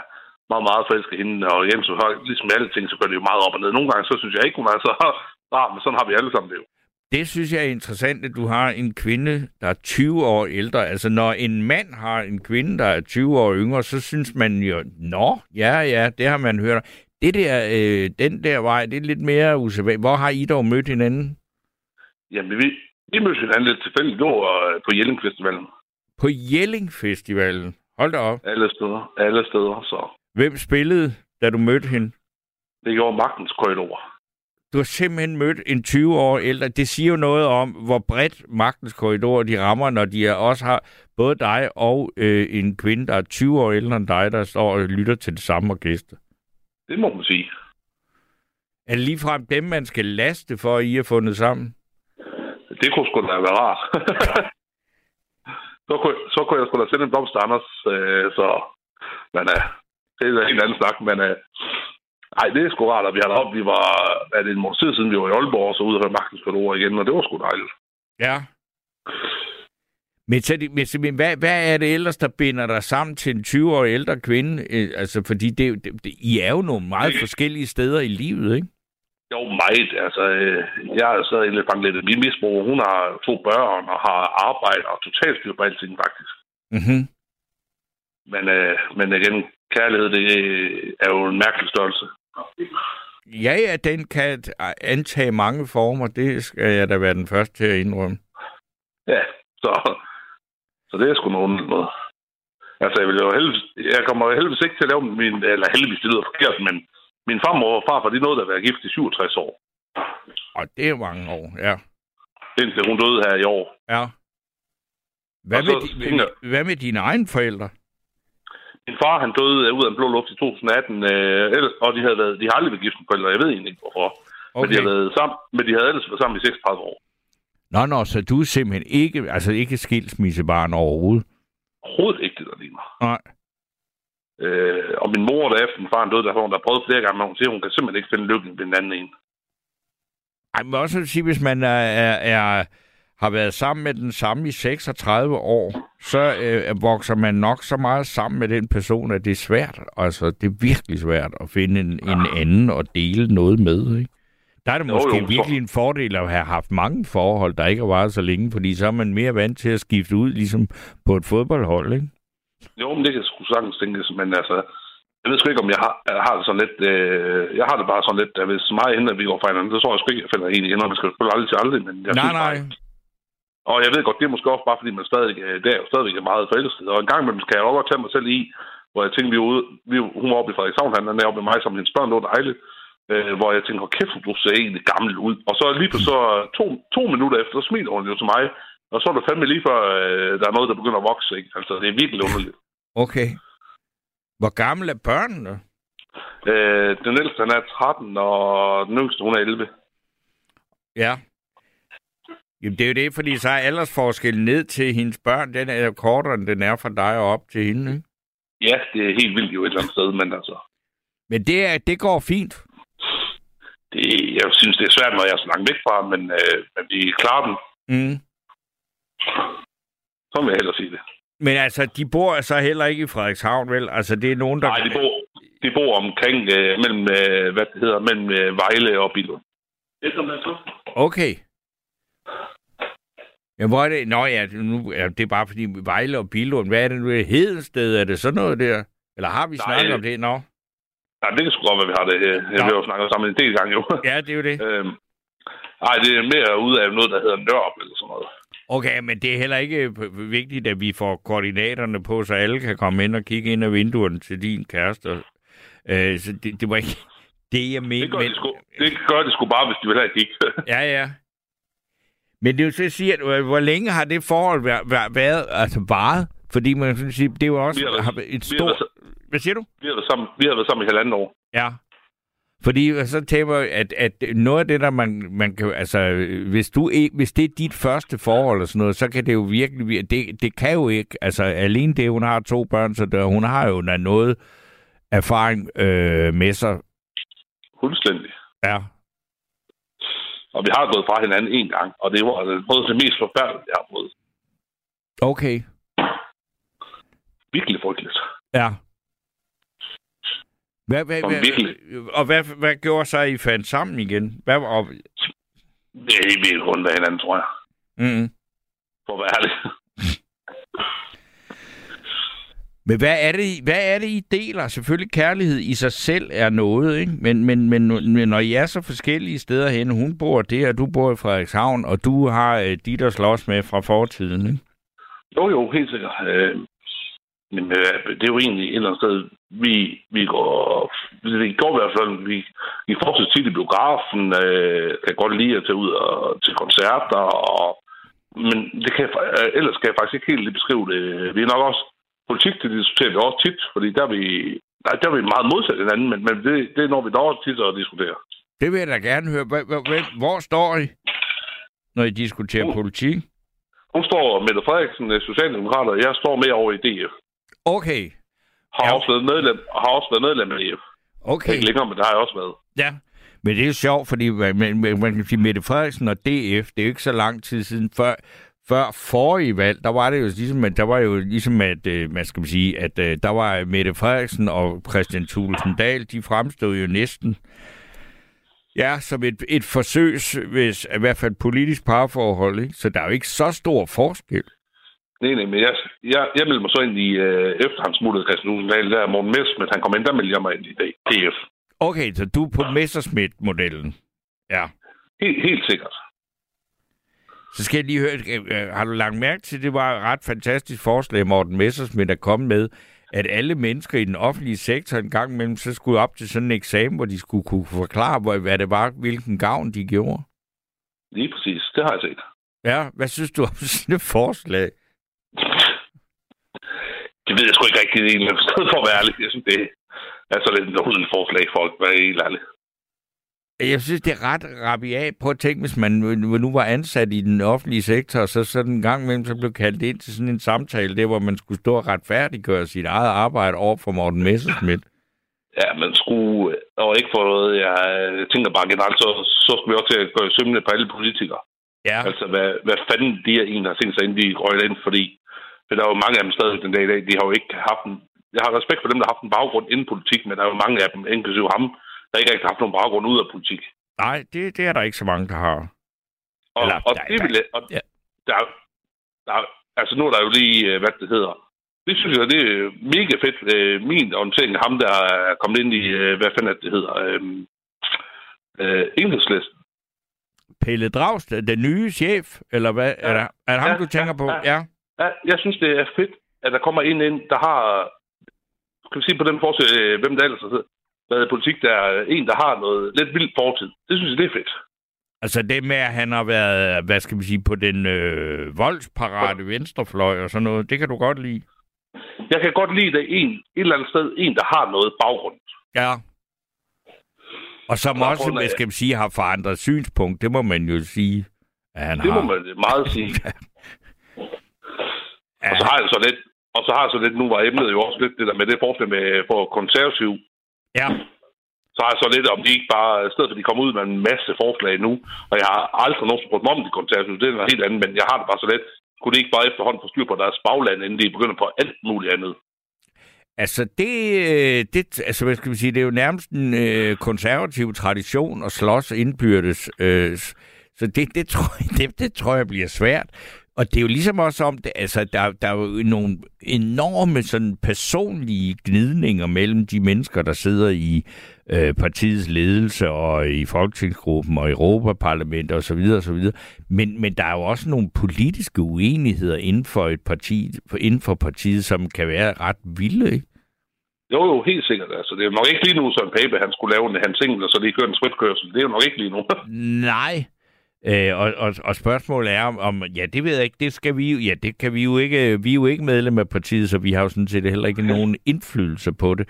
J: meget, meget forelsket i hende, og igen, så har, ligesom alle ting, så går det jo meget op og ned. Nogle gange, så synes jeg ikke, hun er så rar, men sådan har vi alle sammen det jo.
C: Det synes jeg er interessant, at du har en kvinde, der er 20 år ældre. Altså, når en mand har en kvinde, der er 20 år yngre, så synes man jo, nå, ja, ja, det har man hørt. Det der, øh, den der vej, det er lidt mere usædvanligt. Hvor har I dog mødt hinanden?
J: Jamen, vi, vi mødte hinanden lidt tilfældigt, var øh, på Jelling Festivalen.
C: På Jelling Festivalen. Hold da op.
J: Alle steder, alle steder, så
C: Hvem spillede, da du mødte hende?
J: det gjorde magtens korridor.
C: Du har simpelthen mødt en 20 år ældre. Det siger jo noget om, hvor bredt magtens korridor de rammer, når de også har både dig og øh, en kvinde, der er 20 år ældre end dig, der står og lytter til det samme orkester.
J: Det må man sige.
C: Er det ligefrem dem, man skal laste for, at I har fundet sammen?
J: Det kunne sgu da være rart. så, kunne, så kunne jeg sgu da sende en blomst til Anders, øh, så... Men øh, det er en helt anden snak, men... Øh, ej, det er sgu rart, at vi har op. Vi var, er det en måned tid siden, vi var i Aalborg, så ude og høre Magtens Korridor igen, og det var sgu dejligt.
C: Ja. Men, så, det- men, så- hvad, hvad er det ellers, der binder dig sammen til en 20-årig ældre kvinde? Øh, altså, fordi det, det, det, I er jo nogle meget forskellige steder i livet, ikke?
J: Jo, meget. Altså, øh, jeg er stadig lidt fanget lidt af min misbrug. Hun har to børn og har arbejde og totalt styr på alting, faktisk.
C: Mm-hmm.
J: Men, øh, men igen, kærlighed, det er jo en mærkelig størrelse.
C: Ja, ja, den kan antage mange former. Det skal jeg da være den første til at indrømme.
J: Ja, så, så det er sgu nogen noget. Altså, jeg, vil jo heldigvis, jeg kommer jo heldigvis ikke til at lave min... Eller heldigvis, det lyder forkert, men min farmor og farfar, de nåede at være gift i 67 år.
C: Og det er mange år, ja.
J: Indtil hun døde her i år.
C: Ja. Hvad,
J: Og så
C: med, di-
J: tænker-
C: hvad med dine egne forældre?
J: Min far, han døde ud af en blå luft i 2018, øh, og de, havde været, de har aldrig været gift med forældre. Jeg ved egentlig ikke, hvorfor. Okay. Men, de har været sammen, men de havde ellers været sammen i 36 år.
C: Nå, nå, så du er simpelthen ikke, altså ikke skilsmissebarn overhovedet?
J: Overhovedet ikke det, der ligner.
C: Nej.
J: Øh, og min mor, der efter min far døde, der har hun der prøvet flere gange, men hun siger, hun kan simpelthen ikke finde lykken ved den anden en.
C: Ej, men også at sige, hvis man er, er, er, har været sammen med den samme i 36 år, så øh, vokser man nok så meget sammen med den person, at det er svært. Altså, det er virkelig svært at finde en, en anden og dele noget med, ikke? Der er det
J: Jo,
C: måske
J: jo, så-
C: virkelig en fordel at have haft mange forhold, der ikke har varet så længe, fordi så er man mere vant til at skifte ud, ligesom på et fodboldhold, ikke?
J: Jo, men det kan sgu sagtens tænkes, men altså, jeg ved sgu ikke, om jeg har, jeg har det sådan lidt, øh, jeg har det bare sådan lidt, at hvis mig at vi går fra hinanden, så tror jeg sgu ikke, jeg finder en igen, og man skal selvfølgelig aldrig til aldrig, men jeg
C: nej,
J: synes
C: nej.
J: bare, Og jeg ved godt, det er måske også bare, fordi man stadig, øh, det er jo stadigvæk er meget forelsket. Og en gang imellem skal jeg også tage mig selv i, hvor jeg tænkte, vi var ude, vi, hun var oppe i Frederikshavn, han er oppe med mig, som hendes børn lå dejligt. Øh, hvor jeg tænkte, hvor kæft, du ser egentlig gammel ud. Og så lige på så to, to minutter efter, så smiler hun jo til mig. Og så er det fandme lige før, øh, der er noget, der begynder at vokse. Ikke? Altså, det er virkelig underligt.
C: Okay. Hvor gammel er børnene?
J: Øh, den ældste, han er 13, og den yngste, hun er 11.
C: Ja. Jamen, det er jo det, fordi så er aldersforskellen ned til hendes børn, den er jo kortere, end den er fra dig og op til hende, ikke?
J: Ja, det er helt vildt jo et eller andet sted, men altså...
C: Men det, er, det går fint.
J: Det, jeg synes, det er svært, når jeg er så langt væk fra, men, øh, men vi klarer den.
C: Mm.
J: Så vil jeg hellere sige det.
C: Men altså, de bor så heller ikke i Frederikshavn, vel? Altså, det er nogen, der...
J: Nej, de bor, de bor omkring øh, mellem, øh, hvad det hedder, mellem øh, Vejle og Billund.
C: Okay. Ja, hvor er det? Nå ja, nu, ja, det er bare fordi Vejle og Bilund. Hvad er det nu? Hedensted, er det sådan noget der? Eller har vi
J: Nej.
C: snakket om det? Nå.
J: Ja, det kan sgu godt være, vi har det. Vi har jo snakket sammen en del gange jo.
C: Ja, det er jo det.
J: øhm, nej, det er mere ud af noget, der hedder Nørp eller sådan noget.
C: Okay, men det er heller ikke øh, vigtigt, at vi får koordinaterne på, så alle kan komme ind og kigge ind ad vinduerne til din kæreste. Øh, så det, det var ikke det, jeg mente.
J: Det gør,
C: men-
J: det, sgu, det gør det sgu bare, hvis de vil have, at kigge.
C: Ja, ja. Men det er jo så sige, at øh, hvor længe har det forhold været, været, altså varet? Fordi man kan sige, det er jo også
J: Vi har været-
C: et stort...
J: været-
C: Hvad siger du?
J: Vi har været sammen, vi har været sammen i halvanden år.
C: Ja. Fordi øh, så tænker jeg, at, at noget af det, der man, man kan... Altså, hvis, du, ikke- hvis det er dit første forhold og sådan noget, så kan det jo virkelig... vir- Det, det kan jo ikke... Altså, alene det, hun har to børn, så der, hun har jo noget erfaring øh, med sig.
J: Fuldstændig.
C: Ja.
J: Og vi har gået fra hinanden en gang, og det var øh, både det mest forfærdelige, jeg har prøvet.
C: Okay.
J: Virkelig frygteligt.
C: Ja. Hvad, hvad,
J: Og
C: hvad,
J: virkelig.
C: og hvad, hvad gjorde så, at I fandt sammen igen? Hvad, og,
J: Det er helt vildt rundt af hinanden, tror jeg.
C: mm,
J: For at være ærlig
C: men hvad er, det, hvad er det, I deler? Selvfølgelig kærlighed i sig selv er noget, ikke? Men, men, men, men når I er så forskellige steder hen, hun bor der, du bor i Frederikshavn, og du har øh, dit at slås med fra fortiden, ikke?
J: Jo, jo, helt sikkert. Øh, men øh, det er jo egentlig et eller andet sted, vi, vi går... Vi går i hvert fald, vi, vi fortsætter tit i biografen, øh, kan godt lide at tage ud og, til koncerter, og, men det kan, øh, ellers kan jeg faktisk ikke helt beskrive det. Vi er nok også... Politik, det diskuterer vi også tit, fordi der er vi, der, der er vi meget modsat hinanden, men, men det, det er når vi dog tit at diskutere.
C: Det vil jeg da gerne høre. Hvor, står I, når I diskuterer politik?
J: Hun står Mette Frederiksen, Socialdemokrater, og jeg står med over i DF.
C: Okay,
J: Har,
C: Ja.
J: også været medlem, har også været medlem af DF.
C: okay.
J: Ikke længere, men der har jeg også været.
C: Ja, men det er jo sjovt, fordi man, man, man kan sige, Mette Frederiksen og DF, det er jo ikke så lang tid siden før, før forrige valg, der var det jo ligesom, at der var jo ligesom, at, øh, hvad skal man sige, at øh, der var Mette Frederiksen og Christian Thulesen Dahl, de fremstod jo næsten, ja, som et, et forsøgs, hvis, i hvert fald politisk parforhold, ikke? så der er jo ikke så stor forskel.
J: Nej, nej, men jeg, jeg, jeg meldte mig så ind i, øh, efter han smuttede Christian Ulsendal, der er Morten Messmann, han kom ind, der meldte jeg mig ind i DF.
C: Okay, så du er på Messerschmidt-modellen. Ja.
J: Helt, helt sikkert.
C: Så skal jeg lige høre, øh, har du lagt mærke til, det var et ret fantastisk forslag, Morten Messersmith er kommet med, at alle mennesker i den offentlige sektor en gang imellem, så skulle op til sådan en eksamen, hvor de skulle kunne forklare, hvad det var, hvilken gavn de gjorde.
J: Lige præcis. Det har jeg set.
C: Ja, hvad synes du om sådan et forslag?
J: Det ved jeg sgu ikke rigtig egentlig. I stedet for at være ærlig, jeg synes, det er så lidt en forslag, folk, hvad er helt ærligt.
C: Jeg synes, det er ret rabiat. Prøv at tænke, hvis man nu var ansat i den offentlige sektor, og så sådan en gang imellem så blev kaldt ind til sådan en samtale, der hvor man skulle stå og retfærdiggøre sit eget arbejde over for Morten Messersmith.
J: Ja, men skulle, og ikke for noget, jeg tænker bare generelt, så, så skulle vi også til at gå i sømne på alle politikere.
C: Ja.
J: Altså, hvad, hvad fanden de er en, der har tænkt sig, inden de røg ind, fordi for der er jo mange af dem stadig den dag i dag, de har jo ikke haft en, jeg har respekt for dem, der har haft en baggrund inden politik, men der er jo mange af dem, inklusive ham, der ikke rigtig har haft nogen baggrund ud af politik.
C: Nej, det, det er der ikke så mange, der har.
J: Og,
C: Eller,
J: og
C: der-
J: det vil jeg, og
C: ja.
J: der, der, altså nu er der jo lige, øh, hvad det hedder, det synes jeg, det er mega fedt. Øh, Min orientering af ham, der er kommet ind i, øh, hvad fanden er det, hedder, øh, øh, enhedslisten.
C: Pelle Dragsted, den nye chef, eller hvad? Ja. Er, der, er det ham,
J: Ja,
C: du tænker
J: ja,
C: på?
J: ja.
C: Ja.
J: Ja, jeg synes, det er fedt, at der kommer en ind, der har... Kan vi sige på den forsøg, øh, hvem der ellers har været i politik, der er en, der har noget lidt vildt fortid. Det synes jeg, det er fedt.
C: Altså det med, at han har været, hvad skal vi sige, på den øh, voldsparate venstrefløj og sådan noget, det kan du godt lide.
J: Jeg kan godt lide, at en, et eller andet sted, en, der har noget baggrund.
C: Ja. Og som
J: På
C: også, hvad skal vi sige, har forandret synspunkt, det må man jo sige, at han
J: Det
C: har.
J: må man meget sige.
C: Ja.
J: Og så har jeg så lidt, og så har jeg så lidt, nu var emnet jo også lidt det der med det forslag med for konservativ.
C: Ja.
J: Så har jeg så lidt, om de ikke bare, i stedet for at de kommer ud med en masse forslag nu, og jeg har aldrig nogen spurgt mig om de konservative, det er noget helt andet, men jeg har det bare så lidt, kunne de ikke bare efterhånden få styr på deres bagland, inden de begynder på alt muligt andet?
C: Altså, det, øh, det, altså, hvad skal vi sige, det er jo nærmest en øh, konservativ tradition at slås indbyrdes. Øh, så det, det, tror jeg, det, det tror jeg bliver svært. Og det er jo ligesom også om, det, altså, der, der er jo nogle enorme sådan, personlige gnidninger mellem de mennesker, der sidder i øh, partiets ledelse og i folketingsgruppen og Europaparlamentet osv. osv. Men, men der er jo også nogle politiske uenigheder inden for et parti, inden for partiet, som kan være ret vilde, ikke?
J: Jo, jo, helt sikkert. Altså, det er nok ikke lige nu, Søren Pape, han skulle lave en hans og så lige køre en spritkørsel. Det er jo nok ikke lige nu.
C: Nej. Øh, og, og, og spørgsmålet er, om, om, ja, det ved jeg ikke, det skal vi jo, ja, det kan vi jo ikke, vi er jo ikke medlem af partiet, så vi har jo sådan set heller ikke nogen indflydelse på det.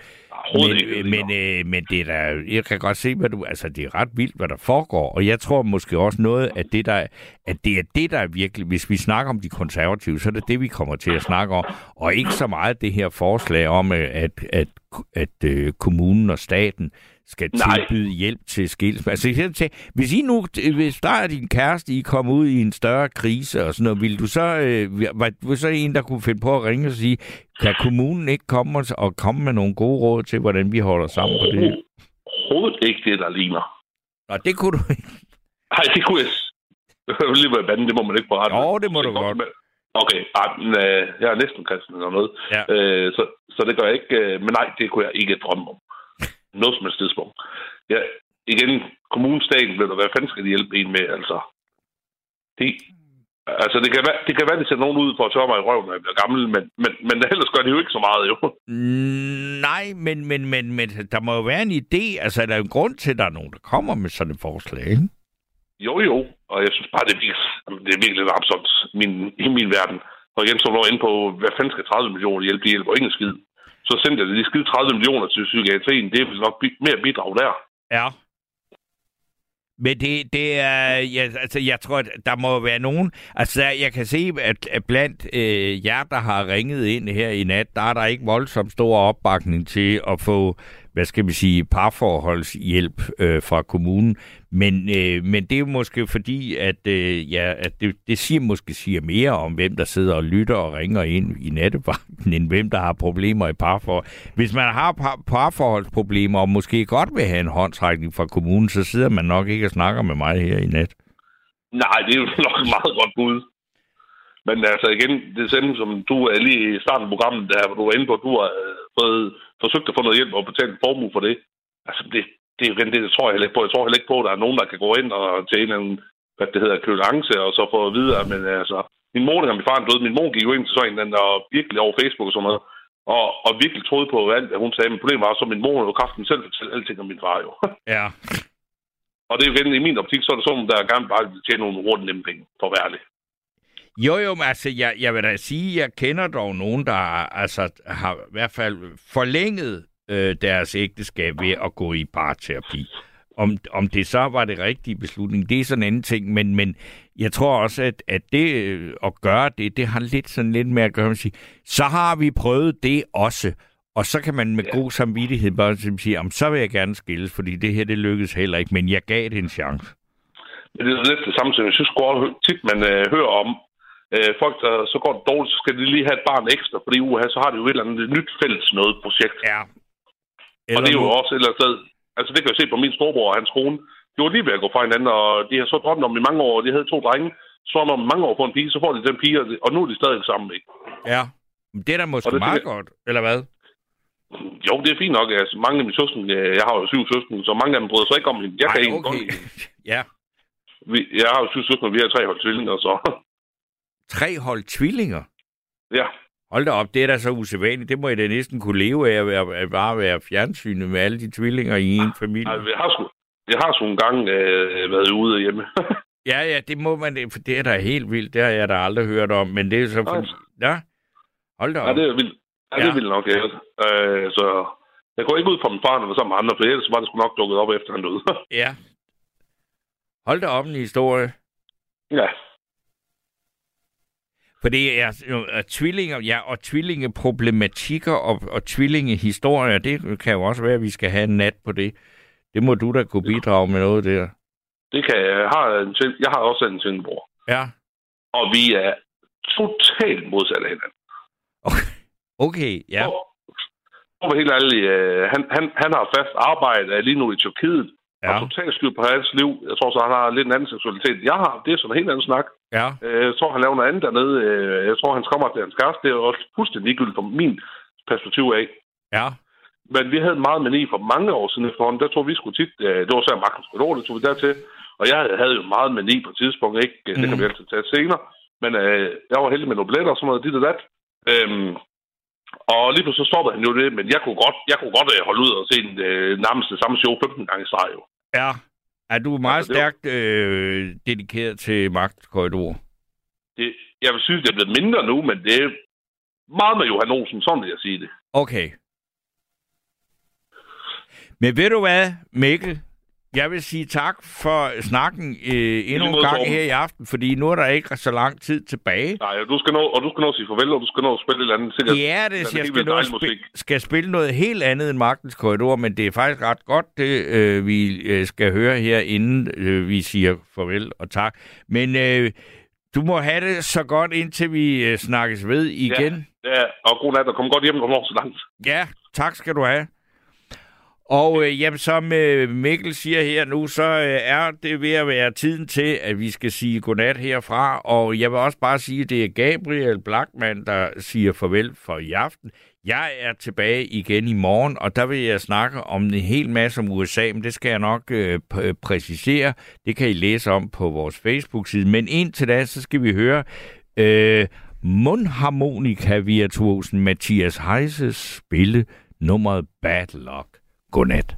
J: Ikke,
C: Men, men, øh, men det er da, jeg kan godt se, hvad du, altså det er ret vildt, hvad der foregår, og jeg tror måske også noget, at det, der, at det er det, der er virkelig, hvis vi snakker om de konservative, så er det det, vi kommer til at snakke om, og ikke så meget det her forslag om, øh, at, at, at, at kommunen og staten skal
J: Nej.
C: tilbyde hjælp til skilsmisse. Altså, hvis I nu, hvis der er din kæreste, I kommer ud i en større krise og sådan noget, vil du så, øh, var du så en, der kunne finde på at ringe og sige, kan kommunen ikke komme og, og komme med nogle gode råd til, hvordan vi holder sammen på det?
J: Overhovedet ikke det, der ligner.
C: Nå, det kunne du ikke.
J: Nej, det kunne jeg... Lige være banden, det må man ikke berette.
C: Jo, det må du godt.
J: Okay, ej, men, øh, jeg er næsten kristen eller noget.
C: Ja.
J: Øh, så, så det gør jeg ikke. Øh, men nej, det kunne jeg ikke drømme om. Noget som helst tidspunkt. Ja, igen, kommunestaten vil der være fanden skal de hjælpe en med, altså. Det, altså, det kan, være, det kan være, de sætter nogen ud for at tørre mig i røven, når jeg bliver gammel, men, men, men ellers gør det jo ikke så meget, jo.
C: Mm, Nej, men, men, men, men der må jo være en idé. Altså, der er jo en grund til, at der er nogen, der kommer med sådan et forslag, ikke?
J: Jo, jo. Og jeg synes bare, det er virkelig, det er virkelig absurd min, i min verden. Og igen, så var inde på, hvad fanden skal 30 millioner hjælpe? De hjælper ingen skid. Så sendte jeg de skide 30 millioner til psykiatrien. Det er nok mere bidrag der.
C: Ja. Men det, det er, ja, altså jeg tror, at der må være nogen, altså jeg kan se, at, at blandt øh, jer, der har ringet ind her i nat, der er der ikke voldsomt stor opbakning til at få, hvad skal vi sige, parforholdshjælp øh, fra kommunen. Men, øh, men det er jo måske fordi, at, øh, ja, at det, det siger måske siger mere om, hvem der sidder og lytter og ringer ind i nattevagten, end hvem der har problemer i parforhold. Hvis man har par, parforholdsproblemer, og måske godt vil have en håndtrækning fra kommunen, så sidder man nok ikke og snakker med mig her i nat.
J: Nej, det er jo nok meget godt bud. Men altså igen, det samme som du er lige i starten af programmet, der hvor du var inde på, du har øh, fået, forsøgt at få noget hjælp og betale en formue for det. Altså det, det er det, det tror jeg heller ikke på. Jeg tror heller ikke på, at der er nogen, der kan gå ind og til en eller anden, hvad det hedder, køleance, og så få videre. Men altså, min mor, da min far døde, min mor gik jo ind til sådan en, og virkelig over Facebook og sådan noget, og, og virkelig troede på alt, hvad hun sagde. Men problemet var, så min mor jo kraften selv fortælle alting om min far jo.
C: Ja.
J: og det er jo igen, i min optik, så er det sådan, der gerne bare vil tjene nogle hurtigt nemme penge, for at være ærlig.
C: Jo, jo, men altså, jeg, jeg vil da sige, jeg kender dog nogen, der altså, har i hvert fald forlænget øh, deres ægteskab ved at gå i parterapi. Om, om det så var det rigtige beslutning, det er sådan en anden ting, men, men jeg tror også, at, at det øh, at gøre det, det har lidt sådan lidt med at gøre, at sige, så har vi prøvet det også, og så kan man med ja. god samvittighed bare sige, om så vil jeg gerne skilles, fordi det her, det lykkedes heller ikke, men jeg gav det en chance.
J: Men det er lidt det samme, som jeg synes godt tit, man øh, hører om. Øh, folk, der så går det dårligt, så skal de lige have et barn ekstra, fordi uha, så har de jo et eller andet nyt fælles noget projekt.
C: Ja.
J: og det er jo også et eller andet sted. Altså det kan jeg se på min storebror og hans kone. De var lige ved at gå fra hinanden, og de har så drømt om i mange år, og de havde to drenge. Så om mange år på en pige, så får de den pige, og nu er de stadig sammen, ikke?
C: Ja, men det er da måske
J: Og det
C: meget godt, eller hvad?
J: Jo, det er fint nok. Altså, mange af mine søskende, øh, jeg har jo syv søskende, så mange af dem bryder sig ikke om hende. Jeg kan
C: Ej,
J: ikke godt
C: okay.
J: lide hende.
C: Ja.
J: Vi, jeg har jo syv søskende, og vi har tre hold tvillinger, så
C: Tre hold tvillinger?
J: ja.
C: Hold da op, det er da så usædvanligt. Det må jeg da næsten kunne leve af at, være, at bare være fjernsynet med alle de tvillinger i en familie.
J: Altså, jeg har sgu, jeg har sgu en gang øh, været ude hjemme.
C: Ja, ja, det må man, for det er da helt vildt. Det har jeg da aldrig hørt om, men det er så fordi... Ja, hold da
J: ja,
C: op.
J: det er vildt. Ja, det
C: Ja.
J: er vildt nok, ja. Øh, så jeg går ikke ud fra min far, var sammen med andre, for ellers var det sgu nok dukket op efter han døde.
C: Ja. Hold da op en historie.
J: ja.
C: For det er jo er tvillinger, ja, og tvillingeproblematikker og, og tvillingehistorier, det kan jo også være, at vi skal have en nat på det. Det må du da kunne bidrage med noget der.
J: Det kan jeg. Jeg har, en, tvilling- jeg har også en tvillingbror.
C: Ja,
J: Og vi er totalt modsatte af hinanden.
C: okay, ja.
J: For, for at være helt ærlig, øh, han, han, han har fast arbejde lige nu i Tyrkiet. Ja.
C: Ja,
J: Og totalt styr på hans liv. Jeg tror så, han har lidt en anden seksualitet. Jeg har, det er sådan en helt anden snak.
C: Ja,
J: Øh, Jeg tror, han laver noget andet dernede. Øh, Jeg tror, han kommer til hans kæreste. Det er også fuldstændig ligegyldigt fra min perspektiv af.
C: ja,
J: Men vi havde meget mani for mange år siden efterhånden. Der tror vi skulle tit, øh, det var så magtens korridor, det tog vi dertil. Og jeg havde jo meget mani på et tidspunkt, ikke? Det kan
C: Mhm.
J: vi altid tage senere. Men øh, jeg var heldig med nogle billetter og sådan noget, dit og dat. Øhm, og lige pludselig så stoppede han jo det, men jeg kunne godt, jeg kunne godt øh, holde ud og se den øh, nærmest det samme show 15 gange i streg jo.
C: ja. Er du meget
J: Altså,
C: stærkt øh, dedikeret til magtkorridor?
J: Det, jeg vil synes, det er blevet mindre nu, men det er meget med Johan Olsen, sådan vil jeg sige det.
C: Okay. Men ved du hvad, Mikkel? Jeg vil sige tak for snakken øh, endnu en gang her i aften, fordi nu er der ikke så lang tid tilbage.
J: Nej, og du skal nå, og du skal nå at sige farvel, og du skal nå at spille et eller andet. Sikkert,
C: Ja, det,
J: helt
C: jeg skal, nå
J: musik.
C: skal spille noget helt andet end Magtens Korridor, men det er faktisk ret godt, det øh, vi øh, skal høre her, inden øh, vi siger farvel og tak. Men øh, du må have det så godt, indtil vi øh, snakkes ved igen.
J: Ja, og god nat, og kom godt hjem, når så langt.
C: Ja, tak skal du have. Og øh, jamen, som øh, Mikkel siger her nu, så øh, er det ved at være tiden til, at vi skal sige godnat herfra. Og jeg vil også bare sige, at det er Gabriel Blackman, der siger farvel for i aften. Jeg er tilbage igen i morgen, og der vil jeg snakke om en hel masse om USA, men det skal jeg nok øh, øh, præcisere. Det kan I læse om på vores Facebook-side. Men indtil da, så skal vi høre øh, mundharmonika-virtuosen Mathias Heises spille nummeret Bad Luck. Godnat.